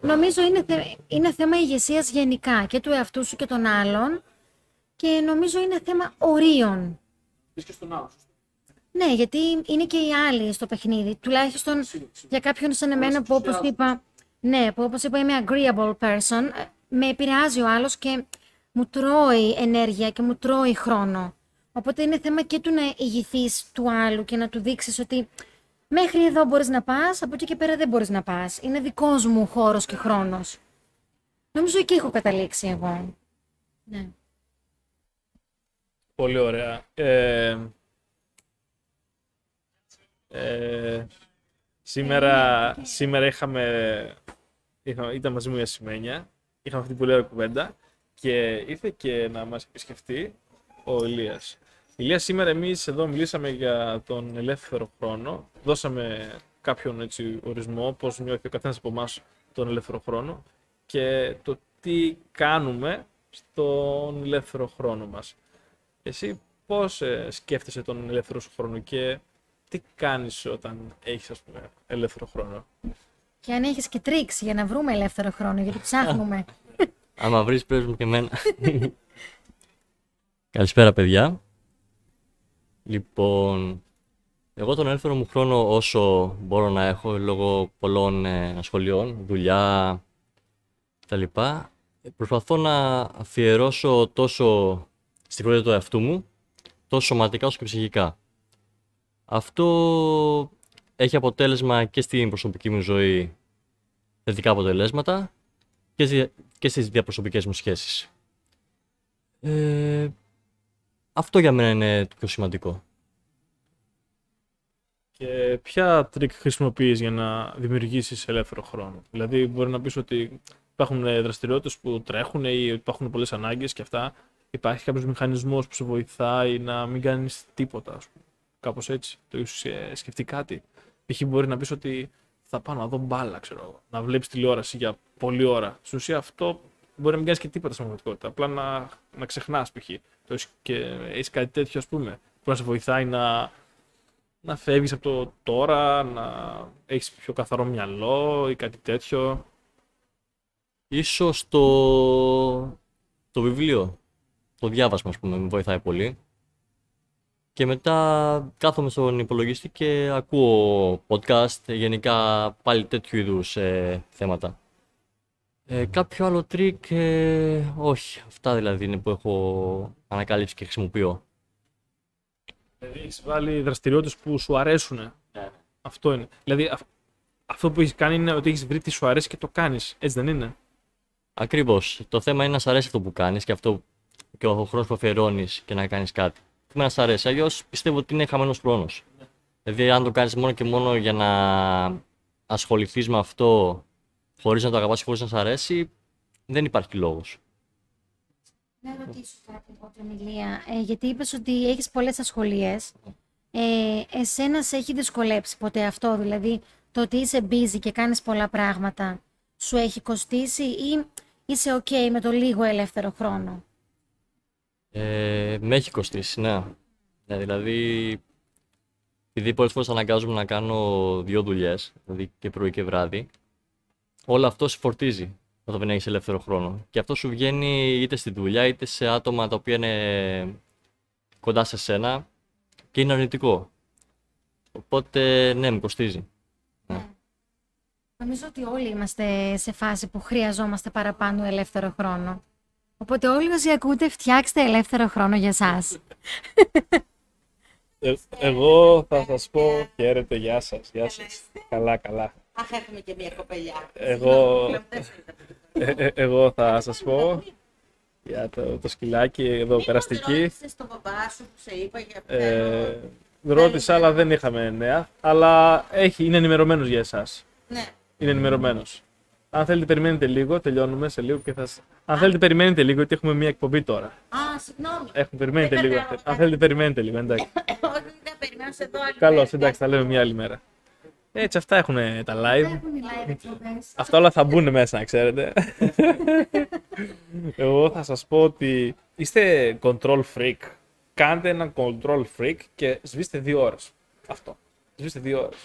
B: νομίζω είναι, είναι θέμα ηγεσίας γενικά και του εαυτού σου και των άλλων και νομίζω είναι θέμα ορίων.
A: και στον άλλο.
B: Ναι, γιατί είναι και οι άλλοι στο παιχνίδι. Τουλάχιστον για κάποιον σαν εμένα που όπως είπα, ναι, που όπως είπα είμαι agreeable person, ε, με επηρεάζει ο άλλος και μου τρώει ενέργεια και μου τρώει χρόνο. Οπότε είναι θέμα και του να ηγηθείς του άλλου και να του δείξεις ότι μέχρι εδώ μπορείς να πας, από εκεί και πέρα δεν μπορείς να πας. Είναι δικός μου χώρος και χρόνος. Νομίζω εκεί έχω καταλήξει εγώ. Ναι.
A: Πολύ ωραία. Ε, ε, σήμερα, σήμερα είχαμε, είχα, ήταν μαζί μου η Ασημένια, είχαμε αυτή την πολύ ωραία κουβέντα και ήρθε και να μας επισκεφτεί ο Ηλίας. Ηλία, σήμερα εμείς εδώ μιλήσαμε για τον ελεύθερο χρόνο, δώσαμε κάποιον έτσι, ορισμό, πώς νιώθει ο καθένας από εμάς τον ελεύθερο χρόνο και το τι κάνουμε στον ελεύθερο χρόνο μας. Εσύ πώς ε, σκέφτεσαι τον ελεύθερο σου χρόνο και τι κάνεις όταν έχεις ας πούμε ελεύθερο χρόνο;
B: Και αν έχεις και τρίξ για να βρούμε ελεύθερο χρόνο, γιατί ψάχνουμε.
C: Άμα βρεις πες μου και εμένα. Καλησπέρα παιδιά. Λοιπόν, εγώ τον ελεύθερο μου χρόνο όσο μπορώ να έχω λόγω πολλών ε, ασχολιών, δουλειά κτλ. Προσπαθώ να αφιερώσω τόσο στη φροντίδα του εαυτού μου, τόσο σωματικά όσο και ψυχικά. Αυτό έχει αποτέλεσμα και στην προσωπική μου ζωή θετικά αποτελέσματα και στις διαπροσωπικές μου σχέσεις. Ε, αυτό για μένα είναι το πιο σημαντικό.
A: Και ποια τρικ χρησιμοποιείς για να δημιουργήσεις ελεύθερο χρόνο; Δηλαδή μπορεί να πεις ότι υπάρχουν δραστηριότητες που τρέχουν ή υπάρχουν πολλές ανάγκες και αυτά. Υπάρχει κάποιος μηχανισμός που σε βοηθάει να μην κάνεις τίποτα, ας πούμε. Κάπως έτσι. Το ίσως σκεφτεί κάτι. Π.χ. μπορεί να πεις ότι θα πάω να δω μπάλα, ξέρω εγώ. Να βλέπεις τηλεόραση για πολλή ώρα. Στην ουσία αυτό μπορεί να μην κάνεις και τίποτα στην πραγματικότητα. Απλά να, να ξεχνάς π.χ. Και έχεις κάτι τέτοιο, ας πούμε, που να σε βοηθάει να, να φεύγεις από το τώρα, να έχεις πιο καθαρό μυαλό ή κάτι τέτοιο.
C: Ίσως το, το βιβλίο, το διάβασμα, ας πούμε, με βοηθάει πολύ. Και μετά κάθομαι στον υπολογιστή και ακούω podcast, γενικά πάλι τέτοιου είδους ε, θέματα. Ε, κάποιο άλλο τρικ, ε, όχι. Αυτά δηλαδή είναι που έχω ανακαλύψει και χρησιμοποιώ.
A: Δηλαδή έχεις βάλει δραστηριότητες που σου αρέσουν.
C: Ναι.
A: Αυτό είναι. Δηλαδή αυ- αυτό που έχεις κάνει είναι ότι έχεις βρει τι σου αρέσει και το κάνεις. Έτσι δεν είναι;
C: Ακριβώς. Το θέμα είναι να σ' αρέσει αυτό που κάνεις και αυτό και ο χρόνος που αφιερώνεις και να κάνεις κάτι. Το θέμα να σ' αρέσει. Αλλιώς πιστεύω ότι είναι χαμένος χρόνος. Δηλαδή, αν το κάνεις μόνο και μόνο για να ασχοληθείς με αυτό χωρίς να το αγαπάς και χωρίς να σ' αρέσει, δεν υπάρχει λόγος.
B: Να ρωτήσω κάτι από την Ηλία, ε, γιατί είπες ότι έχεις πολλές ασχολίες. Ε, εσένας σε έχει δυσκολέψει ποτέ αυτό, δηλαδή το ότι είσαι busy και κάνεις πολλά πράγματα, σου έχει κοστίσει ή είσαι ok με το λίγο ελεύθερο χρόνο;
C: Ε, με έχει κοστίσει, ναι. Ναι, δηλαδή, επειδή πολλές φορές αναγκάζομαι να κάνω δύο δουλειές, δηλαδή και πρωί και βράδυ, όλο αυτό σε φορτίζει όταν δεν έχεις ελεύθερο χρόνο. Και αυτό σου βγαίνει είτε στη δουλειά είτε σε άτομα τα οποία είναι κοντά σε σένα και είναι αρνητικό. Οπότε, ναι, με κοστίζει.
B: Νομίζω ότι όλοι είμαστε σε φάση που χρειαζόμαστε παραπάνω ελεύθερο χρόνο. Οπότε όλοι όσοι ακούτε φτιάξτε ελεύθερο χρόνο για σας.
A: Ε, εγώ θα σας πω χαίρετε, γεια σας, γεια σας. Καλά, καλά.
D: Αχ, έχουμε και μια κοπελιά.
A: Εγώ-
D: Συγγνώμη, πλέον
A: Ε, ε, εγώ θα σας πω για το, το σκυλάκι εδώ
D: Μήπως
A: περαστική.
D: ρώτησες τον μπαμπά σου που σε είπα για
A: Ε,
D: θέλω-
A: ρώτησα, αλλά δεν είχαμε νέα. Αλλά έχει, είναι ενημερωμένος για εσάς.
D: Ναι.
A: Είναι ενημερωμένος. Αν θέλετε, περιμένετε λίγο, τελειώνουμε σε λίγο και θα. σ- Αν θέλετε, περιμένετε λίγο, γιατί έχουμε μια εκπομπή τώρα.
D: Α, συγγνώμη.
A: Έχουμε, περιμένετε
D: Δεν
A: λίγο.
D: κατάλαβα.
A: Αν θέλετε, περιμένετε λίγο, εντάξει.
D: Όχι, δεν περιμένω σε εδώ άλλη
A: Καλώς,
D: μέρα.
A: εντάξει, τα λέμε μια άλλη μέρα. Έτσι, αυτά έχουν τα live.
B: Έχουν οι live εκπομπές.
A: Αυτά όλα θα μπουν μέσα, να ξέρετε. Εγώ θα σας πω ότι είστε control freak. Κάντε ένα control freak και σβήστε δύο ώρες. Αυτό. Σβήστε δύο ώρες.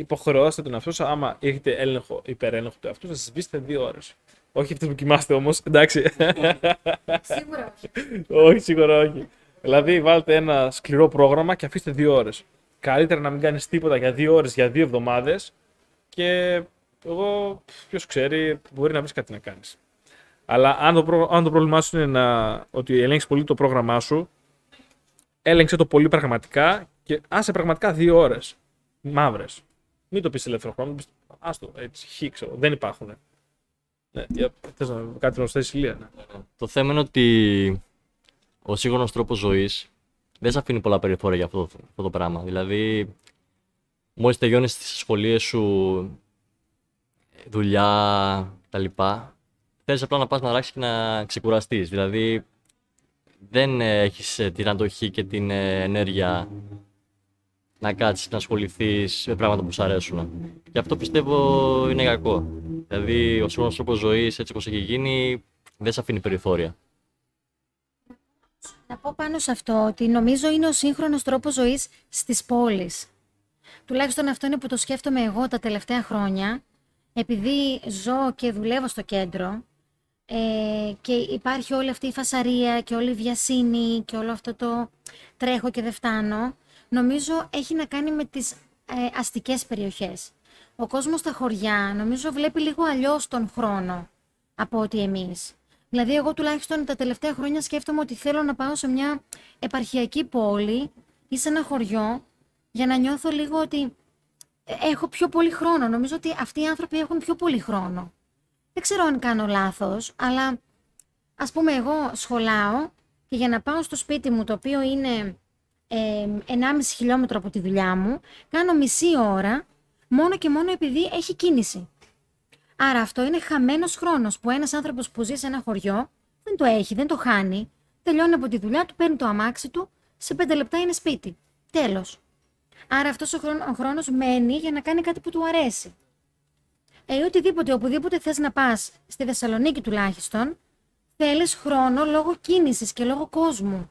A: Υποχρεώστε τον εαυτό σας, άμα έχετε έλεγχο, υπερέλεγχο του εαυτού σας, σβήστε δύο ώρες. Όχι αυτές που κοιμάστε όμως, εντάξει.
B: Σίγουρα όχι.
A: όχι, σίγουρα όχι. Δηλαδή, βάλτε ένα σκληρό πρόγραμμα και αφήστε δύο ώρες. Καλύτερα να μην κάνεις τίποτα για δύο ώρες, για δύο εβδομάδες και εγώ, ποιος ξέρει, μπορεί να βρεις κάτι να κάνεις. Αλλά αν το, προ... αν το πρόβλημά σου είναι να... ότι ελέγξεις πολύ το πρόγραμμά σου, έλεγξε το πολύ πραγματικά και άσε πραγματικά δύο ώρες. Μαύρες. Μην το πεις ελεύθερο χρόνο, πεις, άστο, έτσι, χ, ξέρω, δεν υπάρχουν. Ναι, για, θες να κάτι να προσθέσει, Ηλία, ναι.
C: Το θέμα είναι ότι ο σύγχρονος τρόπος ζωής δεν σε αφήνει πολλά περιθώρια για αυτό, αυτό το πράγμα. Δηλαδή, μόλις τελειώνεις τις σχολείε σου, δουλειά κτλ., θέλεις απλά να πας να ράξεις και να ξεκουραστείς. Δηλαδή, δεν έχεις την αντοχή και την ε, ενέργεια να κάτσεις να ασχοληθείς με πράγματα που σου αρέσουν. Και αυτό πιστεύω είναι κακό. Δηλαδή, ο σύγχρονο τρόπος ζωής, έτσι όπως έχει γίνει, δεν σε αφήνει περιθώρια.
B: Να πω πάνω σε αυτό ότι νομίζω είναι ο σύγχρονος τρόπος ζωής στις πόλεις. Τουλάχιστον αυτό είναι που το σκέφτομαι εγώ τα τελευταία χρόνια, επειδή ζω και δουλεύω στο κέντρο ε, και υπάρχει όλη αυτή η φασαρία και όλη η βιασύνη και όλο αυτό το τρέχω και δεν φτάνω, νομίζω έχει να κάνει με τις ε, αστικές περιοχές. Ο κόσμος στα χωριά νομίζω βλέπει λίγο αλλιώς τον χρόνο από ότι εμείς. Δηλαδή, εγώ τουλάχιστον τα τελευταία χρόνια σκέφτομαι ότι θέλω να πάω σε μια επαρχιακή πόλη ή σε ένα χωριό για να νιώθω λίγο ότι ε, έχω πιο πολύ χρόνο. Νομίζω ότι αυτοί οι άνθρωποι έχουν πιο πολύ χρόνο. Δεν ξέρω αν κάνω λάθος, αλλά ας πούμε εγώ σχολάω και για να πάω στο σπίτι μου, το οποίο είναι ε, 1,5 χιλιόμετρο από τη δουλειά μου, κάνω μισή ώρα μόνο και μόνο επειδή έχει κίνηση. Άρα αυτό είναι χαμένος χρόνος που ένας άνθρωπος που ζει σε ένα χωριό δεν το έχει, δεν το χάνει. Τελειώνει από τη δουλειά του, παίρνει το αμάξι του, σε πέντε λεπτά είναι σπίτι. Τέλος. Άρα αυτός ο, χρόνο, ο χρόνος μένει για να κάνει κάτι που του αρέσει. Ε, οτιδήποτε, οπουδήποτε θες να πας, στη Θεσσαλονίκη τουλάχιστον, θέλεις χρόνο λόγω κίνησης και λόγω κόσμου.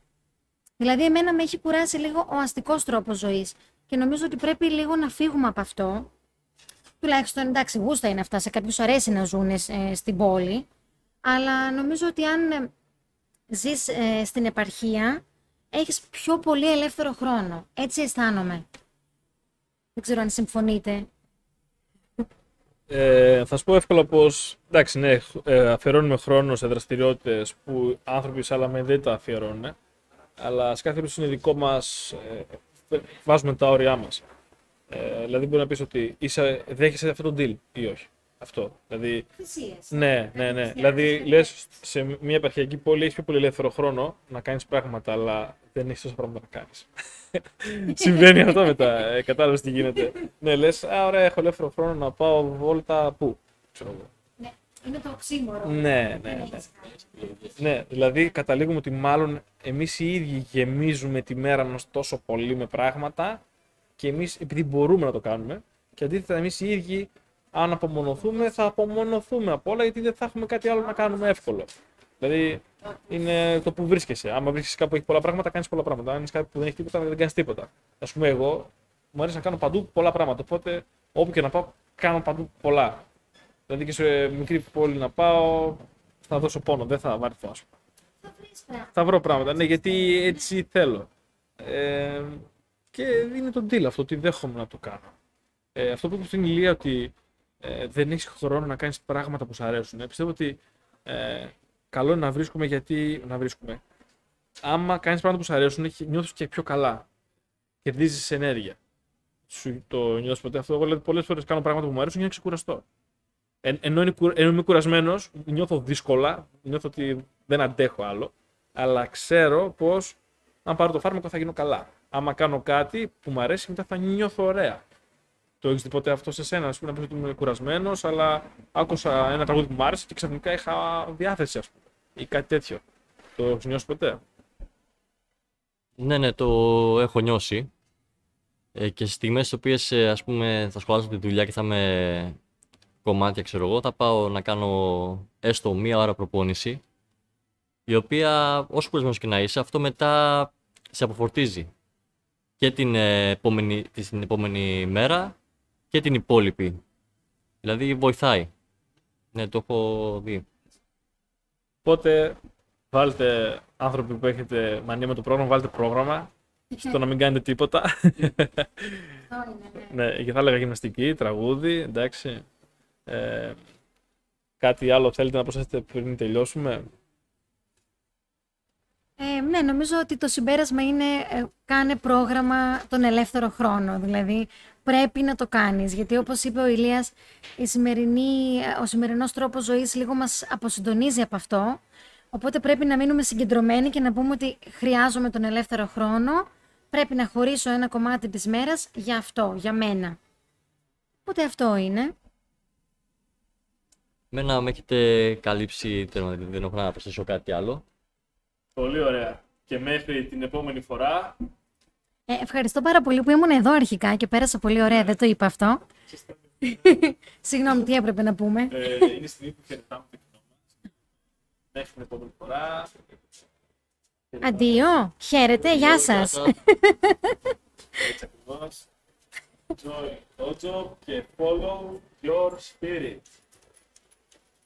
B: Δηλαδή, εμένα με έχει κουράσει λίγο ο αστικός τρόπος ζωής και νομίζω ότι πρέπει λίγο να φύγουμε από αυτό τουλάχιστον εντάξει, γούστα είναι αυτά. Σε κάποιους αρέσει να ζουν ε, στην πόλη. Αλλά νομίζω ότι αν ε, ζεις ε, στην επαρχία, έχεις πιο πολύ ελεύθερο χρόνο. Έτσι αισθάνομαι. Δεν ξέρω αν συμφωνείτε.
A: Ε, θα σου πω εύκολα πως εντάξει, ναι, ε, αφιερώνουμε χρόνο σε δραστηριότητες που άνθρωποι σε άλλα μέρη δεν τα αφιερώνουν. Αλλά σε κάθε περίπτωση είναι δικό μας βάζουμε τα όρια μας. Ε, δηλαδή, μπορεί να πεις ότι είσαι, δέχεσαι αυτό το deal ή όχι. Αυτό. Δηλαδή,
B: Θυσίες.
A: ναι, ναι, ναι. Δηλαδή, λες σε μια επαρχιακή πόλη έχεις πιο πολύ ελεύθερο χρόνο να κάνεις πράγματα, αλλά δεν έχεις τόσα πράγματα να κάνεις. Συμβαίνει αυτό μετά. Ε, Κατάλαβες τι γίνεται. ναι, λες, Α, ωραία, έχω ελεύθερο χρόνο να πάω βόλτα πού. Ξέρω εγώ.
B: Ναι, είναι το οξύμορο.
A: Ναι, ναι, ναι. Ναι, δηλαδή καταλήγουμε ότι μάλλον εμείς οι ίδιοι γεμίζουμε τη μέρα μας τόσο πολύ με πράγματα και εμείς επειδή μπορούμε να το κάνουμε και αντίθετα εμείς οι ίδιοι αν απομονωθούμε θα απομονωθούμε από όλα γιατί δεν θα έχουμε κάτι άλλο να κάνουμε εύκολο. Δηλαδή είναι το που βρίσκεσαι. Άμα βρίσκεσαι κάπου που έχει πολλά πράγματα, κάνεις πολλά πράγματα. Αν είσαι κάπου που δεν έχει τίποτα, δεν κάνεις τίποτα. Α πούμε, εγώ μου αρέσει να κάνω παντού πολλά πράγματα. Οπότε όπου και να πάω, κάνω παντού πολλά. Δηλαδή και σε μικρή πόλη να πάω, θα δώσω πόνο, δεν θα βαρεθώ, ας πούμε.
B: Θα βρεις πράγματα.
A: Θα βρω πράγματα, ναι, γιατί έτσι θέλω. Ε, και είναι το deal αυτό, ότι δέχομαι να το κάνω. Ε, αυτό που είπε στην Ηλία ότι ε, δεν έχεις χρόνο να κάνεις πράγματα που σου αρέσουν. Ε, πιστεύω ότι ε, καλό είναι να βρίσκουμε γιατί. Να βρίσκουμε. Άμα κάνεις πράγματα που σου αρέσουν, νιώθεις και πιο καλά. Κερδίζεις ενέργεια. Σου το νιώθεις ποτέ αυτό. Εγώ δηλαδή, πολλές φορές κάνω πράγματα που μου αρέσουν για να ξεκουραστώ. Ε, ενώ, είναι, κου- ενώ είμαι κουρασμένος, νιώθω δύσκολα, νιώθω ότι δεν αντέχω άλλο. Αλλά ξέρω πως αν πάρω το φάρμακο θα γίνω καλά. Άμα κάνω κάτι που μου αρέσει, μετά θα νιώθω ωραία. Το έχεις δει ποτέ αυτό σε σένα, ας πούμε, να πεις ότι είμαι κουρασμένος, αλλά άκουσα ένα τραγούδι που μου άρεσε και ξαφνικά είχα διάθεση, ας πούμε. Ή κάτι τέτοιο. Το έχεις νιώσει ποτέ;
C: Ναι, ναι, το έχω νιώσει. Ε, και στις στιγμές στις οποίες, ε, ας πούμε, θα σχολάσω τη δουλειά και θα είμαι κομμάτια, ξέρω εγώ, θα πάω να κάνω έστω μία ώρα προπόνηση, η οποία, όσο κουρασμένος και να είσαι, αυτό μετά σε αποφορτίζει. Και την ε, επόμενη, την επόμενη μέρα και την υπόλοιπη. Δηλαδή βοηθάει. Ναι, το έχω δει.
A: Οπότε βάλτε άνθρωποι που έχετε μανία με το πρόγραμμα, βάλτε πρόγραμμα στο να μην κάνετε τίποτα.
B: Αυτό είναι, ναι.
A: ναι, και θα έλεγα γυμναστική, τραγούδι, εντάξει. Ε, κάτι άλλο θέλετε να προσθέσετε πριν τελειώσουμε;
B: Ε, ναι, νομίζω ότι το συμπέρασμα είναι ε, κάνε πρόγραμμα τον ελεύθερο χρόνο. Δηλαδή πρέπει να το κάνεις. Γιατί όπως είπε ο Ηλίας, η σημερινή, ο σημερινός τρόπος ζωής λίγο μας αποσυντονίζει από αυτό. Οπότε πρέπει να μείνουμε συγκεντρωμένοι και να πούμε ότι χρειάζομαι τον ελεύθερο χρόνο. Πρέπει να χωρίσω ένα κομμάτι της μέρας για αυτό, για μένα. Οπότε αυτό είναι.
C: Μένα με έχετε καλύψει, τέλος, δεν έχω να προσθέσω κάτι άλλο.
A: Πολύ ωραία. Και μέχρι την επόμενη φορά.
B: Ε, ευχαριστώ πάρα πολύ που ήμουν εδώ αρχικά και πέρασα πολύ ωραία. Δεν το είπα αυτό. Συγγνώμη, τι έπρεπε να πούμε.
A: Ε, είναι η στιγμή που χαιρετάμε το κοινό μας. Μέχρι την επόμενη φορά.
B: Αντίο, χαίρετε, γεια σας.
A: Έτσι ακριβώς. Enjoy your job και follow your spirit.